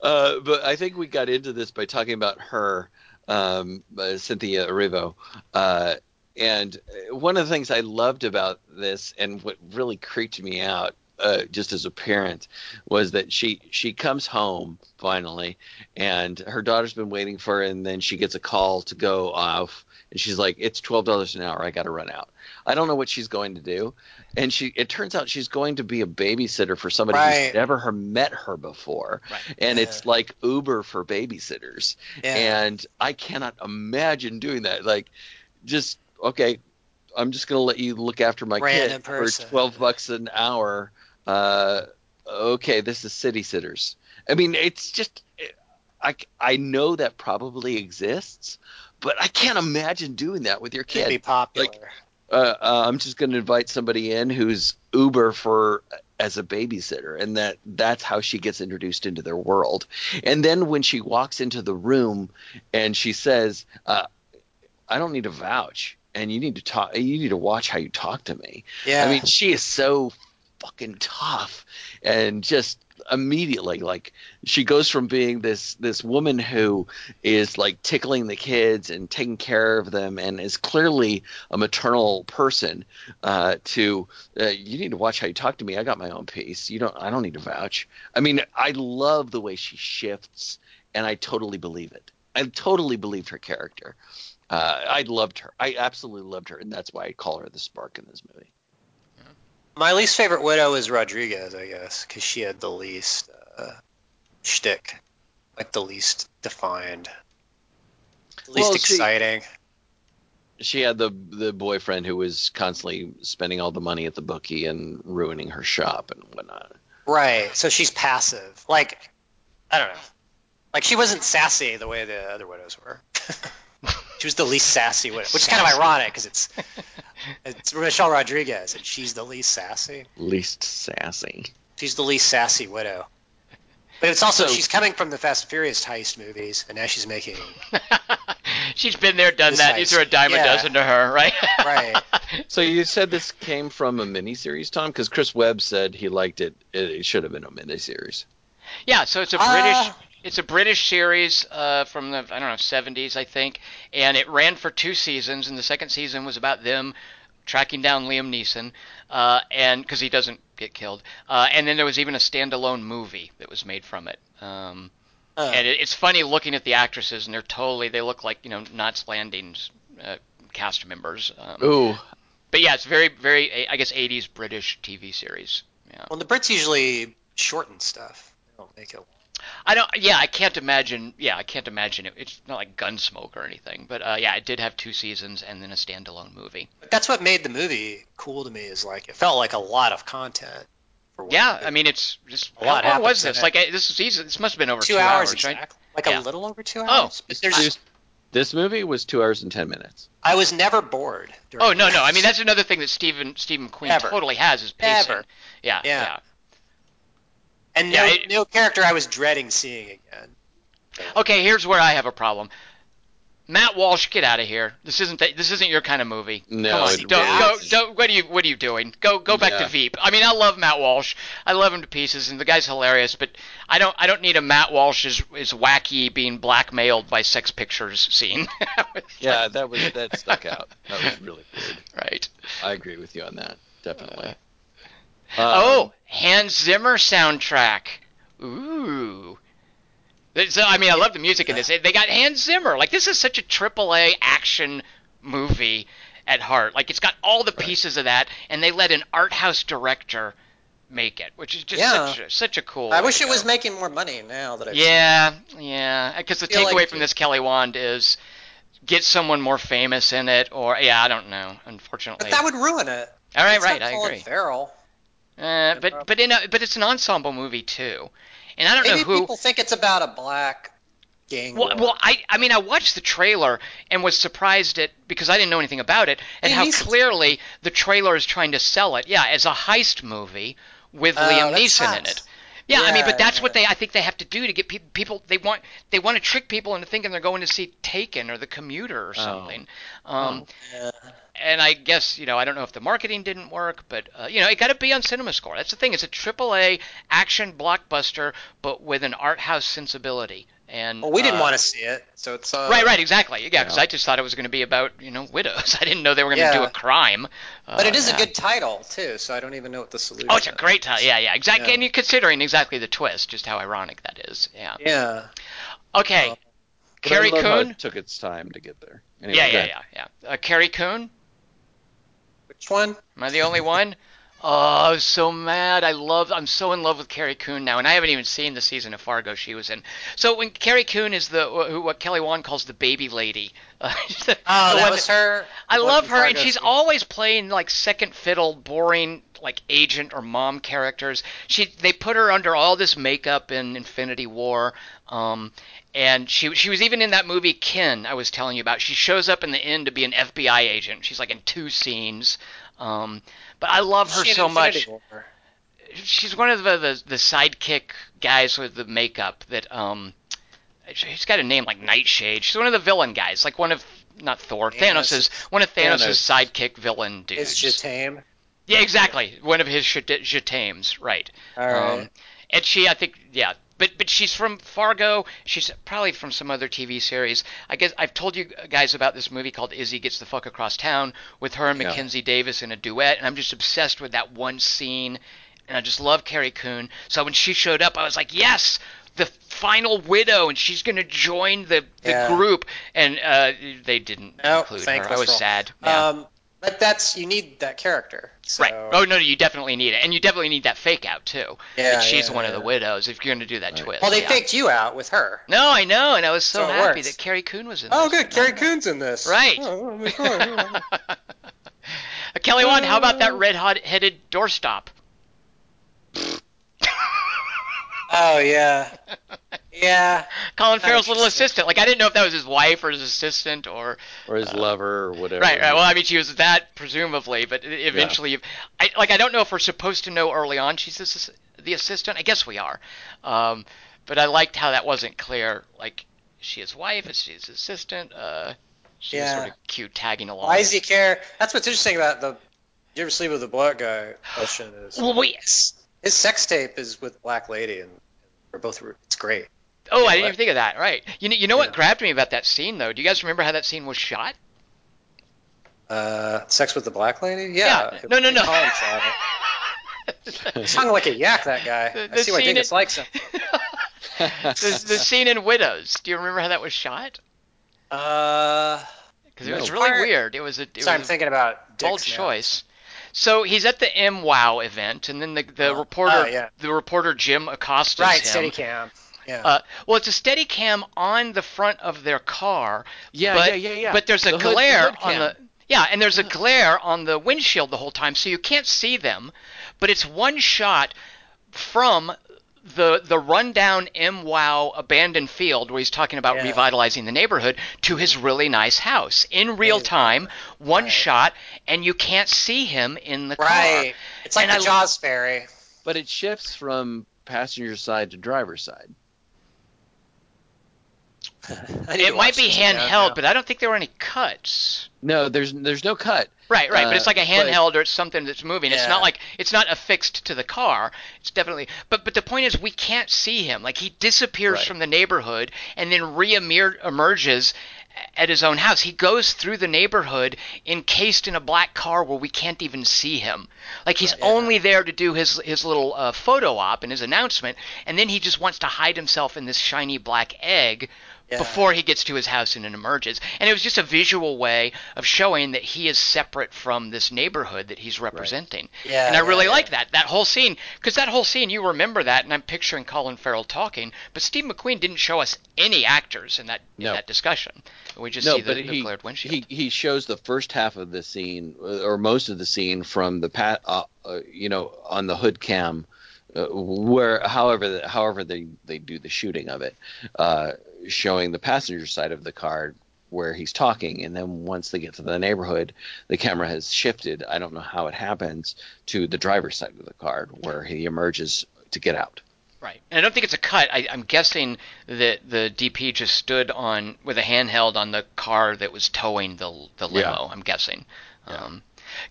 [SPEAKER 2] uh, but I think we got into this by talking about her, um, uh, Cynthia Erivo. Uh, and uh, one of the things I loved about this, and what really creeped me out, uh, just as a parent, was that she she comes home finally, and her daughter's been waiting for her, and then she gets a call to go off, and she's like, "It's twelve dollars an hour. I got to run out." I don't know what she's going to do, and she it turns out she's going to be a babysitter for somebody
[SPEAKER 3] Right.
[SPEAKER 2] who's never her met her before,
[SPEAKER 1] Right.
[SPEAKER 2] and
[SPEAKER 3] Yeah.
[SPEAKER 2] it's like Uber for babysitters,
[SPEAKER 3] Yeah.
[SPEAKER 2] and I cannot imagine doing that. Like, just okay, I'm just gonna let you look after my
[SPEAKER 3] Random
[SPEAKER 2] kid
[SPEAKER 3] person.
[SPEAKER 2] for twelve bucks an hour. Uh, okay, this is city sitters. I mean, it's just I I know that probably exists, but I can't imagine doing that with your
[SPEAKER 3] It'd be
[SPEAKER 2] kid.
[SPEAKER 3] popular.
[SPEAKER 2] Uh, uh, I'm just going to invite somebody in who's Uber for as a babysitter, and that that's how she gets introduced into their world. And then when she walks into the room and she says, uh, "I don't need to vouch, and you need to talk. You need to watch how you talk to me."
[SPEAKER 3] yeah.
[SPEAKER 2] I mean, she is so fucking tough and just immediately like she goes from being this this woman who is like tickling the kids and taking care of them and is clearly a maternal person uh, to uh, you need to watch how you talk to me. I got my own piece. You don't. I don't need to vouch. I mean, I love the way she shifts, and I totally believe it. I totally believed her character. Uh, I loved her. I absolutely loved her, and that's why I call her the spark in this movie.
[SPEAKER 3] My least favorite widow is Rodriguez, I guess, because she had the least uh, shtick, like the least defined, least
[SPEAKER 2] Well,
[SPEAKER 3] exciting.
[SPEAKER 2] she had the the boyfriend who was constantly spending all the money at the bookie and ruining her shop and whatnot.
[SPEAKER 3] Right. So she's passive. Like, I don't know. Like she wasn't sassy the way the other widows were. she was the least sassy widow, which is kind of ironic because it's it's Michelle Rodriguez and she's the least sassy.
[SPEAKER 2] Least sassy.
[SPEAKER 3] She's the least sassy widow. But it's also
[SPEAKER 2] So-
[SPEAKER 3] she's coming from the Fast and Furious heist movies, and now she's making
[SPEAKER 1] She's been there, done
[SPEAKER 3] This
[SPEAKER 1] that. You
[SPEAKER 3] nice.
[SPEAKER 1] throw a dime
[SPEAKER 3] Yeah.
[SPEAKER 1] a dozen to her, right?
[SPEAKER 3] Right.
[SPEAKER 2] So you said this came from a miniseries, Tom? Because Chris Webb said he liked it. It, it should have been a miniseries.
[SPEAKER 1] Yeah, so it's a
[SPEAKER 3] Uh,
[SPEAKER 1] British it's a British series uh, from the I don't know 70s I think, and it ran for two seasons, and the second season was about them tracking down Liam Neeson, uh, and because he doesn't get killed, uh, and then there was even a standalone movie that was made from it. Um,
[SPEAKER 3] Uh,
[SPEAKER 1] and it, it's funny looking at the actresses, and they're totally they look like you know Knots Landing's uh, cast members. Um,
[SPEAKER 2] Ooh,
[SPEAKER 1] but yeah, it's very very I guess 80s British TV series. Yeah.
[SPEAKER 3] well, the Brits usually shorten stuff. They don't make it.
[SPEAKER 1] I don't. Yeah, I can't imagine. Yeah, I can't imagine it. It's not like Gunsmoke or anything. But uh, yeah, it did have two seasons and then a standalone movie.
[SPEAKER 3] But that's what made the movie cool to me. Is like it felt like a lot of content. For one
[SPEAKER 1] Yeah. I mean it's just
[SPEAKER 3] A
[SPEAKER 1] how
[SPEAKER 3] lot
[SPEAKER 1] long was this?
[SPEAKER 3] it.
[SPEAKER 1] Like this is easy. This must have been over
[SPEAKER 3] two,
[SPEAKER 1] two,
[SPEAKER 3] hours,
[SPEAKER 1] right?
[SPEAKER 3] exactly. Like
[SPEAKER 1] Yeah.
[SPEAKER 3] a little over two hours. But there's
[SPEAKER 2] There's This movie was two hours and ten minutes.
[SPEAKER 3] I was never bored. during
[SPEAKER 1] Oh no, no. I mean that's another thing that Stephen Steve McQueen
[SPEAKER 3] Never.
[SPEAKER 1] totally has is pacing.
[SPEAKER 3] Never.
[SPEAKER 1] Yeah,
[SPEAKER 3] Yeah.
[SPEAKER 1] yeah.
[SPEAKER 3] And
[SPEAKER 1] yeah,
[SPEAKER 3] no,
[SPEAKER 1] it-
[SPEAKER 3] no character I was dreading seeing again.
[SPEAKER 1] Okay, here's where I have a problem. Matt Walsh, get out of here. This isn't the, this isn't your kind of movie.
[SPEAKER 2] No,
[SPEAKER 1] Come on,
[SPEAKER 2] it
[SPEAKER 1] don't, go, don't, what are you what are you doing? Go go back to Veep. I mean, I love Matt Walsh. I love him to pieces, and the guy's hilarious. But I don't I don't need a Matt Walsh is is wacky being blackmailed by sex pictures scene.
[SPEAKER 2] Yeah, that was that stuck out. That was really weird.
[SPEAKER 1] right.
[SPEAKER 2] I agree with you on that. Definitely.
[SPEAKER 1] Uh, oh,
[SPEAKER 2] Um,
[SPEAKER 1] Hans Zimmer soundtrack. Ooh. So I mean, I love the music in this. They got Hans Zimmer. Like this is such a triple A action movie at heart. Like it's got all the pieces of that, and they let an art house director make it, which is just
[SPEAKER 3] Yeah.
[SPEAKER 1] such a, such a cool.
[SPEAKER 3] I wish it was making more money now that I've.
[SPEAKER 1] Yeah, yeah. Because the takeaway
[SPEAKER 3] like-
[SPEAKER 1] from this Kelly Wand is get someone more famous in it, or yeah, I don't know. Unfortunately,
[SPEAKER 3] But that would ruin it.
[SPEAKER 1] all right,
[SPEAKER 3] It's
[SPEAKER 1] right, I
[SPEAKER 3] Colin
[SPEAKER 1] agree.
[SPEAKER 3] Farrell.
[SPEAKER 1] Uh, but but in a, but it's an ensemble movie too, and I don't
[SPEAKER 3] Maybe
[SPEAKER 1] know who.
[SPEAKER 3] people think it's about a black gang.
[SPEAKER 1] Well,
[SPEAKER 3] war.
[SPEAKER 1] well, I I mean I watched the trailer and was surprised at because I didn't know anything about it and
[SPEAKER 3] Liam
[SPEAKER 1] how clearly the trailer is trying to sell it. Yeah, as a heist movie with
[SPEAKER 3] Oh,
[SPEAKER 1] Liam Neeson in it. Yeah, I mean, but that's what they I think they have to do to get pe- people. They want they want to trick people into thinking they're going to see Taken or The Commuter or
[SPEAKER 2] Oh.
[SPEAKER 1] something. Um,
[SPEAKER 3] Yeah.
[SPEAKER 1] and I guess you know I don't know if the marketing didn't work, but uh, you know it got to be on CinemaScore. That's the thing. It's a triple A action blockbuster, but with an art house sensibility. And
[SPEAKER 3] Well, we didn't
[SPEAKER 1] uh,
[SPEAKER 3] want to see it, so it's uh,
[SPEAKER 1] Right, right, exactly. Yeah, because
[SPEAKER 2] Yeah.
[SPEAKER 1] I just thought it was going to be about you know widows. I didn't know they were going to do a crime.
[SPEAKER 3] But it
[SPEAKER 1] Uh,
[SPEAKER 3] is
[SPEAKER 1] yeah.
[SPEAKER 3] a good title too, so I don't even know what the solution.
[SPEAKER 1] Oh, it's a great title. Yeah, yeah, exactly.
[SPEAKER 3] Yeah.
[SPEAKER 1] And you're considering exactly the twist, just how ironic that is. Yeah.
[SPEAKER 3] Yeah.
[SPEAKER 1] Okay.
[SPEAKER 3] Uh,
[SPEAKER 1] Carrie
[SPEAKER 2] I love how
[SPEAKER 1] Coon.
[SPEAKER 2] it took its time to get there. Anyway,
[SPEAKER 1] Yeah,
[SPEAKER 2] go
[SPEAKER 1] yeah, yeah, yeah. Uh, Carrie Coon.
[SPEAKER 3] Which one?
[SPEAKER 1] Am I the only one? Oh, I was so mad. I love. I'm so in love with Carrie Coon now, and I haven't even seen the season of Fargo she was in. So when Carrie Coon is the who what Kelly Wand calls the baby lady. Uh, the
[SPEAKER 3] Oh, that was her.
[SPEAKER 1] I love her, and
[SPEAKER 3] Fargo.
[SPEAKER 1] she's always playing like second fiddle, boring like agent or mom characters. She they put her under all this makeup in Infinity War, um, and she she was even in that movie Kin I was telling you about. She shows up in the end to be an FBI agent. She's like in two scenes, um, but I love her so much
[SPEAKER 3] War.
[SPEAKER 1] she's one of the, the the sidekick guys with the makeup that um she's got a name like Nightshade. She's one of the villain guys, like one of not Thor,
[SPEAKER 3] Thanos.
[SPEAKER 1] Thanos's one of Thanos's
[SPEAKER 2] Thanos.
[SPEAKER 1] sidekick villain dudes.
[SPEAKER 3] It's Jatemme.
[SPEAKER 1] yeah, exactly. One of his Jat- Jatemmes, right.
[SPEAKER 3] All right.
[SPEAKER 1] Um, and she, I think, yeah, but but she's from Fargo. She's probably from some other TV series. I guess I've told you guys about this movie called Izzy Gets the Fuck Across Town with her and
[SPEAKER 2] Yeah.
[SPEAKER 1] Mackenzie Davis in a duet, and I'm just obsessed with that one scene. And I just love Carrie Coon. So when she showed up, I was like, yes, the final widow, and she's going to join the, the
[SPEAKER 3] Yeah.
[SPEAKER 1] group. And uh, they didn't
[SPEAKER 3] No,
[SPEAKER 1] include her. I was sad. Yeah.
[SPEAKER 3] Um, but that's you need that character. So,
[SPEAKER 1] Right. Oh no, you definitely need it, and you definitely need that fake out too.
[SPEAKER 3] Yeah,
[SPEAKER 1] that she's
[SPEAKER 3] yeah,
[SPEAKER 1] one of the widows. If you're going to do that
[SPEAKER 2] Right.
[SPEAKER 1] twist.
[SPEAKER 3] Well, they
[SPEAKER 1] yeah.
[SPEAKER 3] faked you out with her.
[SPEAKER 1] No, I know, and I was so,
[SPEAKER 3] So
[SPEAKER 1] happy
[SPEAKER 3] works.
[SPEAKER 1] that Carrie Coon was in. This.
[SPEAKER 3] Oh,
[SPEAKER 1] this.
[SPEAKER 3] good. Carrie Coon's in this.
[SPEAKER 1] Right.
[SPEAKER 3] Oh, oh, cool.
[SPEAKER 1] Uh, Kelly Wand, how about that red hot headed doorstop?
[SPEAKER 3] oh yeah. Yeah.
[SPEAKER 1] Colin Farrell's little assistant. Like I didn't know if that was his wife or his assistant or.
[SPEAKER 2] Or his lover or whatever.
[SPEAKER 1] Right, right. Well, I mean, she was that presumably, but eventually, I like. I don't know if we're supposed to know early on she's this, the assistant. I guess we are, um, but I liked how that wasn't clear. Like, is she his wife? Is she his assistant? Uh, she was
[SPEAKER 3] Yeah.
[SPEAKER 1] sort of cute, tagging along.
[SPEAKER 3] Why does he care? That's what's interesting about the. You ever sleep with a black guy? Question is.
[SPEAKER 1] Well, wait.
[SPEAKER 3] His, sex tape is with black lady, and they're both. It's great.
[SPEAKER 1] Oh, I didn't even think of that. Right. You know, you know what grabbed me about that scene though? Do you guys remember how that scene was shot?
[SPEAKER 3] Uh, sex with the black lady? Yeah.
[SPEAKER 1] Yeah. No, no, no.
[SPEAKER 3] It. He hung like a yak, that guy.
[SPEAKER 1] The-
[SPEAKER 3] I see why
[SPEAKER 1] scene
[SPEAKER 3] Dingus
[SPEAKER 1] in-
[SPEAKER 3] likes him.
[SPEAKER 1] the, the scene in Widows. Do you remember how that was shot?
[SPEAKER 3] Uh,
[SPEAKER 1] Because it was really weird. It was a it
[SPEAKER 3] sorry, I'm
[SPEAKER 1] was
[SPEAKER 3] thinking about
[SPEAKER 1] bold choice. So he's at the MWOW event, and then the the
[SPEAKER 3] Oh.
[SPEAKER 1] reporter
[SPEAKER 3] Oh, yeah.
[SPEAKER 1] the reporter Jim accosts
[SPEAKER 3] Right,
[SPEAKER 1] him.
[SPEAKER 3] Steadicam. Yeah.
[SPEAKER 1] Uh, well, it's a steady cam on the front of their car.
[SPEAKER 2] Yeah,
[SPEAKER 1] but,
[SPEAKER 2] yeah, yeah, yeah.
[SPEAKER 1] But there's a
[SPEAKER 2] The hood- the
[SPEAKER 1] glare
[SPEAKER 2] hood
[SPEAKER 1] on the yeah, and there's a glare on the windshield the whole time, so you can't see them. But it's one shot from the the rundown MWOW abandoned field where he's talking about
[SPEAKER 3] Yeah.
[SPEAKER 1] revitalizing the neighborhood to his really nice house in real time, one
[SPEAKER 3] Right.
[SPEAKER 1] shot, and you can't see him in the car.
[SPEAKER 3] Right. It's like
[SPEAKER 1] And
[SPEAKER 3] the
[SPEAKER 1] I-
[SPEAKER 3] Jaws ferry.
[SPEAKER 2] But it shifts from passenger side to driver's side.
[SPEAKER 1] It might be handheld, but I don't think there were any cuts.
[SPEAKER 2] No, there's there's no cut.
[SPEAKER 1] Right, right, but
[SPEAKER 2] Uh,
[SPEAKER 1] it's like a
[SPEAKER 2] but-
[SPEAKER 1] handheld or it's something that's moving.
[SPEAKER 3] Yeah.
[SPEAKER 1] It's not like it's not affixed to the car. It's definitely. But but the point is, we can't see him. Like he disappears
[SPEAKER 2] Right.
[SPEAKER 1] from the neighborhood and then re-emerges at his own house. He goes through the neighborhood encased in a black car where we can't even see him. Like he's
[SPEAKER 3] Yeah.
[SPEAKER 1] only there to do his his little uh, photo op and his announcement, and then he just wants to hide himself in this shiny black egg
[SPEAKER 3] Yeah.
[SPEAKER 1] before he gets to his house and it emerges. And it was just a visual way of showing that he is separate from this neighborhood that he's representing.
[SPEAKER 3] Yeah,
[SPEAKER 1] and I
[SPEAKER 3] yeah,
[SPEAKER 1] really
[SPEAKER 3] yeah.
[SPEAKER 1] like that. That whole scene, because that whole scene, you remember that, and I'm picturing Colin Farrell talking, but Steve McQueen didn't show us any actors in that
[SPEAKER 2] No.
[SPEAKER 1] in that discussion. We just
[SPEAKER 2] no,
[SPEAKER 1] see the, the
[SPEAKER 2] he,
[SPEAKER 1] windshield.
[SPEAKER 2] he he shows the first half of the scene uh, or most of the scene from the pat uh, uh, you know on the hood cam uh, where however the, however they they do the shooting of it uh, showing the passenger side of the car where he's talking and then once they get to the neighborhood the camera has shifted I don't know how it happens to the driver's side of the car where he emerges to get out
[SPEAKER 1] Right, and I don't think it's a cut. I, I'm guessing that the DP just stood on with a handheld on the car that was towing the the limo.
[SPEAKER 2] Yeah.
[SPEAKER 1] I'm guessing. Um,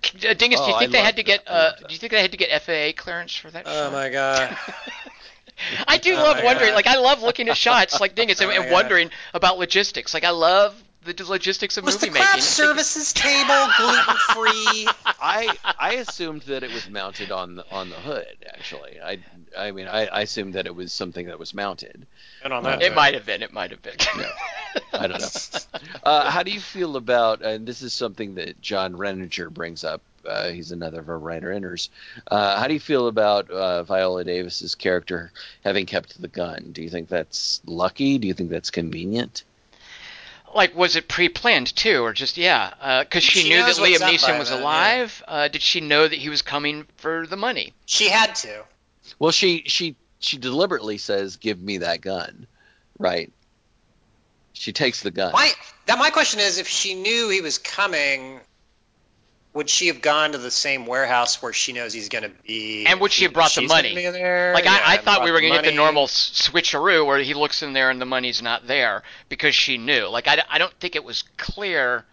[SPEAKER 1] c- uh, Dingus, do you
[SPEAKER 2] Oh,
[SPEAKER 1] think
[SPEAKER 2] I
[SPEAKER 1] they had to get? Uh, do you think they had to get FAA clearance for that?
[SPEAKER 3] Oh
[SPEAKER 1] shot?
[SPEAKER 3] my god.
[SPEAKER 1] I do
[SPEAKER 3] Oh
[SPEAKER 1] love wondering.
[SPEAKER 3] God.
[SPEAKER 1] Like I love looking at shots like Dingus and,
[SPEAKER 3] Oh my
[SPEAKER 1] and
[SPEAKER 3] God.
[SPEAKER 1] wondering about logistics. Like I love the logistics of
[SPEAKER 3] Was the
[SPEAKER 1] movie
[SPEAKER 3] craft
[SPEAKER 1] making.
[SPEAKER 3] services table gluten free?
[SPEAKER 2] I I assumed that it was mounted on the on the hood. Actually, I I mean I, I assumed that it was something that was mounted.
[SPEAKER 3] And on
[SPEAKER 2] that
[SPEAKER 1] It might have been. It might have been.
[SPEAKER 2] I don't know. Uh, how do you feel about? And this is something that John Renninger brings up. Uh, he's another of our writer inners. Uh, how do you feel about uh, Viola Davis's character having kept the gun? Do you think that's lucky? Do you think that's convenient?
[SPEAKER 1] like, was it pre-planned too, or just yeah? Because she,
[SPEAKER 3] She
[SPEAKER 1] knew that
[SPEAKER 3] knows what's
[SPEAKER 1] Liam Neeson was
[SPEAKER 3] then, yeah.
[SPEAKER 1] alive. Uh, did she know that he was coming for the money?
[SPEAKER 3] She had to.
[SPEAKER 2] Well, she she she deliberately says, "Give me that gun," right? She takes the gun.
[SPEAKER 3] My that my question is, if she knew he was coming, would she have gone to the same warehouse where she knows he's going to be?
[SPEAKER 1] And would she have brought the money?
[SPEAKER 3] there?
[SPEAKER 1] Like
[SPEAKER 3] Yeah,
[SPEAKER 1] I, I thought we were gonna get the normal switcheroo where he looks in there and the money's not there because she knew. Like I, I don't think it was clear.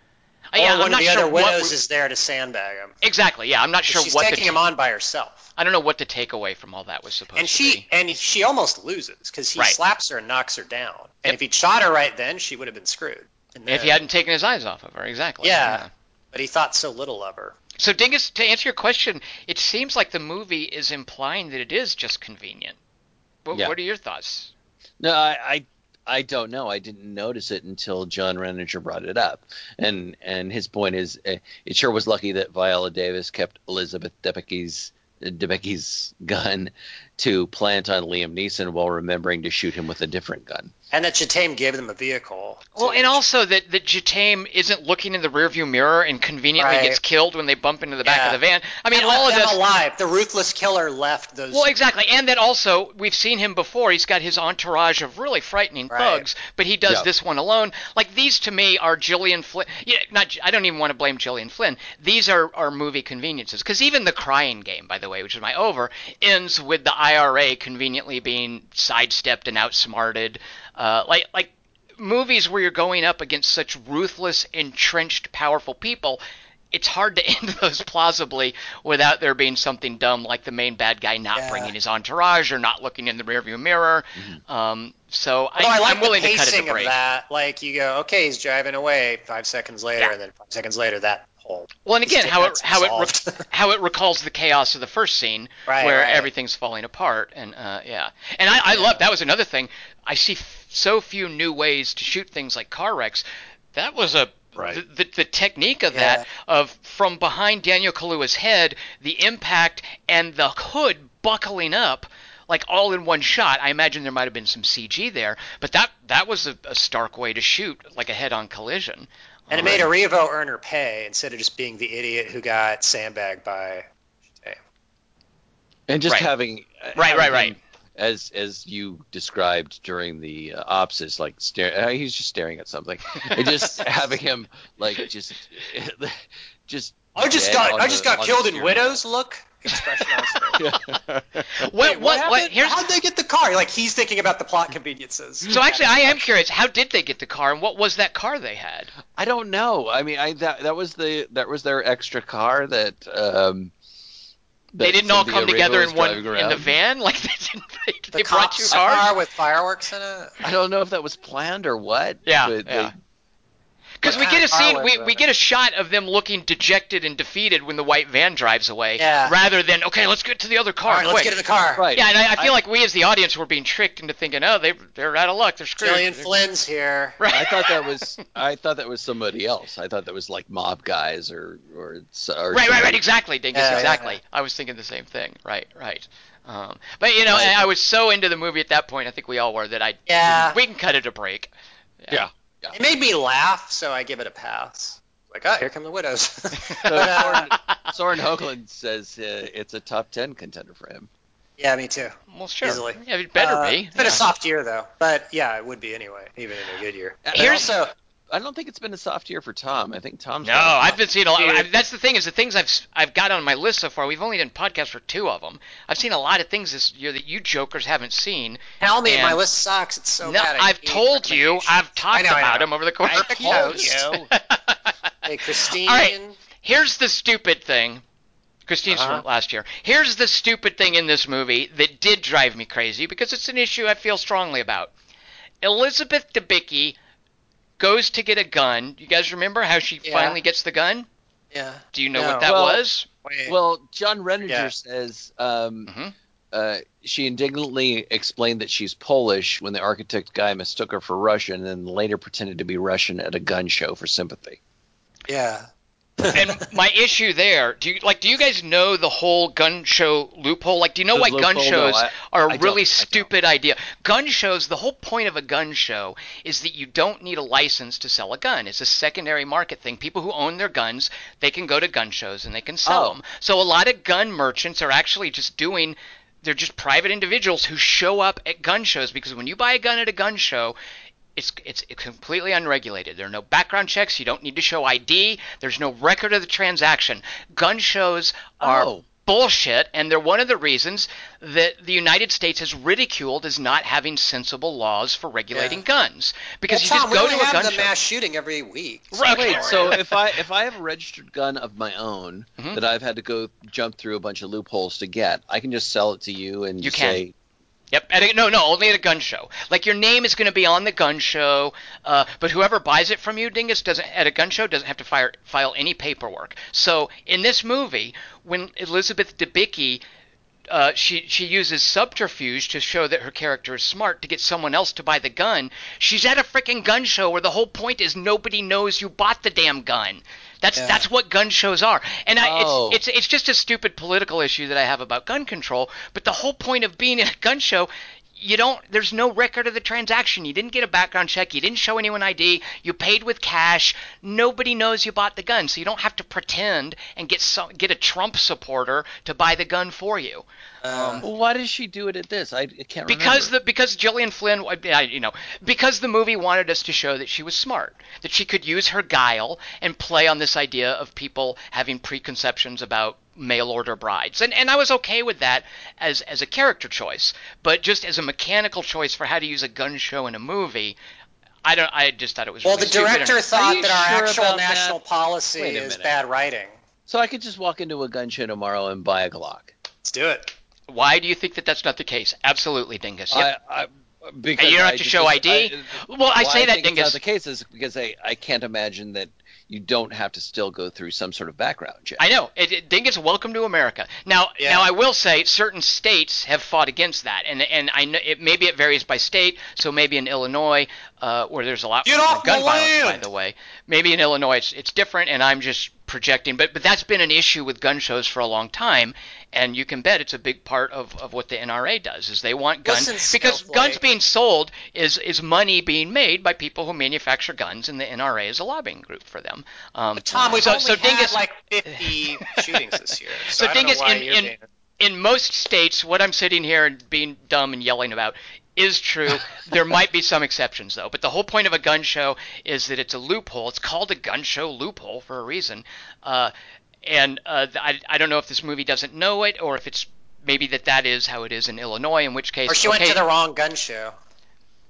[SPEAKER 1] Uh,
[SPEAKER 3] Or
[SPEAKER 1] yeah,
[SPEAKER 3] one
[SPEAKER 1] I'm
[SPEAKER 3] of
[SPEAKER 1] not
[SPEAKER 3] the
[SPEAKER 1] sure
[SPEAKER 3] other
[SPEAKER 1] what
[SPEAKER 3] widows
[SPEAKER 1] we-
[SPEAKER 3] is there to sandbag him.
[SPEAKER 1] exactly. Yeah, I'm not sure
[SPEAKER 3] She's
[SPEAKER 1] what
[SPEAKER 3] taking him on by herself.
[SPEAKER 1] I don't know what the takeaway from all that was supposed
[SPEAKER 3] And
[SPEAKER 1] to
[SPEAKER 3] she
[SPEAKER 1] be.
[SPEAKER 3] and she almost loses because he
[SPEAKER 1] Right.
[SPEAKER 3] slaps her and knocks her down. And
[SPEAKER 1] Yep.
[SPEAKER 3] if he'd shot her right then, she would have been screwed. And
[SPEAKER 1] If he hadn't taken his eyes off of her, exactly.
[SPEAKER 3] Yeah. But he thought so little of her.
[SPEAKER 1] So Dingus, to answer your question, it seems like the movie is implying that it is just convenient. What,
[SPEAKER 2] Yeah.
[SPEAKER 1] what are your thoughts?
[SPEAKER 2] No, I, I I don't know. I didn't notice it until John Renninger brought it up, and and his point is, uh, it sure was lucky that Viola Davis kept Elizabeth Debicki's Debicki's gun to plant on Liam Neeson while remembering to shoot him with a different gun.
[SPEAKER 3] And that Jatemme gave them a vehicle.
[SPEAKER 1] Well, and also that that Jatemme isn't looking in the rearview mirror and conveniently
[SPEAKER 3] Right.
[SPEAKER 1] gets killed when they bump into the back
[SPEAKER 3] Yeah.
[SPEAKER 1] of the van. I mean,
[SPEAKER 3] and
[SPEAKER 1] all of
[SPEAKER 3] left them
[SPEAKER 1] this.
[SPEAKER 3] alive. The ruthless killer left those.
[SPEAKER 1] Well, exactly, and that also we've seen him before. He's got his entourage of really frightening
[SPEAKER 3] Right.
[SPEAKER 1] thugs, but he does
[SPEAKER 2] Yeah.
[SPEAKER 1] this one alone. Like these to me are Gillian Flynn. Yeah, not. I don't even want to blame Gillian Flynn. These are are movie conveniences because even the Crying Game, by the way, which is my over, ends with the IRA conveniently being sidestepped and outsmarted. Uh, like like movies where you're going up against such ruthless, entrenched, powerful people, it's hard to end those plausibly without there being something dumb like the main bad guy not
[SPEAKER 3] Yeah.
[SPEAKER 1] bringing his entourage or not looking in the rearview mirror. Um, so I,
[SPEAKER 3] I like
[SPEAKER 1] I'm willing
[SPEAKER 3] the
[SPEAKER 1] to cut it
[SPEAKER 3] pacing
[SPEAKER 1] a break.
[SPEAKER 3] of that. Like you go, okay, he's driving away. Five seconds later,
[SPEAKER 1] Yeah.
[SPEAKER 3] and then five seconds later, that whole.
[SPEAKER 1] Well, and again, how it how it re- how it recalls the chaos of the first scene,
[SPEAKER 3] Right,
[SPEAKER 1] where
[SPEAKER 3] right.
[SPEAKER 1] everything's falling apart, and uh, yeah, and I, I love that was another thing. I see so few new ways to shoot things like car wrecks. That was a
[SPEAKER 2] Right.
[SPEAKER 1] the, the, the technique of
[SPEAKER 3] Yeah.
[SPEAKER 1] that of from behind Daniel Kaluuya's head, the impact and the hood buckling up. Like all in one shot. I imagine there might have been some CG there, but that that was a, a stark way to shoot, like a head-on collision.
[SPEAKER 3] And it made um, Erivo earn her pay instead of just being the idiot who got sandbagged by.
[SPEAKER 2] And just
[SPEAKER 1] Right.
[SPEAKER 2] having uh,
[SPEAKER 1] Right,
[SPEAKER 2] having
[SPEAKER 1] right,
[SPEAKER 2] him
[SPEAKER 1] right.
[SPEAKER 2] As as you described during the uh, ops, is like stare. Uh, he's just staring at something, and just having him like just just.
[SPEAKER 3] I just got
[SPEAKER 2] on
[SPEAKER 3] I
[SPEAKER 2] the-
[SPEAKER 3] just got killed in
[SPEAKER 2] steering
[SPEAKER 3] Widows. Look, expression on his face.
[SPEAKER 2] wheel.
[SPEAKER 1] What,
[SPEAKER 3] Wait,
[SPEAKER 1] what, what,
[SPEAKER 3] happened?
[SPEAKER 1] here's,
[SPEAKER 3] How'd they get the car? Like he's thinking about the plot conveniences.
[SPEAKER 1] so actually, I am curious. How did they get the car, and what was that car they had?
[SPEAKER 2] I don't know. I mean, I that that was the that was their extra car that. Um,
[SPEAKER 1] They didn't all come together in one
[SPEAKER 2] driving
[SPEAKER 1] in the van. Like they didn't. They,
[SPEAKER 3] the
[SPEAKER 1] they brought two cars.
[SPEAKER 3] car with fireworks in it.
[SPEAKER 2] I don't know if that was planned or what.
[SPEAKER 1] Yeah,
[SPEAKER 2] but
[SPEAKER 1] yeah.
[SPEAKER 2] They,
[SPEAKER 1] Because we get a
[SPEAKER 3] kind of car
[SPEAKER 1] scene, we, we get a shot of them looking dejected and defeated when the white van drives away,
[SPEAKER 3] Yeah.
[SPEAKER 1] rather than okay, let's get to the other car
[SPEAKER 3] All right, let's get in the car.
[SPEAKER 2] right.
[SPEAKER 1] yeah, and I, I feel
[SPEAKER 2] I-
[SPEAKER 1] like we as the audience were being tricked into thinking, oh, they they're out of luck, they're screwed.
[SPEAKER 3] Gillian Flynn's here.
[SPEAKER 1] Right.
[SPEAKER 2] I thought that was I thought that was somebody else. I thought that was like mob guys or or, or
[SPEAKER 1] Right, right, right, exactly, Dingus,
[SPEAKER 3] Yeah, yeah,
[SPEAKER 1] exactly.
[SPEAKER 3] yeah.
[SPEAKER 1] I was thinking the same thing. Right, right. Um, but you know,
[SPEAKER 2] Right.
[SPEAKER 1] I was so into the movie at that point. I think we all were that I.
[SPEAKER 3] Yeah.
[SPEAKER 1] We can cut it a break.
[SPEAKER 2] Yeah.
[SPEAKER 3] It made me laugh, so I give it a pass. Like, oh, here come the widows.
[SPEAKER 2] So
[SPEAKER 3] But,
[SPEAKER 2] Soren, Soren Hoagland says uh, it's a top ten contender for him.
[SPEAKER 3] yeah, me too.
[SPEAKER 1] Well, sure.
[SPEAKER 3] Easily.
[SPEAKER 1] Yeah, it better
[SPEAKER 3] Uh,
[SPEAKER 1] be.
[SPEAKER 3] It's been
[SPEAKER 1] Yeah.
[SPEAKER 3] a soft year though, but yeah, it would be anyway, even in a good year. But
[SPEAKER 1] Here's-
[SPEAKER 3] also,
[SPEAKER 2] I don't think it's been a soft year for Tom. I think Tom's
[SPEAKER 1] No,
[SPEAKER 2] got a-
[SPEAKER 1] I've been seeing a lot.
[SPEAKER 3] Dude.
[SPEAKER 1] I, that's the thing is the things I've s- I've got on my list so far. We've only done podcasts for two of them. I've seen a lot of things this year that you jokers haven't seen.
[SPEAKER 3] tell me
[SPEAKER 1] And-
[SPEAKER 3] my list sucks. It's so
[SPEAKER 1] no,
[SPEAKER 3] bad. I
[SPEAKER 1] I've told you. I've talked
[SPEAKER 3] know,
[SPEAKER 1] about them over the course
[SPEAKER 3] I
[SPEAKER 1] of the
[SPEAKER 3] told
[SPEAKER 1] post.
[SPEAKER 3] Hey, Christine.
[SPEAKER 1] All right. Here's the stupid thing. Christine's
[SPEAKER 3] Uh-huh.
[SPEAKER 1] from last year. Here's the stupid thing in this movie that did drive me crazy because it's an issue I feel strongly about. Elizabeth Debicki goes to get a gun. You guys remember how she
[SPEAKER 3] Yeah.
[SPEAKER 1] finally gets the gun?
[SPEAKER 3] Yeah.
[SPEAKER 1] Do you know
[SPEAKER 3] No.
[SPEAKER 1] what that
[SPEAKER 2] Well,
[SPEAKER 1] was?
[SPEAKER 3] Wait.
[SPEAKER 2] Well, John Renninger
[SPEAKER 3] Yeah.
[SPEAKER 2] says um,
[SPEAKER 1] Mhm.
[SPEAKER 2] uh, she indignantly explained that she's Polish when the architect guy mistook her for Russian, and then later pretended to be Russian at a gun show for sympathy.
[SPEAKER 3] yeah.
[SPEAKER 1] And my issue there, do you like? Do you guys know the whole gun show loophole? Like, do you know
[SPEAKER 2] The
[SPEAKER 1] why gun
[SPEAKER 2] loophole? No,
[SPEAKER 1] shows
[SPEAKER 2] I-
[SPEAKER 1] are a really stupid idea? Gun shows. The whole point of a gun show is that you don't need a license to sell a gun. It's a secondary market thing. People who own their guns, they can go to gun shows and they can sell
[SPEAKER 2] Oh.
[SPEAKER 1] them. So a lot of gun merchants are actually just doing. They're just private individuals who show up at gun shows because when you buy a gun at a gun show, it's it's completely unregulated. There are no background checks. You don't need to show ID. There's no record of the transaction. Gun shows are
[SPEAKER 2] Oh.
[SPEAKER 1] bullshit, and they're one of the reasons that the United States is ridiculed as not having sensible laws for regulating
[SPEAKER 3] Yeah.
[SPEAKER 1] guns because
[SPEAKER 3] well,
[SPEAKER 1] you
[SPEAKER 3] Tom,
[SPEAKER 1] just
[SPEAKER 3] we
[SPEAKER 1] go
[SPEAKER 3] only
[SPEAKER 1] to a
[SPEAKER 3] have
[SPEAKER 1] gun
[SPEAKER 3] the
[SPEAKER 1] show.
[SPEAKER 3] mass shooting every week.
[SPEAKER 1] Right,
[SPEAKER 2] Wait, so if I if I have a registered gun of my own
[SPEAKER 1] Mhm.
[SPEAKER 2] that I've had to go jump through a bunch of loopholes to get, I can just sell it to you and
[SPEAKER 1] You
[SPEAKER 2] just
[SPEAKER 1] can. Yep. A, no, no, only at a gun show. Like your name is going to be on the gun show, uh, but whoever buys it from you, Dingus, doesn't at a gun show doesn't have to fire, file any paperwork. So in this movie, when Elizabeth Debicki uh, she she uses subterfuge to show that her character is smart to get someone else to buy the gun. She's at a freaking gun show where the whole point is nobody knows you bought the damn gun. That's
[SPEAKER 3] Yeah.
[SPEAKER 1] that's what gun shows are, and I,
[SPEAKER 2] Oh.
[SPEAKER 1] it's it's it's just a stupid political issue that I have about gun control. But the whole point of being at a gun show. You don't. There's no record of the transaction. You didn't get a background check. You didn't show anyone ID. You paid with cash. Nobody knows you bought the gun, so you don't have to pretend and get some, get a Trump supporter to buy the gun for you.
[SPEAKER 3] Um,
[SPEAKER 2] well, why does she do it at this? I, I can't
[SPEAKER 1] because
[SPEAKER 2] remember.
[SPEAKER 1] the because Gillian Flynn, I- you know, because the movie wanted us to show that she was smart, that she could use her guile and play on this idea of people having preconceptions about mail order brides, and and I was okay with that as as a character choice, but just as a mechanical choice for how to use a gun show in a movie. I don't. I just thought it was.
[SPEAKER 3] well,
[SPEAKER 1] really
[SPEAKER 3] the
[SPEAKER 1] stupid and-
[SPEAKER 3] director thought
[SPEAKER 2] you
[SPEAKER 3] that our
[SPEAKER 2] sure
[SPEAKER 3] actual national
[SPEAKER 2] that?
[SPEAKER 3] policy is
[SPEAKER 2] minute.
[SPEAKER 3] bad writing.
[SPEAKER 2] so I could just walk into a gun show tomorrow and buy a Glock.
[SPEAKER 3] Let's do it.
[SPEAKER 1] Why do you think that that's not the case? Absolutely, Dingus. Yep.
[SPEAKER 2] I, I, because
[SPEAKER 1] And you don't have
[SPEAKER 2] I
[SPEAKER 1] to show ID?
[SPEAKER 2] I-
[SPEAKER 1] Well, I say that, Dingus.
[SPEAKER 2] not the case is because I, I can't imagine that you don't have to still go through some sort of background check.
[SPEAKER 1] I know. It, it, Dingus, welcome to America. Now,
[SPEAKER 3] Yeah.
[SPEAKER 1] now I will say certain states have fought against that, and and I know it maybe it varies by state. So maybe in Illinois, uh, where there's a lot
[SPEAKER 3] Get
[SPEAKER 1] more gun violence, by the way, maybe in Illinois it's it's different, and I'm just projecting. But but that's been an issue with gun shows for a long time, and you can bet it's a big part of, of what the NRA does is they want guns
[SPEAKER 3] Listen,
[SPEAKER 1] because
[SPEAKER 3] Snowflake.
[SPEAKER 1] guns being sold is is money being made by people who manufacture guns, and the NRA is a lobbying group for them. Um,
[SPEAKER 3] But Tom, we've
[SPEAKER 1] so,
[SPEAKER 3] only
[SPEAKER 1] so
[SPEAKER 3] had
[SPEAKER 1] Dingus,
[SPEAKER 3] like 50 shootings this year. So,
[SPEAKER 1] So Dingus, in- in- in most states, what I'm sitting here and being dumb and yelling about is true. there might be some exceptions though, but the whole point of a gun show is that it's a loophole. It's called a gun show loophole for a reason. Uh, and uh, I, I don't know if this movie doesn't know it or if it's maybe that that is how it is in Illinois. In which case,
[SPEAKER 3] Or she
[SPEAKER 1] okay,
[SPEAKER 3] went to the wrong gun show.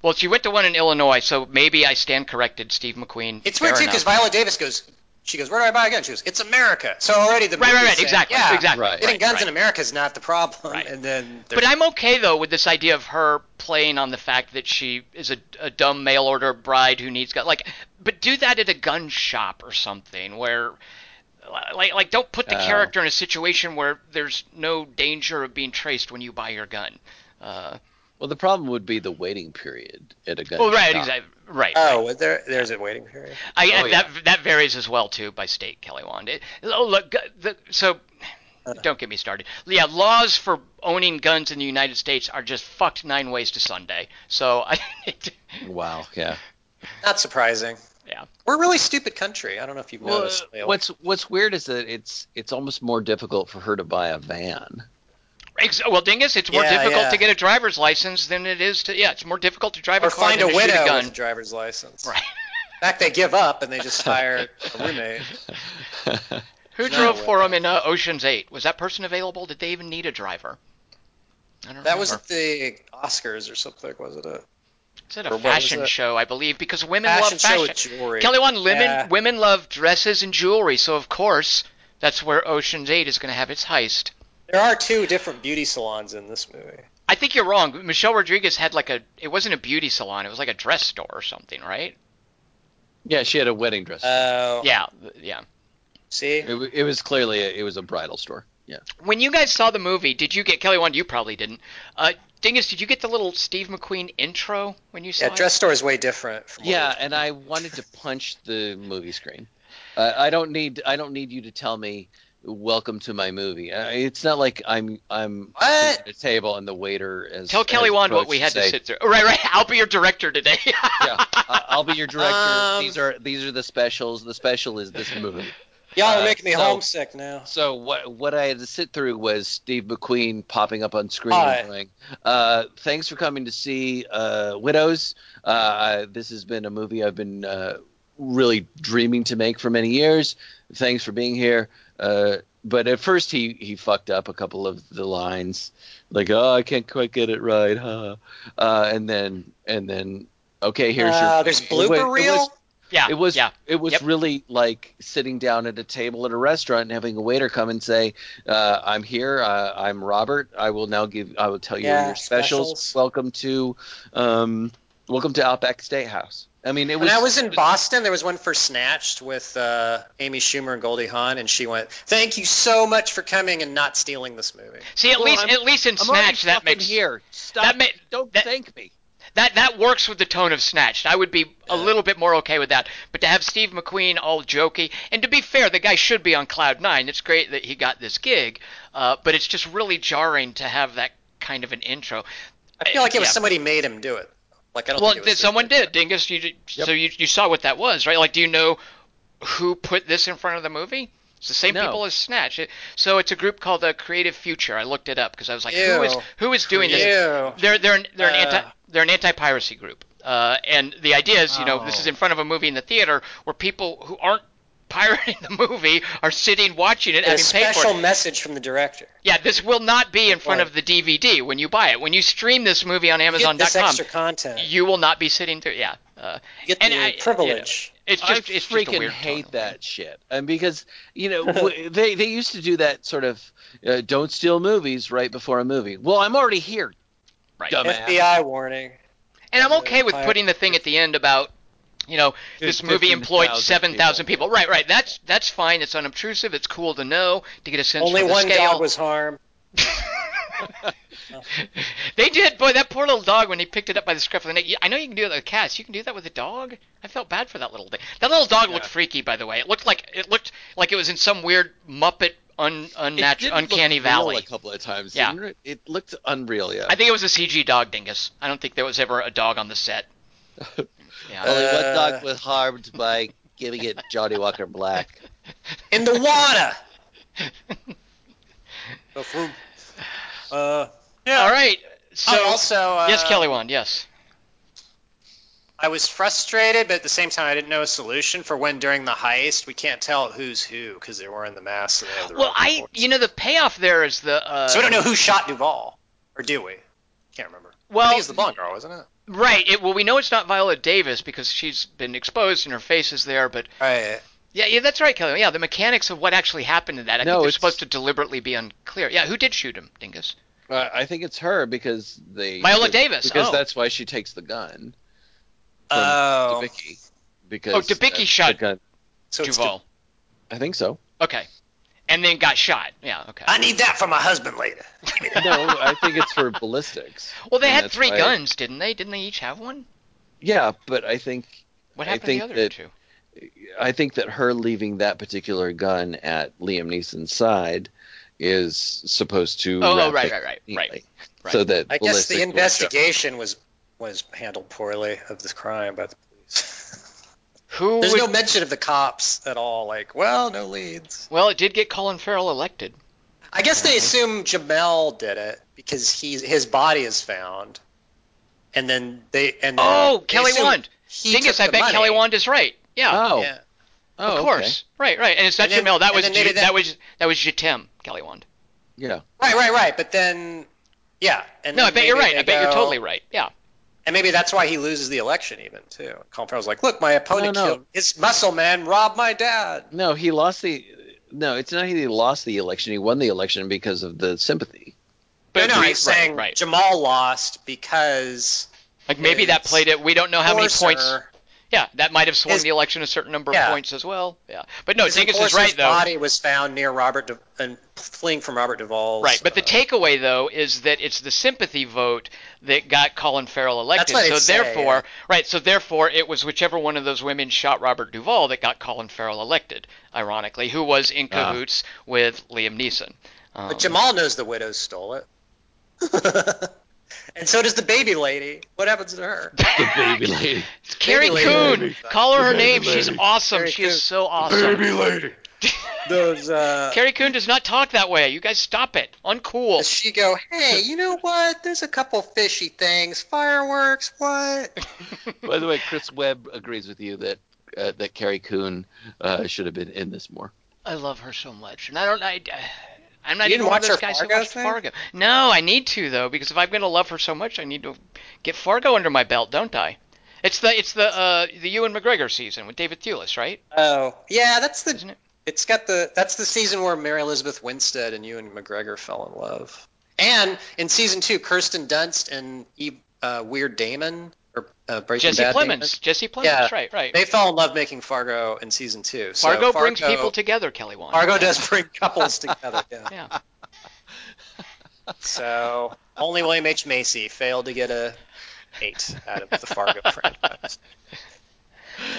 [SPEAKER 1] well, she went to one in Illinois, so maybe I stand corrected, Steve McQueen.
[SPEAKER 3] It's weird too because Viola Davis goes. She goes, "Where do I buy a gun?" She goes, "It's America." So already the
[SPEAKER 1] Right, right, right,
[SPEAKER 3] saying,
[SPEAKER 1] exactly,
[SPEAKER 3] yeah,
[SPEAKER 1] exactly.
[SPEAKER 2] Right.
[SPEAKER 3] Getting
[SPEAKER 1] right,
[SPEAKER 3] guns
[SPEAKER 1] right.
[SPEAKER 3] in America is not the problem.
[SPEAKER 1] Right.
[SPEAKER 3] And then,
[SPEAKER 1] But I'm okay though with this idea of her playing on the fact that she is a, a dumb mail order bride who needs gun. Like, but do that at a gun shop or something where, like, like don't put the
[SPEAKER 2] Oh.
[SPEAKER 1] character in a situation where there's no danger of being traced when you buy your gun. Uh,
[SPEAKER 2] Well, the problem would be the waiting period at a gun.
[SPEAKER 1] well, right,
[SPEAKER 2] shop.
[SPEAKER 1] exactly, right.
[SPEAKER 3] oh, there, there's a waiting period.
[SPEAKER 1] I,
[SPEAKER 2] Oh, yeah.
[SPEAKER 1] that that varies as well too by state, Kelly Wand. It, oh look, the, so uh. don't get me started. Yeah, laws for owning guns in the United States are just fucked nine ways to Sunday. So I,
[SPEAKER 2] Wow. Yeah.
[SPEAKER 3] Not surprising.
[SPEAKER 1] yeah,
[SPEAKER 3] We're a really stupid country. I don't know if you've
[SPEAKER 2] Well,
[SPEAKER 3] noticed. lately.
[SPEAKER 2] what's what's weird is that it's it's almost more difficult for her to buy a van.
[SPEAKER 1] Ex- well, Dingus, it's more
[SPEAKER 3] Yeah,
[SPEAKER 1] difficult
[SPEAKER 3] yeah.
[SPEAKER 1] to get a driver's license than it is to yeah, it's more difficult to drive
[SPEAKER 3] or
[SPEAKER 1] a car
[SPEAKER 3] find
[SPEAKER 1] than
[SPEAKER 3] a
[SPEAKER 1] to shoot
[SPEAKER 3] widow
[SPEAKER 1] a gun.
[SPEAKER 3] with a driver's license.
[SPEAKER 1] Right.
[SPEAKER 3] In fact, they give up and they just hire a roommate.
[SPEAKER 1] Who drove for them in uh, Ocean's Eight? Was that person available? Did they even need a driver? I don't
[SPEAKER 3] That was
[SPEAKER 1] remember.
[SPEAKER 3] at the Oscars or something, wasn't it?
[SPEAKER 1] It's at a
[SPEAKER 3] or
[SPEAKER 1] fashion
[SPEAKER 3] it?
[SPEAKER 1] show, I believe, because women
[SPEAKER 3] Fashion
[SPEAKER 1] love fashion. Kelly, one women
[SPEAKER 3] Yeah.
[SPEAKER 1] women love dresses and jewelry, so of course that's where Ocean's Eight is going to have its heist.
[SPEAKER 3] There are two different beauty salons in this movie.
[SPEAKER 1] I think you're wrong. Michelle Rodriguez had like a. It wasn't a beauty salon. It was like a dress store or something, right?
[SPEAKER 2] yeah, she had a wedding dress.
[SPEAKER 3] Oh,
[SPEAKER 1] Yeah, yeah.
[SPEAKER 3] See,
[SPEAKER 2] it, it was clearly a, it was a bridal store. Yeah.
[SPEAKER 1] When you guys saw the movie, did you get Kelly? One, you probably didn't. Uh, Dingus, did you get the little Steve McQueen intro when you saw
[SPEAKER 3] yeah,
[SPEAKER 1] it?
[SPEAKER 3] dress store is way different. From
[SPEAKER 2] Yeah, and I wanted to punch the movie screen. Uh, I don't need I don't need you to tell me welcome to my movie. Uh, it's not like I'm I'm
[SPEAKER 3] What?
[SPEAKER 2] at a table and the waiter has
[SPEAKER 1] Tell Kelly
[SPEAKER 2] has
[SPEAKER 1] Wand what we had to
[SPEAKER 2] say,
[SPEAKER 1] sit through. Oh, right, right. I'll be your director today.
[SPEAKER 2] yeah, I- I'll be your director.
[SPEAKER 3] Um,
[SPEAKER 2] these are these are the specials. The special is this movie.
[SPEAKER 3] Y'all
[SPEAKER 2] uh,
[SPEAKER 3] are making me
[SPEAKER 2] so-
[SPEAKER 3] homesick now.
[SPEAKER 2] So what what I had to sit through was Steve McQueen popping up on screen
[SPEAKER 3] Hi.
[SPEAKER 2] and going, uh, "Thanks for coming to see uh, Widows. Uh, this has been a movie I've been uh, really dreaming to make for many years. Thanks for being here." Uh, but at first he he fucked up a couple of the lines, like "Oh, I can't quite get it right," huh? Uh, and then and then okay, here's
[SPEAKER 3] Uh,
[SPEAKER 2] your.
[SPEAKER 3] there's
[SPEAKER 2] it was-
[SPEAKER 3] blooper
[SPEAKER 2] it
[SPEAKER 3] reel.
[SPEAKER 2] was-
[SPEAKER 1] yeah,
[SPEAKER 2] it was
[SPEAKER 1] yeah.
[SPEAKER 2] it was
[SPEAKER 1] Yep.
[SPEAKER 2] really like sitting down at a table at a restaurant and having a waiter come and say, uh, "I'm here. Uh, I'm Robert. I will now give. I will tell you
[SPEAKER 3] Yeah,
[SPEAKER 2] your specials.
[SPEAKER 3] specials.
[SPEAKER 2] Welcome to, um, welcome to Outback Steakhouse." I mean, it was.
[SPEAKER 3] When I was in Boston, there was one for Snatched with uh, Amy Schumer and Goldie Hawn, and she went, "Thank you so much for coming and not stealing this movie."
[SPEAKER 1] See, at
[SPEAKER 2] Well,
[SPEAKER 1] least
[SPEAKER 2] I'm-
[SPEAKER 1] at least in
[SPEAKER 2] I'm already
[SPEAKER 1] Snatch that makes
[SPEAKER 2] here. Stop.
[SPEAKER 1] that ma-
[SPEAKER 2] Don't
[SPEAKER 1] that-
[SPEAKER 2] thank me.
[SPEAKER 1] that that works with the tone of Snatched. I would be a little bit more okay with that. But to have Steve McQueen all jokey, and to be fair, the guy should be on cloud nine. It's great that he got this gig, uh, but it's just really jarring to have that kind of an intro.
[SPEAKER 3] I feel like it was
[SPEAKER 1] Yeah.
[SPEAKER 3] somebody made him do it. Like I don't
[SPEAKER 1] Well,
[SPEAKER 3] think it was
[SPEAKER 1] someone did, Dingus. You did, so you you saw what that was, right? Like, do you know who put this in front of the movie? It's the same
[SPEAKER 2] No.
[SPEAKER 1] people as Snatch. It, so it's a group called the Creative Future. I looked it up because I was like, who is
[SPEAKER 3] Ew.
[SPEAKER 1] who is doing this?
[SPEAKER 3] Ew.
[SPEAKER 1] They're they're an, they're an
[SPEAKER 3] Uh.
[SPEAKER 1] anti they're an anti piracy group. Uh, and the idea is, you know, this
[SPEAKER 3] Oh.
[SPEAKER 1] is in front of a movie in the theater where people who aren't pirating the movie are sitting watching it,
[SPEAKER 3] A
[SPEAKER 1] having paid for
[SPEAKER 3] special
[SPEAKER 1] it.
[SPEAKER 3] message from the director.
[SPEAKER 1] Yeah, this will not be in front
[SPEAKER 3] Right.
[SPEAKER 1] of the DVD when you buy it. When you stream this movie on
[SPEAKER 3] You get this
[SPEAKER 1] Amazon.com,
[SPEAKER 3] extra content.
[SPEAKER 1] you will not be sitting through. Yeah. Uh,
[SPEAKER 3] get
[SPEAKER 1] and
[SPEAKER 3] the
[SPEAKER 1] I- you know,
[SPEAKER 3] privilege.
[SPEAKER 1] it's
[SPEAKER 2] I
[SPEAKER 1] just it's
[SPEAKER 2] freaking
[SPEAKER 1] just a weird
[SPEAKER 2] hate
[SPEAKER 1] tone.
[SPEAKER 2] that shit. And because you know w- they they used to do that sort of uh, don't steal movies right before a movie. Well, I'm already here.
[SPEAKER 1] Right.
[SPEAKER 2] Dumbass.
[SPEAKER 3] FBI warning.
[SPEAKER 1] And I'm okay with putting the thing at the end about, you know, this movie employed seven thousand
[SPEAKER 2] people.
[SPEAKER 1] people. Right, right. That's that's fine. It's unobtrusive. It's cool to know to get a sense
[SPEAKER 3] Only
[SPEAKER 1] for the
[SPEAKER 3] one
[SPEAKER 1] scale.
[SPEAKER 3] dog was harmed.
[SPEAKER 1] They did, boy. That poor little dog when he picked it up by the scruff of the neck. I know you can do that with a cats. You can do that with a dog. I felt bad for that little thing. That little dog looked freaky, by the way. It looked like it looked like it was in some weird Muppet un, unnatural
[SPEAKER 2] did look
[SPEAKER 1] uncanny
[SPEAKER 2] real
[SPEAKER 1] valley.
[SPEAKER 2] a couple of times.
[SPEAKER 1] Yeah.
[SPEAKER 2] it? It looked unreal. Yeah.
[SPEAKER 1] I think it was a CG dog, Dingus. I don't think there was ever a dog on the set. Yeah.
[SPEAKER 2] Only one
[SPEAKER 3] Uh,
[SPEAKER 2] dog was harmed by giving it Johnnie Walker Black.
[SPEAKER 3] In the water. Go through. Uh, yeah.
[SPEAKER 1] All right. So
[SPEAKER 3] Oh, also, uh,
[SPEAKER 1] yes, Kelly Wand. Yes.
[SPEAKER 3] I was frustrated, but at the same time, I didn't know a solution for when during the heist we can't tell who's who because they're wearing the masks and they have the
[SPEAKER 1] Well, I
[SPEAKER 3] reports.
[SPEAKER 1] you know the payoff there is the uh,
[SPEAKER 3] so we don't know who shot Duvall, or do we? Can't remember.
[SPEAKER 1] Well
[SPEAKER 3] think it's the blonde girl, isn't it?
[SPEAKER 1] Right. It, well, we know it's not Viola Davis because she's been exposed and her face is there, but
[SPEAKER 3] Right.
[SPEAKER 1] yeah, yeah, that's right, Kelly. Yeah, the mechanics of what actually happened in that, I
[SPEAKER 2] No,
[SPEAKER 1] think they're
[SPEAKER 2] it's-
[SPEAKER 1] supposed to deliberately be unclear. Yeah, who did shoot him, Dingus?
[SPEAKER 2] Uh, I think it's her because they
[SPEAKER 1] Viola Davis,
[SPEAKER 2] because
[SPEAKER 1] oh.
[SPEAKER 2] that's why she takes the gun.
[SPEAKER 3] Oh.
[SPEAKER 2] Debicki. Because
[SPEAKER 1] Oh, Debicki
[SPEAKER 2] uh,
[SPEAKER 1] shot
[SPEAKER 2] the gun.
[SPEAKER 3] So it's
[SPEAKER 1] Duvall.
[SPEAKER 2] I think so.
[SPEAKER 1] Okay. And then got shot. Yeah, okay.
[SPEAKER 3] I need that for my husband later.
[SPEAKER 2] No, I think it's for ballistics.
[SPEAKER 1] well, they had three
[SPEAKER 2] why-
[SPEAKER 1] guns, didn't they? Didn't they each have one?
[SPEAKER 2] Yeah, but I think
[SPEAKER 1] What
[SPEAKER 2] I
[SPEAKER 1] happened to the
[SPEAKER 2] think
[SPEAKER 1] other
[SPEAKER 2] that-
[SPEAKER 1] two?
[SPEAKER 2] I think that her leaving that particular gun at Liam Neeson's side is supposed to.
[SPEAKER 1] Oh, oh, right, right, right, right, right.
[SPEAKER 2] So that
[SPEAKER 3] I guess the investigation was was handled poorly of this crime by the police.
[SPEAKER 1] Who
[SPEAKER 3] There's
[SPEAKER 1] would,
[SPEAKER 3] no mention of the cops at all. Like, well, no leads.
[SPEAKER 1] Well, it did get Colin Farrell elected.
[SPEAKER 3] I guess they assume Jamal did it because he's his body is found, and then they and then
[SPEAKER 1] Oh,
[SPEAKER 3] they
[SPEAKER 1] Kelly
[SPEAKER 3] assume
[SPEAKER 1] Wand.
[SPEAKER 3] he
[SPEAKER 1] Dingus,
[SPEAKER 3] took
[SPEAKER 1] I bet
[SPEAKER 3] money.
[SPEAKER 1] Kelly Wand is right. Yeah.
[SPEAKER 2] Oh,
[SPEAKER 3] Yeah.
[SPEAKER 2] oh,
[SPEAKER 1] of
[SPEAKER 2] okay.
[SPEAKER 1] course. Right, right. And it's not
[SPEAKER 3] And then-
[SPEAKER 1] Jamal. That was
[SPEAKER 3] then maybe
[SPEAKER 1] Ju-
[SPEAKER 3] that-
[SPEAKER 1] that was that was Jatemme, Kelly Wand.
[SPEAKER 2] Yeah.
[SPEAKER 3] Right, right, right. But then, yeah. And
[SPEAKER 1] No, I bet you're right.
[SPEAKER 3] they
[SPEAKER 1] I bet you're totally right. Yeah.
[SPEAKER 3] And maybe that's why he loses the election, even too. Colin Farrell's like, "Look, my opponent
[SPEAKER 2] No, no.
[SPEAKER 3] killed his muscle man, robbed my dad."
[SPEAKER 2] No, he lost the. No, it's not he lost the election. He won the election because of the sympathy.
[SPEAKER 1] But
[SPEAKER 3] no, no,
[SPEAKER 1] we-
[SPEAKER 3] he's
[SPEAKER 1] right,
[SPEAKER 3] saying
[SPEAKER 1] right.
[SPEAKER 3] Jamal lost because
[SPEAKER 1] Like maybe that played it. We don't know how many points. Yeah, that might have swung
[SPEAKER 3] His-
[SPEAKER 1] the election a certain number of
[SPEAKER 3] Yeah.
[SPEAKER 1] points as well. Yeah. But no,
[SPEAKER 3] his
[SPEAKER 1] Dingus is right though.
[SPEAKER 3] body was found near Robert De- and fleeing from Robert Duvall's.
[SPEAKER 1] Right, but the
[SPEAKER 3] uh,
[SPEAKER 1] takeaway though is that it's the sympathy vote that got Colin Farrell elected.
[SPEAKER 3] what
[SPEAKER 1] so
[SPEAKER 3] it say,
[SPEAKER 1] therefore,
[SPEAKER 3] yeah.
[SPEAKER 1] right, so therefore it was whichever one of those women shot Robert Duvall that got Colin Farrell elected. Ironically, who was in
[SPEAKER 2] Ah.
[SPEAKER 1] cahoots with Liam Neeson. Um,
[SPEAKER 3] But Jamal knows the widows stole it. and so does the baby lady. What happens to her?
[SPEAKER 2] The baby lady.
[SPEAKER 1] it's Carrie
[SPEAKER 3] lady.
[SPEAKER 1] Coon.
[SPEAKER 3] Baby.
[SPEAKER 1] Call her her
[SPEAKER 2] Baby
[SPEAKER 1] name. She's awesome.
[SPEAKER 3] Carrie
[SPEAKER 1] she is so awesome.
[SPEAKER 3] Baby lady. Those. Uh,
[SPEAKER 1] Carrie Coon does not talk that way. You guys stop it. Uncool.
[SPEAKER 3] does she go? Hey, you know what? There's a couple fishy things. Fireworks. What?
[SPEAKER 2] By the way, Chris Webb agrees with you that uh, that Carrie Coon uh, should have been in this more.
[SPEAKER 1] I love her so much, and I don't. I, I'm not
[SPEAKER 3] You
[SPEAKER 1] even one of
[SPEAKER 3] watch
[SPEAKER 1] those
[SPEAKER 3] her
[SPEAKER 1] guys
[SPEAKER 3] Fargo
[SPEAKER 1] who watched
[SPEAKER 3] thing?
[SPEAKER 1] Fargo. No, I need to though, because if I'm going to love her so much, I need to get Fargo under my belt, don't I? It's the it's the uh, the Ewan McGregor season with David Thewlis, right?
[SPEAKER 3] Oh, yeah. That's the.
[SPEAKER 1] Isn't it?
[SPEAKER 3] It's got the. That's the season where Mary Elizabeth Winstead and Ewan McGregor fell in love. And in season two, Kirsten Dunst and Eve, uh, Weird Damon uh, Breaking
[SPEAKER 1] Jesse
[SPEAKER 3] Bad
[SPEAKER 1] Plemons.
[SPEAKER 3] Damon,
[SPEAKER 1] Jesse Plemons,
[SPEAKER 3] Yeah.
[SPEAKER 1] right, right.
[SPEAKER 3] They fell in love making Fargo in season two. So
[SPEAKER 1] Fargo, brings people together, Kelly Wand.
[SPEAKER 3] Fargo does bring couples together. Yeah.
[SPEAKER 1] Yeah.
[SPEAKER 3] So only William H Macy failed to get a eight out of the Fargo franchise.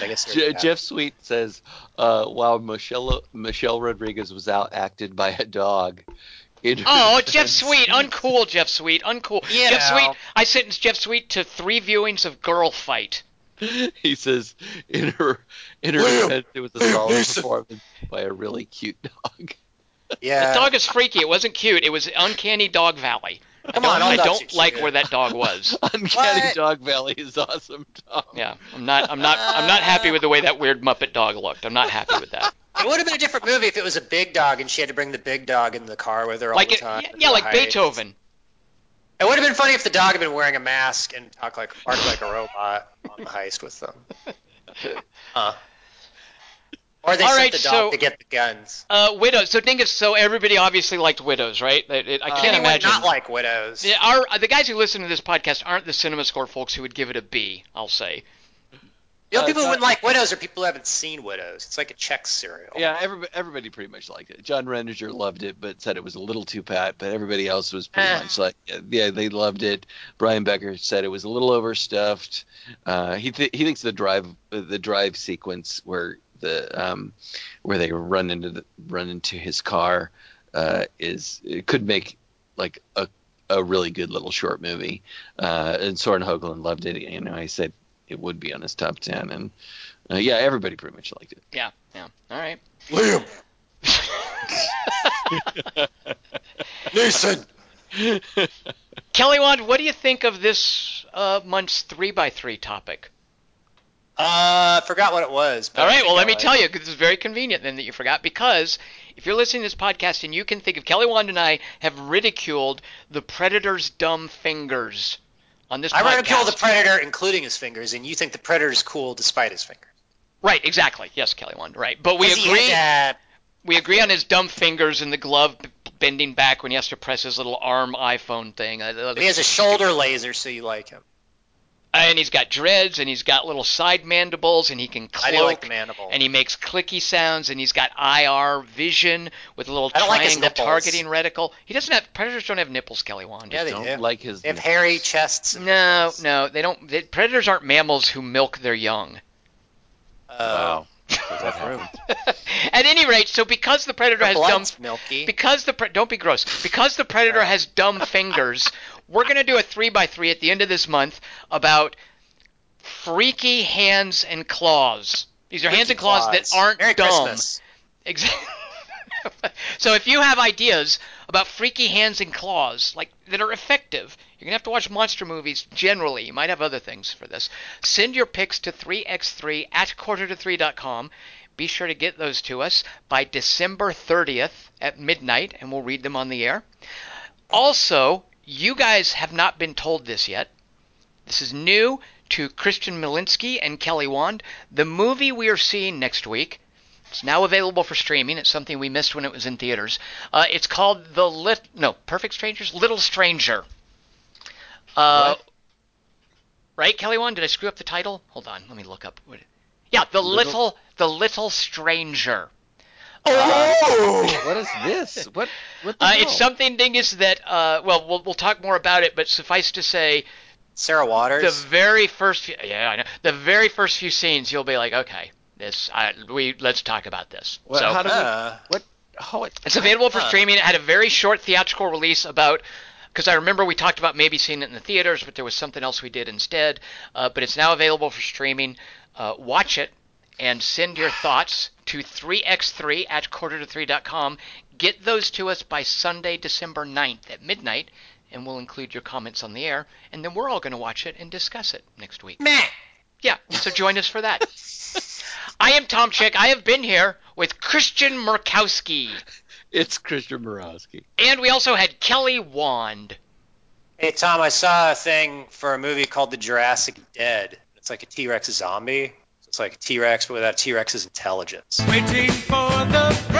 [SPEAKER 3] I guess
[SPEAKER 2] Je- Jeff Sweet says, uh, "While Michelle Michelle Rodriguez was out acted by a dog." In her
[SPEAKER 1] Oh, Jeff Sweet, uncool, Jeff Sweet, uncool.
[SPEAKER 3] You
[SPEAKER 1] Jeff. Sweet, I sentenced Jeff Sweet to three viewings of Girl Fight.
[SPEAKER 2] He says, "In her in her
[SPEAKER 3] William,
[SPEAKER 2] defense, it was a solid
[SPEAKER 3] listen.
[SPEAKER 2] performance by a really cute dog."
[SPEAKER 3] Yeah.
[SPEAKER 1] The dog is freaky. It wasn't cute. It was Uncanny Dog Valley.
[SPEAKER 3] Come
[SPEAKER 1] I
[SPEAKER 3] on,
[SPEAKER 1] don't,
[SPEAKER 3] all
[SPEAKER 1] I don't like
[SPEAKER 3] cute.
[SPEAKER 1] where that dog was.
[SPEAKER 2] Uncanny
[SPEAKER 3] What?
[SPEAKER 2] Dog Valley is awesome, Tom.
[SPEAKER 1] Yeah, I'm not. I'm not. I'm not happy with the way that weird Muppet dog looked. I'm not happy with that.
[SPEAKER 3] It would have been a different movie if it was a big dog and she had to bring the big dog in the car with her all
[SPEAKER 1] Like
[SPEAKER 3] the
[SPEAKER 1] it,
[SPEAKER 3] time.
[SPEAKER 1] yeah, like. Beethoven.
[SPEAKER 3] It would have been funny if the dog had been wearing a mask and talked like barked like a robot on the heist with them. Huh. Or they
[SPEAKER 1] All
[SPEAKER 3] sent
[SPEAKER 1] right,
[SPEAKER 3] the dog
[SPEAKER 1] so-
[SPEAKER 3] to get the guns.
[SPEAKER 1] Uh, widows. So Dingus. So everybody obviously liked widows, right? It- it- I can't
[SPEAKER 3] Anyone
[SPEAKER 1] imagine.
[SPEAKER 3] not like widows.
[SPEAKER 1] Yeah, our the guys who listen to this podcast aren't the Cinema Score folks who would give it a B. I'll say.
[SPEAKER 3] The only
[SPEAKER 2] Uh,
[SPEAKER 3] people who wouldn't like widows are people who haven't seen widows. It's like a Czech cereal.
[SPEAKER 2] Yeah, everybody, everybody pretty much liked it. John Renninger loved it, but said it was a little too pat. But everybody else was pretty
[SPEAKER 3] Eh.
[SPEAKER 2] much like, yeah, they loved it. Brian Becker said it was a little overstuffed. Uh, he th- he thinks the drive the drive sequence where the um, where they run into the, run into his car uh, is it could make like a a really good little short movie. Uh, and Soren Hoagland loved it. You know, he said it would be on his top ten, and uh, yeah, everybody pretty much liked it.
[SPEAKER 1] Yeah. Yeah. All right.
[SPEAKER 3] Liam. Neeson.
[SPEAKER 1] Kelly Wand, what do you think of this uh, month's three by three topic?
[SPEAKER 3] Uh, I forgot what it was. but
[SPEAKER 1] All
[SPEAKER 3] I
[SPEAKER 1] right,
[SPEAKER 3] think
[SPEAKER 1] well, let me
[SPEAKER 3] like
[SPEAKER 1] tell
[SPEAKER 3] you.
[SPEAKER 1] you, 'cause this is very convenient then that you forgot, because if you're listening to this podcast and you can think of Kelly Wand and I have ridiculed the Predator's dumb fingers on this
[SPEAKER 3] I
[SPEAKER 1] podcast.
[SPEAKER 3] ridicule the predator, including his fingers, and you think the predator's cool despite his fingers.
[SPEAKER 1] Right, exactly. Yes, Kelly Wand. Right, but we agree.
[SPEAKER 3] had, uh,
[SPEAKER 1] we agree on his dumb fingers and the glove bending back when he has to press his little arm iPhone thing. Uh,
[SPEAKER 3] he has a shoulder laser, so you like him.
[SPEAKER 1] And he's got dreads and he's got little side mandibles and he can cloak
[SPEAKER 3] I do like the mandible.
[SPEAKER 1] and he makes clicky sounds and he's got IR vision with a little
[SPEAKER 3] I don't like his
[SPEAKER 1] triangle
[SPEAKER 3] nipples.
[SPEAKER 1] targeting reticle. He doesn't have predators don't have nipples, Kelly Wand.
[SPEAKER 3] Yeah, they
[SPEAKER 2] Don't
[SPEAKER 3] do.
[SPEAKER 2] like his.
[SPEAKER 3] They have
[SPEAKER 2] nipples.
[SPEAKER 3] hairy chests. and
[SPEAKER 1] no,
[SPEAKER 3] nipples.
[SPEAKER 1] no, they don't. They, predators aren't mammals who milk their young.
[SPEAKER 3] Uh,
[SPEAKER 2] Wow. Does that happen?
[SPEAKER 1] At any rate, so because the predator
[SPEAKER 3] Their
[SPEAKER 1] has dumb
[SPEAKER 3] milky.
[SPEAKER 1] because the pre- don't be gross because the predator has dumb fingers we're going to do a 3 by 3 at the end of this month about freaky hands and claws these are hands and claws, that aren't
[SPEAKER 3] Merry
[SPEAKER 1] dumb
[SPEAKER 3] Christmas.
[SPEAKER 1] Exactly. so if you have ideas about freaky hands and claws, like that are effective, you're gonna have to watch monster movies. Generally, you might have other things for this. Send your pics to 3x3 at quarter to 3.com. Be sure to get those to us by December 30th at midnight, and we'll read them on the air. Also, you guys have not been told this yet. This is new to Christian Malinsky and Kelly Wand. The movie we are seeing next week it's now available for streaming. It's something we missed when it was in theaters. Uh, it's called The Lit. No, Perfect Strangers. Little Stranger. Uh,
[SPEAKER 2] What?
[SPEAKER 1] right, Kelly? Wand? Did I screw up the title? Hold on. Let me look up. What- Yeah, The
[SPEAKER 2] Little-
[SPEAKER 1] Little. The Little Stranger.
[SPEAKER 3] Oh!
[SPEAKER 2] What is this? What? What the
[SPEAKER 1] Uh,
[SPEAKER 2] hell?
[SPEAKER 1] it's something, Dingus, that uh, well, we'll we'll talk more about it. But suffice to say,
[SPEAKER 3] Sarah Waters.
[SPEAKER 1] the very first few, yeah, I know. The very first few scenes, you'll be like, okay, this, I, we let's talk about this.
[SPEAKER 2] What,
[SPEAKER 1] so
[SPEAKER 2] how do
[SPEAKER 3] Uh,
[SPEAKER 2] we? What? Oh, it,
[SPEAKER 1] it's available for
[SPEAKER 3] Huh.
[SPEAKER 1] streaming. It had a very short theatrical release about. Because I remember we talked about maybe seeing it in the theaters, but there was something else we did instead. Uh, but it's now available for streaming. Uh, watch it and send your thoughts to 3x3 at quarter to 3.com. Get those to us by Sunday, December 9th at midnight, and we'll include your comments on the air. And then we're all going to watch it and discuss it next week.
[SPEAKER 3] meh.
[SPEAKER 1] Yeah, so join us for that. I am Tom Chick. I have been here with Christian Murkowski.
[SPEAKER 2] it's Christian Murkowski.
[SPEAKER 1] And we also had Kelly Wand.
[SPEAKER 3] Hey Tom, I saw a thing for a movie called The Jurassic Dead. It's like a T-Rex zombie. It's like a T-Rex, but without T-Rex's intelligence.
[SPEAKER 4] Waiting for the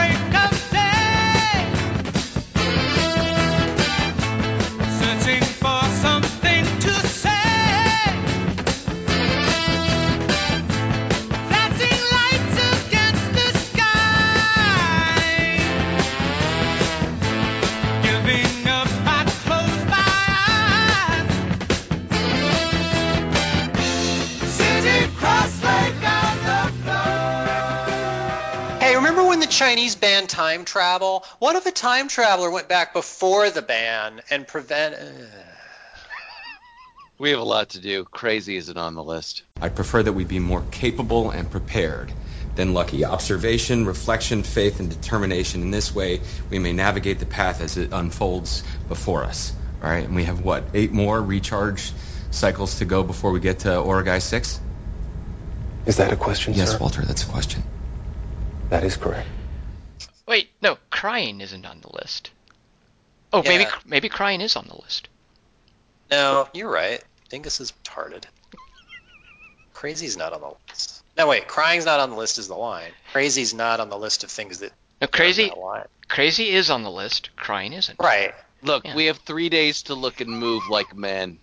[SPEAKER 3] Chinese banned time travel? What if a time traveler went back before the ban and prevent? uh,
[SPEAKER 2] We have a lot to do. Crazy isn't on the list.
[SPEAKER 5] I prefer that we be more capable and prepared than lucky. Observation, reflection, faith, and determination. In this way, we may navigate the path as it unfolds before us. All right, and we have what? Eight more recharge cycles to go before we get to Origae 6?
[SPEAKER 6] Is that a question,
[SPEAKER 5] Yes,
[SPEAKER 6] sir?
[SPEAKER 5] Walter, that's a question.
[SPEAKER 6] That is correct.
[SPEAKER 1] Wait, no, crying isn't on the list. Oh, maybe
[SPEAKER 3] Yeah.
[SPEAKER 1] maybe crying is on the list.
[SPEAKER 3] No, you're right. Dingus is retarded. Crazy's not on the list. No, wait. Crying's not on the list is the line. Crazy's not on the list of things that.
[SPEAKER 1] No,
[SPEAKER 3] are on
[SPEAKER 1] crazy
[SPEAKER 3] that line.
[SPEAKER 1] crazy is on the list. Crying isn't.
[SPEAKER 3] Right.
[SPEAKER 2] Look,
[SPEAKER 1] Yeah.
[SPEAKER 2] we have three days to look and move like men.